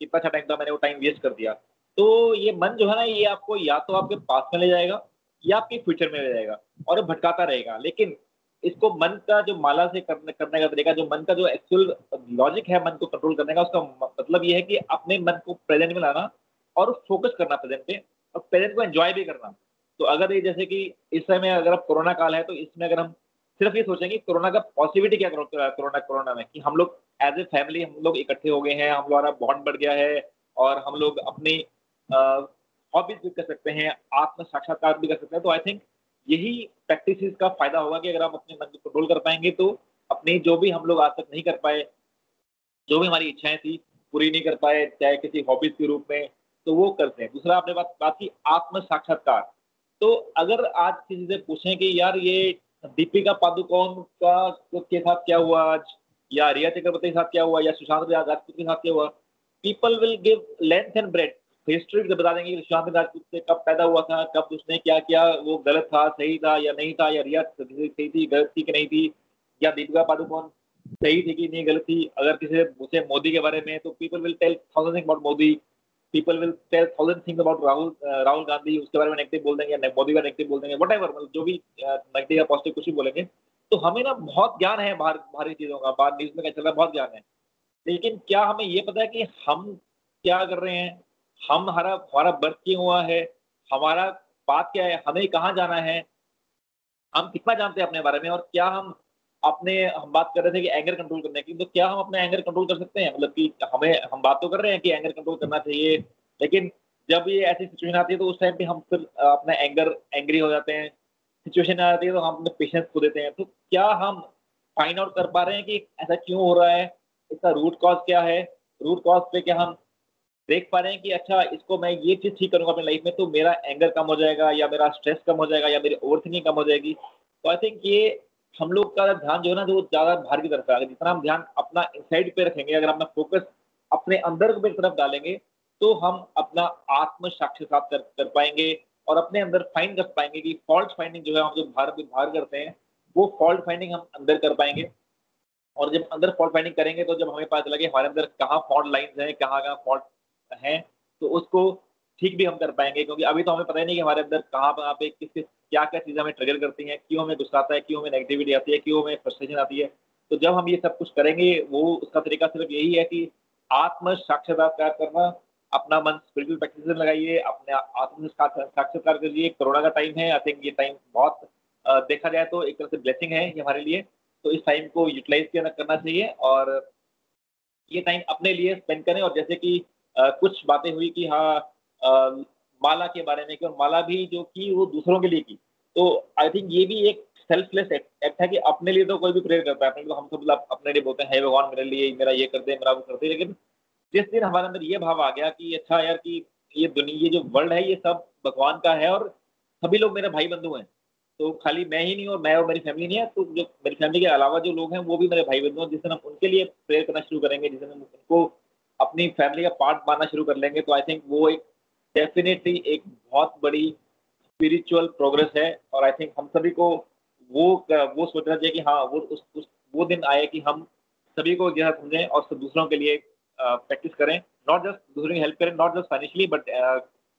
कितना अच्छा टाइम था, मैंने वो टाइम वेस्ट कर दिया। तो ये मन जो है ना, ये आपको या तो आपके पास में ले जाएगा, या आपके फ्यूचर में ले जाएगा, और भटकाता रहेगा। लेकिन इसको मन का जो माला से करने करने का तरीका, जो मन का जो एक्चुअल लॉजिक है, मन को कंट्रोल करने का, उसका मतलब ये है कि अपने मन को प्रेजेंट में लाना और फोकस करना प्रेजेंट पे। और प्रेजेंट को एंजॉय भी करना। तो अगर ये जैसे कि इस समय अगर अब कोरोना काल है तो इसमें अगर हम सिर्फ़ ये सोचेंगे कोरोना का पॉसिबिलिटी क्या कोरोना कोरोना में, कि हम लोग एज ए फैमिली हम लोग इकट्ठे हो गए हैं, हम लोग बॉन्ड बढ़ गया है, और हम लोग अपनी हॉबीज भी कर सकते हैं, आत्म साक्षात्कार भी कर सकते हैं। तो आई थिंक यही प्रैक्टिस का फ़ायदा होगा कि अगर आप अपने मन को कंट्रोल कर पाएँगे तो अपनी जो भी हम लोग आज तक नहीं कर पाए, जो भी हमारी इच्छाएँ थी, पूरी नहीं कर पाए, चाहे किसी हॉबीज के रूप में तो वो करते हैं। दूसरा आपने बात बात की आत्म साक्षात्कार। तो अगर आज किसी से पूछें कि यार ये दीपिका पादुकोण का के साथ क्या हुआ आज? या रिया चक्रवर्ती के साथ क्या हुआ? या सुशांत राजपूत के साथ क्या हुआ? People will give length and breadth history बता देंगे सुशांत राजपूत से कब पैदा हुआ था, कब उसने क्या किया, वो गलत था, सही था या नहीं था, या रिया सही थी, गलत थी कि नहीं थी, या दीपिका पादुकोण सही थी कि नहीं, गलत थी? अगर किसी पूछे मोदी के बारे में तो people will tell thousand about Modi. People will tell thousand things about Rahul Rahul Gandhi उसके बारे में नेगेटिव बोल देंगे, या मोदी का नेगेटिव बोल देंगे वट मतलब जो भी नेगेटिव या पॉजिटिव कुछ भी बोलेंगे तो हमें ना बहुत ज्ञान है बाहर, बाहरी चीज़ों का, बाहर न्यूज़ में क्या चल रहा है, बहुत ज्ञान है। लेकिन क्या हमें ये पता है कि हम क्या कर रहे हैं? हम हमारा हमारा बर्थ क्यों हुआ है? हमारा बात क्या है? हमें कहाँ जाना है? हम कितना जानते हैं अपने बारे में और क्या हम अपने हम बात कर रहे थे कि एंगर कंट्रोल करने की तो क्या हम अपने एंगर कंट्रोल कर सकते हैं? मतलब कि हमें, हम बात तो कर रहे हैं कि एंगर कंट्रोल करना चाहिए, लेकिन जब ये ऐसी सिचुएशन आती है तो उस टाइम पे हम फिर अपना एंगर एंग्री हो जाते हैं। सिचुएशन आ जाती है तो हम अपने पेशेंस खो देते हैं। तो क्या हम फाइंड आउट कर पा रहे हैं कि ऐसा क्यों हो रहा है? इसका रूट कॉज क्या है? रूट कॉज पे क्या हम देख पा रहे हैं कि अच्छा इसको मैं ये चीज़ ठीक करूँगा अपनी लाइफ में तो मेरा एंगर कम हो जाएगा, या मेरा स्ट्रेस कम हो जाएगा, या मेरी ओवर कम हो जाएगी। तो आई थिंक ये हम लोग का ध्यान जो है ना जो ज़्यादा बाहर की तरफ़ है। जितना हम ध्यान अपना इनसाइड पे रखेंगे अगर अपना फोकस अपने अंदर की तरफ़ डालेंगे तो हम अपना आत्म साक्षात्कार कर, कर पाएँगे और अपने अंदर फाइंड कर पाएँगे कि फॉल्ट फाइंडिंग जो है हम जो बाहर बाहर करते हैं वो फॉल्ट फाइंडिंग हम अंदर कर पाएँगे। और जब अंदर फॉल्ट फाइंडिंग करेंगे तो जब हमें पता चला कि हमारे अंदर कहाँ फॉल्ट लाइन्स हैं कहाँ कहाँ फॉल्ट हैं तो उसको ठीक भी हम कर पाएँगे, क्योंकि अभी तो हमें पता ही नहीं कि हमारे अंदर कहाँ कहाँ पे किस किस क्या क्या चीज़ें हमें ट्रिगर करती हैं, क्यों हमें गुस्सा आता है, क्यों हमें नेगेटिविटी आती है, क्यों हमें फ्रस्ट्रेशन आती है। तो जब हम ये सब कुछ करेंगे, वो उसका तरीका सिर्फ़ यही है कि आत्म साक्षात्कार करना, अपना मन स्पिरिचुअल प्रैक्टिस में लगाइए, अपने आत्म साक्षात्कार करिए कोरोना का टाइम है आई थिंक ये टाइम बहुत देखा जाए तो एक तरह से ब्लेसिंग है ये हमारे लिए। तो इस टाइम को यूटिलाइज करना चाहिए और ये टाइम अपने लिए स्पेंड करें और जैसे कि कुछ बातें हुई कि हाँ माला के बारे में कि और माला भी जो की वो दूसरों के लिए की। तो आई थिंक ये भी एक सेल्फलेस एक्ट है कि अपने लिए तो कोई भी प्रेयर करता है। अपने लिए तो हम सब अपने लिए बोलते हैं भगवान, मेरे लिए मेरा ये करते मेरा वो करते लेकिन जिस दिन हमारे अंदर ये भाव आ गया कि अच्छा यार कि ये दुनिया, ये जो वर्ल्ड है, ये सब भगवान का है और सभी लोग मेरे भाई बंधु हैं। तो खाली मैं ही नहीं और मैं और मेरी फैमिली नहीं है तो जो मेरी फैमिली के अलावा जो लोग हैं, वो भी मेरे भाई बंधु हैं जिस दिन हम उनके लिए प्रेयर करना शुरू करेंगे जिस दिन हम उनको अपनी फैमिली का पार्ट मानना शुरू कर लेंगे। तो आई थिंक वो एक डेफिनेटली एक बहुत बड़ी स्पिरिचुअल प्रोग्रेस है और आई थिंक हम सभी को वो वो सोचना चाहिए कि हाँ वो उस, उस वो दिन आए कि हम सभी को यह समझें और सब दूसरों के लिए प्रैक्टिस करें। नॉट जस्ट दूसरों की हेल्प करें not just financially but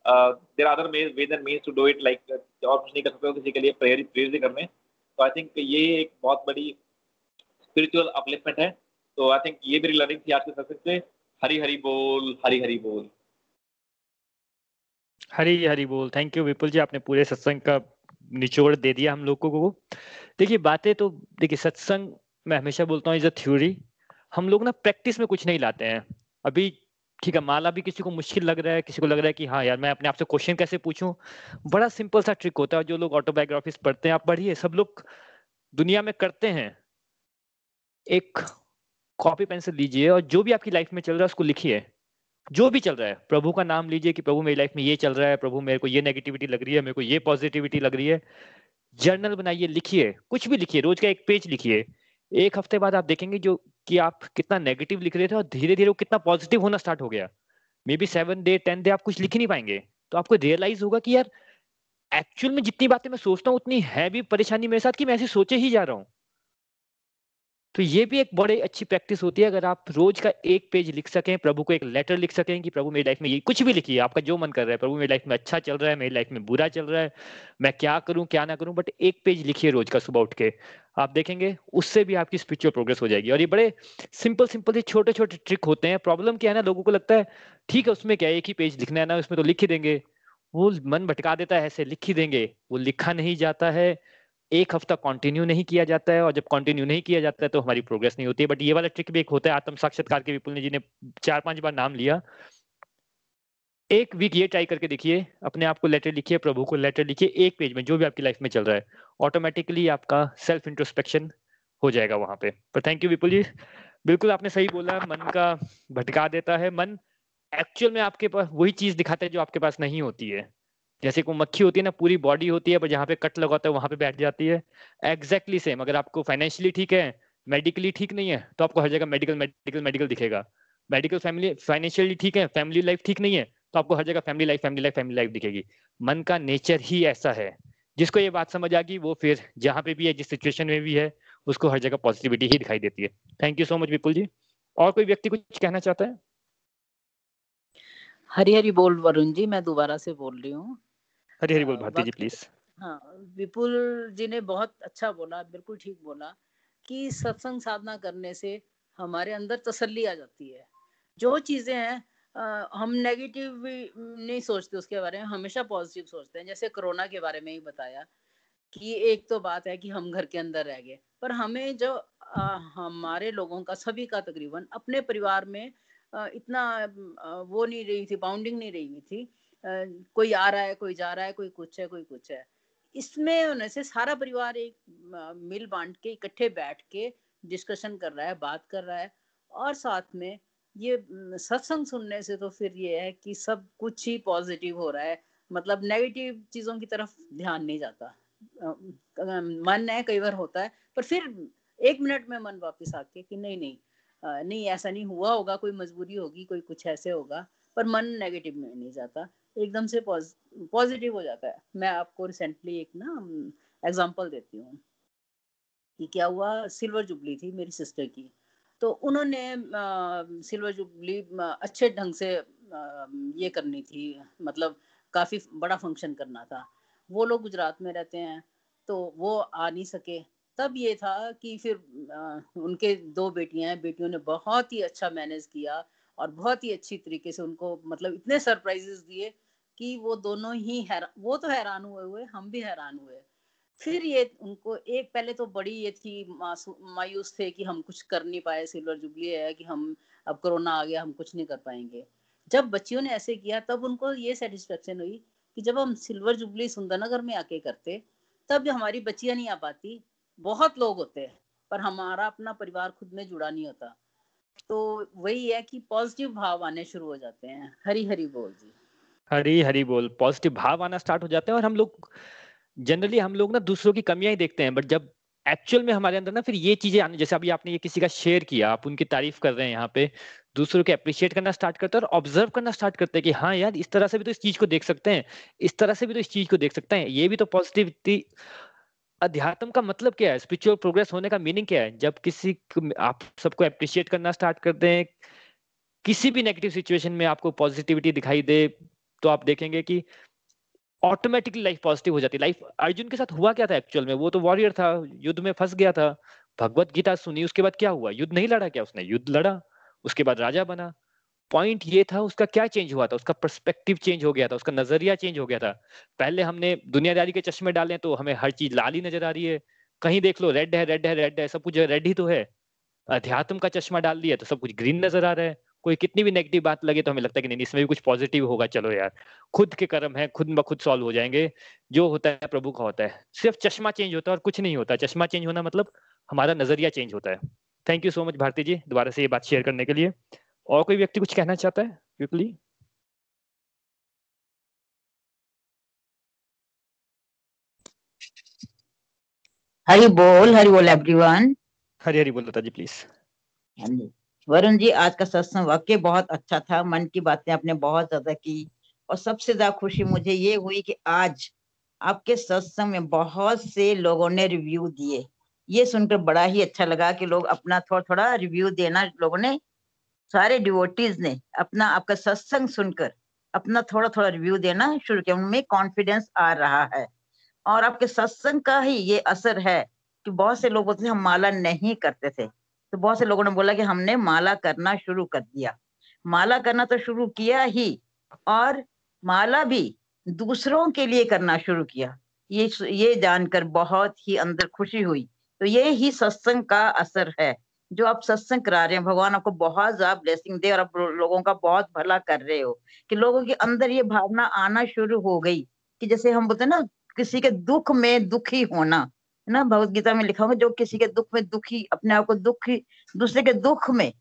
there other ways and means to do it like और कुछ नहीं कर सकते हो किसी के लिए प्रेयर प्रेयर भी करने। तो आई थिंक ये एक बहुत बड़ी स्पिरिचुअल अपलिफ्टमेंट है। तो आई थिंक ये मेरी लर्निंग थी आज के सब्जेक्ट से। हरी हरी बोल हरी हरी बोल। हरी हरी बोल। थैंक यू विपुल जी, आपने पूरे सत्संग का निचोड़ दे दिया हम लोगों को। देखिए, बातें तो देखिए, सत्संग मैं हमेशा बोलता हूँ इज़ अ थ्योरी हम लोग ना प्रैक्टिस में कुछ नहीं लाते हैं। अभी, ठीक है, माला भी किसी को मुश्किल लग रहा है, किसी को लग रहा है कि हाँ यार, मैं अपने आप से क्वेश्चन कैसे पूछूँ? बड़ा सिंपल सा ट्रिक होता है, जो लोग ऑटोबायोग्राफीज पढ़ते हैं। आप पढ़िए, सब लोग दुनिया में करते हैं। एक कॉपी पेंसिल लीजिए और जो भी आपकी लाइफ में चल रहा है, उसको लिखिए। जो भी चल रहा है, प्रभु का नाम लीजिए कि प्रभु मेरी लाइफ में ये चल रहा है, प्रभु मेरे को ये नेगेटिविटी लग रही है, मेरे को ये पॉजिटिविटी लग रही है। जर्नल बनाइए, लिखिए, कुछ भी लिखिए, रोज का एक पेज लिखिए। एक हफ़्ते बाद आप देखेंगे जो कि आप कितना नेगेटिव लिख रहे थे और धीरे धीरे वो कितना पॉजिटिव होना स्टार्ट हो गया। Maybe seven day ten day आप कुछ लिख नहीं पाएँगे। तो आपको रियलाइज़ होगा कि यार एक्चुअल में जितनी बातें मैं सोचता हूँ, उतनी है भी परेशानी मेरे साथ कि मैं ऐसे सोचे ही जा रहा हूँ। तो ये भी एक बड़ी अच्छी प्रैक्टिस होती है, अगर आप रोज का एक पेज लिख सकें, प्रभु को एक लेटर लिख सकें कि प्रभु मेरी लाइफ में ये कुछ भी लिखिए, आपका जो मन कर रहा है, प्रभु मेरी लाइफ में अच्छा चल रहा है, मेरी लाइफ में बुरा चल रहा है, मैं क्या करूँ, क्या ना करूँ, बट एक पेज लिखिए रोज का सुबह उठ के। आप देखेंगे, उससे भी आपकी स्पिरिचुअल प्रोग्रेस हो जाएगी। और ये बड़े सिंपल सिंपल से छोटे छोटे ट्रिक होते हैं। प्रॉब्लम क्या है ना, लोगों को लगता है, ठीक है, उसमें क्या एक ही पेज लिखना है ना, उसमें तो लिख ही देंगे। वो मन भटका देता है, ऐसे लिख ही देंगे। वो लिखा नहीं जाता है। एक हफ़्ता कंटिन्यू नहीं किया जाता है और जब कंटिन्यू नहीं किया जाता है तो हमारी प्रोग्रेस नहीं होती है। बट ये वाला ट्रिक भी एक होता है, आत्म साक्षात्कार के विपुल जी ने चार पाँच बार नाम लिया। एक वीक ये ट्राई करके देखिए, अपने आप को लेटर लिखिए, प्रभु को लेटर लिखिए, एक पेज में, जो भी आपकी लाइफ में चल रहा है ऑटोमेटिकली आपका सेल्फ इंट्रोस्पेक्शन हो जाएगा वहाँ पे। पर थैंक यू विपुल जी। बिल्कुल आपने सही बोला, मन का भटका देता है। मन एक्चुअल में आपके पास वही चीज़ दिखाता है जो आपके पास नहीं होती है। जैसे को मक्खी होती है ना, पूरी बॉडी होती है, पर जहाँ पे कट लगाता है, वहाँ पे बैठ जाती है। एग्जैक्टली सेम अगर आपको फाइनेंशियली ठीक है मेडिकली ठीक नहीं है तो आपको हर जगह मेडिकल मेडिकल मेडिकल दिखेगा। मेडिकल फैमिली फाइनेंशियली ठीक है फैमिली लाइफ ठीक नहीं है तो आपको हर जगह family life family life family life दिखेगी। मन का नेचर ही ऐसा है। जिसको ये बात समझ आ गई, वो फिर जहाँ पे भी है, जिस सिचुएशन में भी है, उसको हर जगह पॉजिटिविटी ही दिखाई देती है। Thank you so much Vipul ji और कोई व्यक्ति कुछ कहना चाहता है? हरी हरी बोल, वरुण जी, मैं दोबारा से बोल रही हूँ। हरी हरी बोल भारती जी प्लीज़ हाँ विपुल जी ने बहुत अच्छा बोला बिल्कुल ठीक बोला कि सत्संग साधना करने से हमारे अंदर तसल्ली आ जाती है। जो चीज़ें हैं हम नेगेटिव नहीं सोचते उसके बारे में हमेशा पॉजिटिव सोचते हैं। जैसे कोरोना के बारे में ही बताया कि एक तो बात है कि हम घर के अंदर रह गए पर हमें जो आ, हमारे लोगों का सभी का तकरीबन अपने परिवार में आ, इतना आ, वो नहीं रही थी बाउंडिंग नहीं रही थी कोई आ रहा है, कोई जा रहा है, कोई कुछ है, कोई कुछ है। इसमें होने से सारा परिवार एक मिल बांट के, इकट्ठे बैठ के डिस्कशन कर रहा है, बात कर रहा है। और साथ में ये सत्संग सुनने से तो फिर ये है कि सब कुछ ही पॉजिटिव हो रहा है। मतलब नेगेटिव चीज़ों की तरफ़ ध्यान नहीं जाता। मन है, कई बार होता है, पर फिर एक मिनट में मन वापस आके कि नहीं नहीं नहीं, ऐसा नहीं हुआ होगा, कोई मजबूरी होगी, कोई कुछ ऐसे होगा, पर मन नेगेटिव में नहीं जाता। एकदम से पॉजिटिव हो जाता है। मैं आपको रिसेंटली एक ना एग्जांपल देती हूँ कि क्या हुआ सिल्वर जुबली थी मेरी सिस्टर की। तो उन्होंने सिल्वर जुबली अच्छे ढंग से ये करनी थी मतलब काफ़ी बड़ा फ़ंक्शन करना था। वो लोग गुजरात में रहते हैं तो वो आ नहीं सके। तब ये था कि फिर आ, उनके दो बेटियाँ हैं बेटियों ने बहुत ही अच्छा मैनेज किया और बहुत ही अच्छी तरीके से उनको मतलब इतने सरप्राइजेस दिए कि वो दोनों ही हैरान वो तो हैरान हुए हुए, हम भी हैरान हुए। फिर ये उनको, एक पहले तो बड़ी ये थी मायूस थे कि हम कुछ कर नहीं पाए, सिल्वर जुबली है कि हम, अब कोरोना आ गया, हम कुछ नहीं कर पाएँगे। जब बच्चियों ने ऐसे किया, तब उनको ये सेटिस्फेक्शन हुई कि जब हम सिल्वर जुबली सुंदरनगर में आके करते, तब हमारी बच्चियाँ नहीं आ पाती। बहुत लोग होते हैं, पर हमारा अपना परिवार खुद में जुड़ा नहीं होता। तो वही है कि पॉजिटिव भाव आने शुरू हो जाते हैं। हरी हरी बोल जी। हरी हरी बोल। पॉजिटिव भाव आना स्टार्ट हो जाते हैं और हम लोग जनरली हम लोग ना दूसरों की कमियाँ ही देखते हैं बट जब एक्चुअल में हमारे अंदर ना फिर ये चीज़ें आने, जैसे अभी आपने ये किसी का शेयर किया, आप उनकी तारीफ़ कर रहे हैं यहाँ पे, दूसरों को अप्रिशिएट करना स्टार्ट करते हैं और ऑब्ज़र्व करना स्टार्ट करते हैं कि हाँ यार, इस तरह से भी तो इस चीज़ को देख सकते हैं, इस तरह से भी तो इस चीज़ को देख सकते हैं। ये भी तो पॉजिटिविटी अध्यात्म का मतलब क्या है? स्पिरिचुअल प्रोग्रेस होने का मीनिंग क्या है? जब किसी आप सबको अप्रिशिएट करना स्टार्ट करते हैं किसी भी नेगेटिव सिचुएशन में आपको पॉजिटिविटी दिखाई दे तो आप देखेंगे कि ऑटोमेटिकली लाइफ पॉजिटिव हो जाती है। लाइफ अर्जुन के साथ हुआ क्या था एक्चुअल में? वो तो वॉरियर था, युद्ध में फंस गया था। भगवत गीता सुनी, उसके बाद क्या हुआ? युद्ध नहीं लड़ा क्या उसने? युद्ध लड़ा, उसके बाद राजा बना। पॉइंट ये था, उसका क्या चेंज हुआ था? उसका परस्पेक्टिव चेंज हो गया था, उसका नज़रिया चेंज हो गया था। पहले हमने दुनियादारी के चश्मे डाले तो हमें हर चीज़ लाल नज़र आ रही है। कहीं देख लो रेड है रेड है रेड है, सब कुछ रेड ही तो है। अध्यात्म का चश्मा डाल दिया तो सब कुछ ग्रीन नज़र आ रहा है। कोई कितनी भी नेगेटिव बात लगे तो हमें लगता है कि नहीं इसमें भी कुछ पॉजिटिव होगा चलो यार। खुद के कर्म है खुद ब खुद सॉल्व हो जाएँगे। जो होता है प्रभु का होता है। सिर्फ़ चश्मा चेंज होता है और कुछ नहीं होता। चश्मा चेंज होना मतलब हमारा नज़रिया चेंज होता है। Thank you so much Bharti ji दोबारा से ये बात शेयर करने के लिए। और कोई व्यक्ति कुछ कहना चाहता है क्विकली हरी बोल हरी बोल एवरीवन हरी हरी बोल लता जी प्लीज़ हाँ जी वरुण जी, आज का सत्संग वाक्य बहुत अच्छा था। मन की बातें आपने बहुत ज़्यादा की और सबसे ज़्यादा खुशी मुझे ये हुई कि आज आपके सत्संग में बहुत से लोगों ने रिव्यू दिए। ये सुनकर बड़ा ही अच्छा लगा कि लोग अपना थोड़ा थोड़ा रिव्यू देना लोगों ने, सारे डिवोटीज ने अपना आपका सत्संग सुनकर अपना थोड़ा थोड़ा रिव्यू देना शुरू किया। उनमें कॉन्फिडेंस आ रहा है और आपके सत्संग का ही ये असर है कि बहुत से लोग होते हम माला नहीं करते थे। तो बहुत से लोगों ने बोला कि हमने माला करना शुरू कर दिया। माला करना तो शुरू किया ही और माला भी दूसरों के लिए करना शुरू किया। ये ये जानकर बहुत ही अंदर खुशी हुई। तो ये ही सत्संग का असर है, जो आप सत्संग करा रहे हैं। भगवान आपको बहुत ज़्यादा ब्लेसिंग दे और आप लोगों का बहुत भला कर रहे हो कि लोगों के अंदर ये भावना आना शुरू हो गई कि जैसे हम बोलते हैं ना, किसी के दुख में दुखी होना। ना? भगवत गीता में लिखा होगा जो किसी के दुख में दुखी, अपने आप को दुखी, दूसरे के दुख में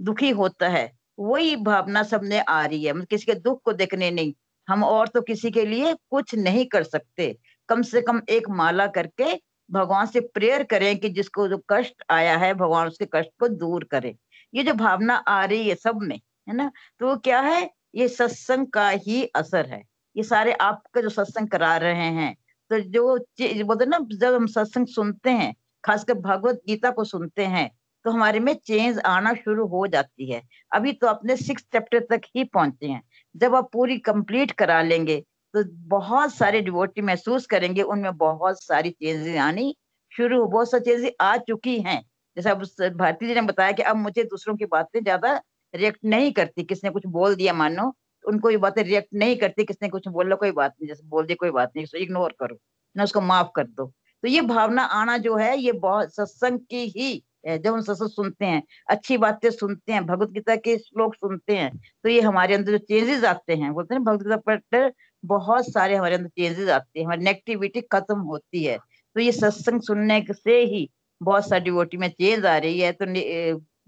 दुखी होता है, वही भावना सबने आ रही है। मतलब किसी के दुख को देखने नहीं, हम और तो किसी के लिए कुछ नहीं कर सकते। कम से कम एक माला करके भगवान से प्रेयर करें कि जिसको जो कष्ट आया है, भगवान उसके कष्ट को दूर करे। ये जो भावना आ रही है सब में, है ना? तो वो क्या है? ये सत्संग का ही असर है। ये सारे आपका जो सत्संग करा रहे हैं तो जो बोलते ना, जब हम सत्संग सुनते हैं, खासकर भगवत गीता को सुनते हैं तो हमारे में चेंज आना शुरू हो जाती है। अभी तो अपने सिक्स चैप्टर तक ही पहुँचे हैं। जब आप पूरी कंप्लीट करा लेंगे तो बहुत सारे डिवोटी महसूस करेंगे, उनमें बहुत सारी चेंजेस आनी शुरू, बहुत सारी चीज़ें आ चुकी हैं। जैसे भारती जी ने बताया कि अब मुझे दूसरों की बातें ज़्यादा रिएक्ट नहीं करती किसने कुछ बोल दिया, मानो उनको ये बातें रिएक्ट नहीं करती किसने कुछ बोल, लो, कोई बात नहीं, जैसे बोल दिया, कोई बात नहीं, उसको इग्नोर करो, ना उसको माफ़ कर दो। तो ये भावना आना जो है, ये बहुत सत्संग की ही जब हम सत्संग सुनते हैं, अच्छी बातें सुनते हैं, भगवत गीता के श्लोक सुनते हैं तो ये हमारे अंदर जो चेंजेस आते हैं, बोलते हैं भगवत गीता पर बहुत सारे हमारे अंदर चेंजेस आते हैं, हमारी नेगेटिविटी खत्म होती है। तो ये सत्संग सुनने से ही बहुत सारी डिवोटी में चेंज आ रही है। तो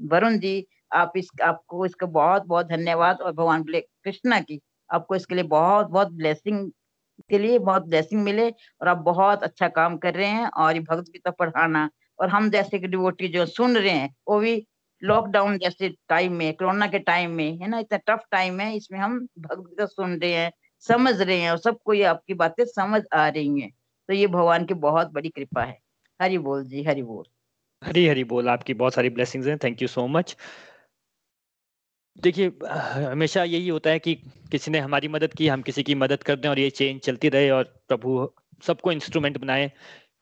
वरुण जी आप इस, आपको इसका बहुत बहुत धन्यवाद और भगवान कृष्णा की आपको इसके लिए बहुत बहुत ब्लेसिंग के लिए बहुत ब्लेसिंग मिले और आप बहुत अच्छा काम कर रहे हैं और ये भगवत गीता पढ़ाना और हम जैसे कि डिवोटी जो सुन रहे हैं, वो भी लॉकडाउन जैसे टाइम में कोरोना के टाइम में, है ना, इतना टफ टाइम है, इसमें हम भगवत गीता सुन रहे हैं, समझ रहे हैं और सबको ये आपकी बातें समझ आ रही हैं। तो ये भगवान की बहुत बड़ी कृपा है। हरि बोल जी, हरि बोल। हरी हरी बोल, आपकी बहुत सारी ब्लेसिंग्स हैं थैंक यू सो मच देखिए, हमेशा यही होता है कि किसी ने हमारी मदद की, हम किसी की मदद कर दें और ये चेंज चलती रहे और प्रभु सबको इंस्ट्रूमेंट बनाए।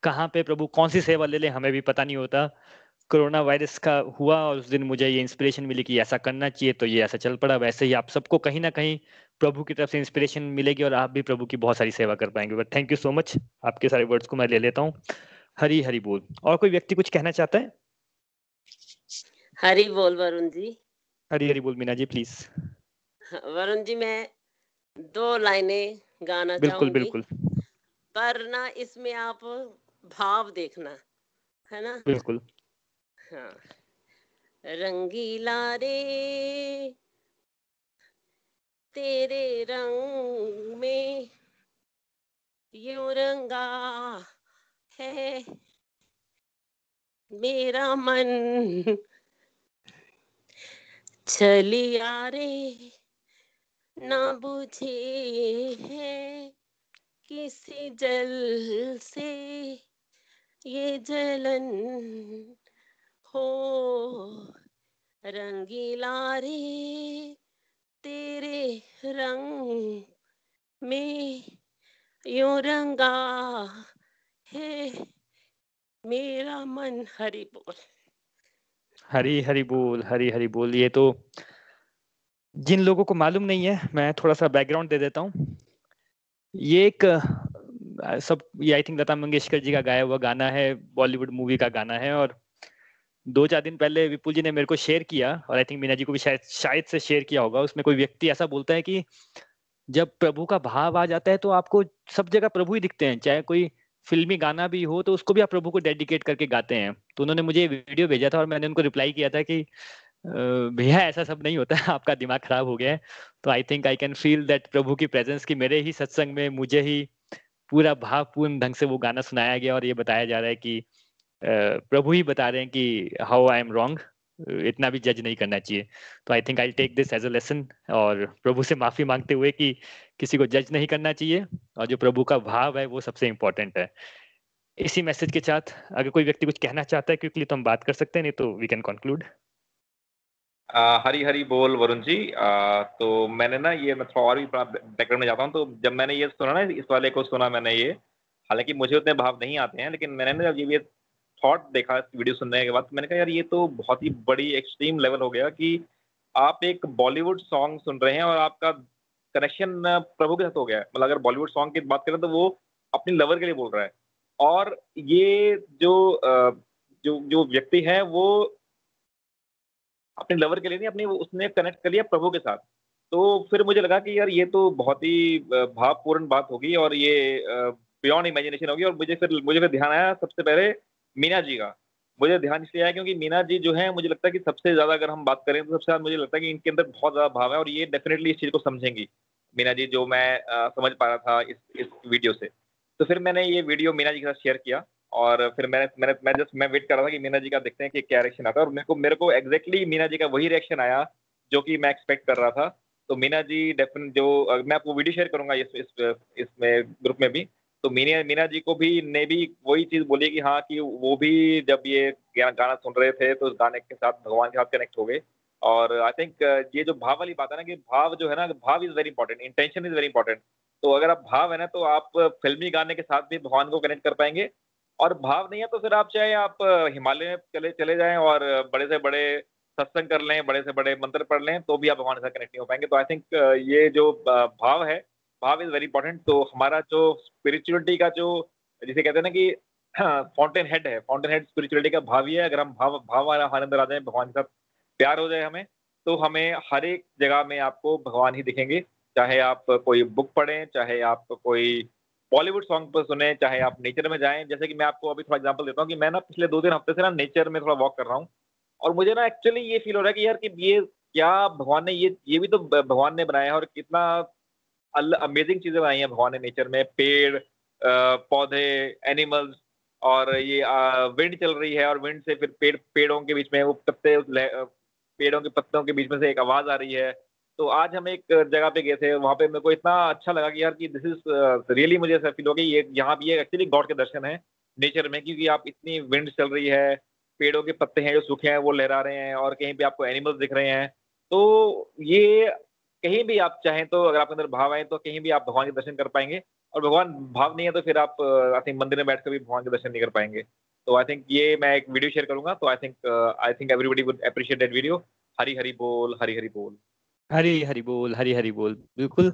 कहाँ पे प्रभु कौन सी सेवा ले लें, हमें भी पता नहीं होता। कोरोना वायरस का हुआ और उस दिन मुझे ये इंस्पिरेशन मिली कि ऐसा करना चाहिए तो ये ऐसा चल पड़ा। वैसे ही आप सबको कहीं ना कहीं प्रभु की तरफ़ से इंस्पिरेशन मिलेगी और आप भी प्रभु की बहुत सारी सेवा कर पाएँगे। But thank you so much आपके सारे वर्ड्स को मैं ले लेता हूँ। हरी हरी बोल। और कोई व्यक्ति कुछ कहना चाहता है? हरी बोल, वरुण जी। हरी हरी बोल मीना जी प्लीज़ वरुण जी मैं दो लाइनें गाना बिल्कुल बिल्कुल। पर ना इसमें आप भाव देखना है ना? बिल्कुल। हाँ। रंगीला रे तेरे रंग में यू रंगा है। मेरा मन चलिया रे, ना बुझे है किसी जल से ये जलन हो। रंगीला रे, तेरे रंग में यो रंगा है मेरा मन। हरि बोल। हरी हरी बोल हरी हरी बोल। ये तो जिन लोगों को मालूम नहीं है, मैं थोड़ा सा बैकग्राउंड दे देता हूँ। ये एक सब, ये आई थिंक लता मंगेशकर जी का गाया हुआ गाना है बॉलीवुड मूवी का गाना है और दो चार दिन पहले विपुल जी ने मेरे को शेयर किया और आई थिंक मीना जी को भी शायद शायद से शेयर किया होगा। उसमें कोई व्यक्ति ऐसा बोलता है कि जब प्रभु का भाव आ जाता है तो आपको सब जगह प्रभु ही दिखते हैं, चाहे कोई फिल्मी गाना भी हो तो उसको भी आप प्रभु को डेडिकेट करके गाते हैं। तो उन्होंने मुझे वीडियो भेजा था और मैंने उनको रिप्लाई किया था कि भैया, ऐसा सब नहीं होता, आपका दिमाग खराब हो गया है। तो I think I can feel that Prabhu की प्रेजेंस की मेरे ही सत्संग में मुझे ही पूरा भावपूर्ण ढंग से वो गाना सुनाया गया और ये बताया जा रहा है कि प्रभु ही बता रहे हैं कि हाउ आई एम रॉन्ग इतना भी जज नहीं करना चाहिए। तो I think I take this as a lesson और प्रभु से माफ़ी मांगते हुए कि किसी को जज नहीं करना चाहिए और जो प्रभु का भाव है वो सबसे इम्पोर्टेंट है। इसी मैसेज के साथ अगर कोई व्यक्ति कुछ कहना चाहता है क्योंकि तो हम बात कर सकते हैं नहीं तो we can conclude Hari Hari बोल वरुण जी। आ, तो मैंने ना ये मैं थोड़ा और भी बैकग्राउंड में जाता हूँ तो जब मैंने ये सुना ना इस वाले को सुना मैंने ये हालाँकि मुझे उतने भाव नहीं आते हैं लेकिन मैंने ना जब ये थॉट देखा वीडियो सुनने के बाद तो मैंने कहा, यार, ये तो बहुत ही बड़ी एक्सट्रीम लेवल हो गया कि आप एक बॉलीवुड सॉन्ग सुन रहे हैं और आपका कनेक्शन प्रभु के साथ हो गया मतलब अगर बॉलीवुड सॉन्ग की बात करें तो वो अपनी लवर के लिए बोल रहा है। और ये जो जो जो व्यक्ति है, वो अपने लवर के लिए नहीं, अपनी उसने कनेक्ट कर लिया प्रभु के साथ। तो फिर मुझे लगा कि, यार, ये तो बहुत ही भावपूर्ण बात होगी और ये बियॉन्ड इमेजिनेशन होगी। और मुझे फिर मुझे फिर ध्यान आया, सबसे पहले मीना जी का। मुझे ध्यान इसलिए आया क्योंकि मीना जी जो है मुझे लगता है कि सबसे ज़्यादा अगर हम बात करें तो सबसे ज़्यादा मुझे लगता है कि इनके अंदर बहुत ज़्यादा भाव है और ये डेफिनेटली इस चीज़ को समझेंगी। मीना जी जो मैं आ, समझ पा रहा था इस इस वीडियो से। तो फिर मैंने ये वीडियो मीना जी के साथ शेयर किया और फिर मैंने मैंने मैं जस्ट मैं वेट कर रहा था कि मीना जी का देखते हैं कि क्या रिएक्शन आता है और मेरे को मेरे को एग्जैक्टली मीना जी का वही रिएक्शन आया जो कि मैं एक्सपेक्ट कर रहा था। तो मीना जी डेफिनेट जो मैं आपको वीडियो शेयर करूँगा इस इस ग्रुप में भी। तो मीना मीना जी को भी, ने भी वही चीज़ बोली कि हाँ कि वो भी जब ये गाना सुन रहे थे तो उस गाने के साथ भगवान के साथ कनेक्ट हो गए। और आई थिंक ये जो भाव वाली बात है ना कि भाव जो है ना, भाव is very important intention is very important तो अगर आप भाव है ना तो आप फिल्मी गाने के साथ भी भगवान को कनेक्ट कर पाएँगे। और भाव नहीं है तो फिर आप चाहे आप हिमालय में चले चले जाएँ और बड़े से बड़े सत्संग कर लें, बड़े से बड़े मंत्र पढ़ लें तो भी आप भगवान के साथ कनेक्ट नहीं हो पाएँगे। तो आई थिंक ये जो भाव है भाव इज़ वेरी इंपॉर्टेंट तो हमारा जो स्पिरिचुअलिटी का जो, जिसे कहते हैं ना कि फाउंटेन हेड है फाउंटेन हेड स्पिरिचुअलिटी का भाव ही है, अगर हम भाव भाव हमारे अंदर आ जाए, भगवान के साथ प्यार हो जाए हमें तो हमें हर एक जगह में आपको भगवान ही दिखेंगे। चाहे आप कोई बुक पढ़ें, चाहे आप कोई बॉलीवुड सॉन्ग पर सुने, चाहे आप नेचर में जाएँ। जैसे कि मैं आपको अभी थोड़ा एग्जांपल देता हूँ कि मैं ना पिछले दो तीन हफ़्ते से ना नेचर में थोड़ा वॉक कर रहा हूँ। और मुझे ना एक्चुअली ये फील हो रहा है कि यार कि ये, क्या भगवान ने ये ये भी तो भगवान ने बनाया है और कितना अमेजिंग चीज़ें बनाई हैं भगवान ने नेचर में, पेड़ पौधे एनिमल्स और ये विंड चल रही है, और विंड से फिर पेड़, पेड़ों के बीच में वो पत्ते पेड़ों के पत्तों के बीच में से एक आवाज़ आ रही है। तो आज हम एक जगह पे गए थे, वहाँ पे मेरे को इतना अच्छा लगा कि यार कि दिस इज़ रियली मुझे ऐसा फील हो गया ये, यहाँ भी एक्चुअली गॉड के दर्शन है नेचर में, क्योंकि आप इतनी विंड चल रही है, पेड़ों के पत्ते हैं जो सूखे हैं, वो लहरा रहे हैं, और कहीं पे आपको एनिमल्स दिख रहे हैं। तो ये कहीं भी आप चाहें तो अगर आपके अंदर भाव आए तो कहीं भी आप भगवान के दर्शन कर पाएँगे। और भगवान भाव नहीं है तो फिर आप आई थिंक मंदिर में बैठकर भी भगवान के दर्शन नहीं कर पाएँगे। तो आई थिंक ये मैं एक वीडियो शेयर करूँगा। तो I think I think everybody would appreciate that video Hari Hari बोल, हरी हरी बोल। हरी हरी बोल, हरी हरी बोल। बिल्कुल।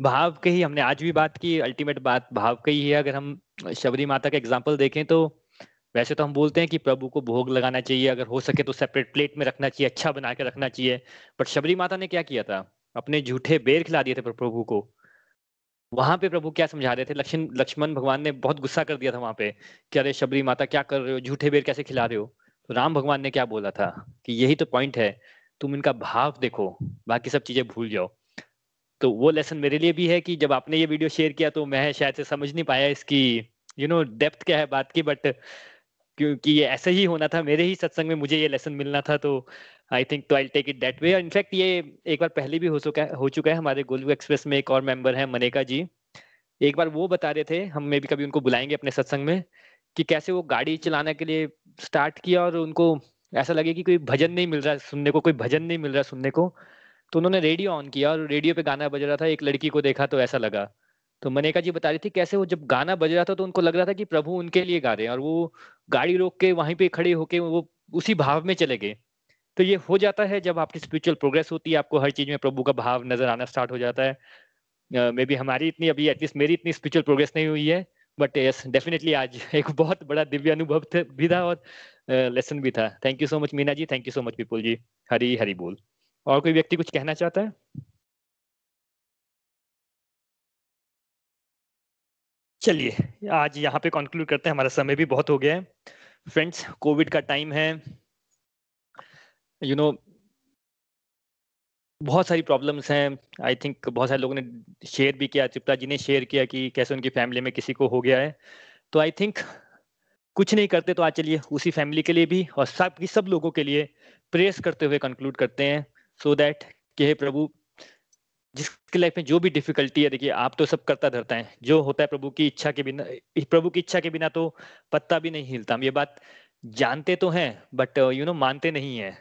भाव के ही हमने आज भी बात की अल्टीमेट बात भाव के ही है। अगर हम शबरी माता का एग्ज़ाम्पल देखें तो वैसे तो हम बोलते हैं कि प्रभु को भोग लगाना चाहिए। अगर हो सके तो सेपरेट प्लेट में रखना चाहिए अच्छा बना के रखना चाहिए। बट शबरी माता ने क्या किया था? अपने झूठे बेर खिला दिए थे प्रभु को। वहाँ पे प्रभु क्या समझा रहे थे? लक्ष्मण लक्ष्मण भगवान ने बहुत गुस्सा कर दिया था वहाँ पे कि अरे शबरी माता क्या कर रहे हो? झूठे बेर कैसे खिला रहे हो? तो राम भगवान ने क्या बोला था कि यही तो पॉइंट है, तुम इनका भाव देखो, बाकी सब चीज़ें भूल जाओ। तो वो लेसन मेरे लिए भी है कि जब आपने ये वीडियो शेयर किया तो मैं शायद से समझ नहीं पाया इसकी यू नो डेप्थ क्या है बात की बट क्योंकि ये ऐसे ही होना था, मेरे ही सत्संग में मुझे ये लेसन मिलना था तो आई थिंक तो I take it that way in fact ये एक बार पहले भी हो चुका है, हो चुका है हमारे गोलू एक्सप्रेस में एक और मेंबर है मनेका जी। एक बार वो बता रहे थे, हम मे भी कभी उनको बुलाएँगे अपने सत्संग में, कि कैसे वो गाड़ी चलाने के लिए स्टार्ट किया और उनको ऐसा लगे कि कोई भजन नहीं मिल रहा सुनने को, कोई भजन नहीं मिल रहा सुनने को तो उन्होंने रेडियो ऑन किया और रेडियो पे गाना बज रहा था, एक लड़की को देखा तो ऐसा लगा। तो मनेका जी बता रही थी कैसे वो जब गाना बज रहा था तो उनको लग रहा था कि प्रभु उनके लिए गा रहे हैं और वो गाड़ी रोक के वहीं पे खड़े होके वो उसी भाव में चले गए। तो ये हो जाता है जब आपकी स्पिरिचुअल प्रोग्रेस होती है, आपको हर चीज़ में प्रभु का भाव नज़र आना स्टार्ट हो जाता है। मे बी हमारी इतनी अभी एटलीस्ट मेरी इतनी स्पिरिचुअल प्रोग्रेस नहीं हुई है बट यस डेफिनेटली आज एक बहुत बड़ा दिव्य अनुभव भी था और लेसन भी था। Thank you so much Meena ji. Thank you so much people ji. Hari Hari बोल। और कोई व्यक्ति कुछ कहना चाहता है? चलिए आज यहाँ पे कंक्लूड करते हैं। हमारा समय भी बहुत हो गया है। फ्रेंड्स कोविड का टाइम है। यू you नो know, बहुत सारी प्रॉब्लम्स हैं। आई थिंक बहुत सारे लोगों ने शेयर भी किया चिप्ता जी ने शेयर किया कि कैसे उनकी फैमिली में किसी को हो गया है। तो आई थिंक कुछ नहीं करते तो आज चलिए उसी फैमिली के लिए भी और सब सब लोगों के लिए प्रेस करते हुए कंक्लूड करते हैं। सो so दैट कि हे प्रभु जिसके लाइफ में जो भी डिफिकल्टी है, देखिए, आप तो सब करता धरता है। जो होता है प्रभु की इच्छा के बिना, प्रभु की इच्छा के बिना तो पत्ता भी नहीं हिलता। हम ये बात जानते तो हैं बट यू नो मानते नहीं है।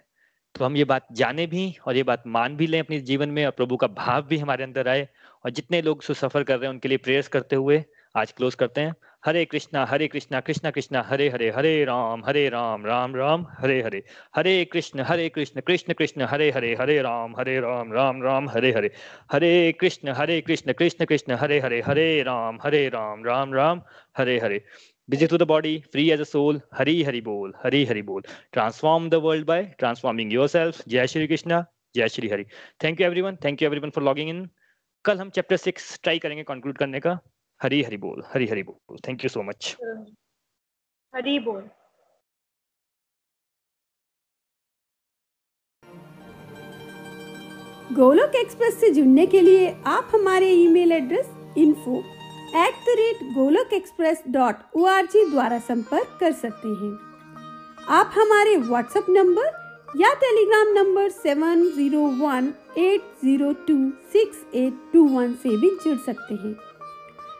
तो हम ये बात जाने भी और ये बात मान भी लें अपने जीवन में और प्रभु का भाव भी हमारे अंदर आए और जितने लोग सुसफर कर रहे हैं, उनके लिए प्रेयर्स करते हुए आज क्लोज करते हैं। Hare Krishna Hare Krishna Krishna Krishna, Hare Hare Hare Ram Hare Ram Ram Ram, Hare Hare. Hare Krishna Hare Krishna Krishna Krishna, Hare Hare Hare Ram Hare Ram Ram Ram, Hare Hare. Hare Krishna Hare Krishna Krishna Krishna, Hare Hare Hare Ram Hare Ram Ram Ram, Hare Hare. Busy to the body free as a soul Hari Hari बोल, हरी हरि बोल। Transform the world by transforming yourself जय श्री कृष्ण, जय Shri Hari. Thank you everyone thank you everyone for logging in कल हम chapter six try करेंगे conclude करने का। हरी हरी बोल हरी हरी बोल। Thank you so much Hari बोल। गोलोक एक्सप्रेस से जुड़ने के लिए आप हमारे email address info at the rate Golok Express dot O R G द्वारा संपर्क कर सकते हैं। आप हमारे व्हाट्सएप नंबर या Telegram number seven zero one eight zero two six eight two one से भी जुड़ सकते हैं।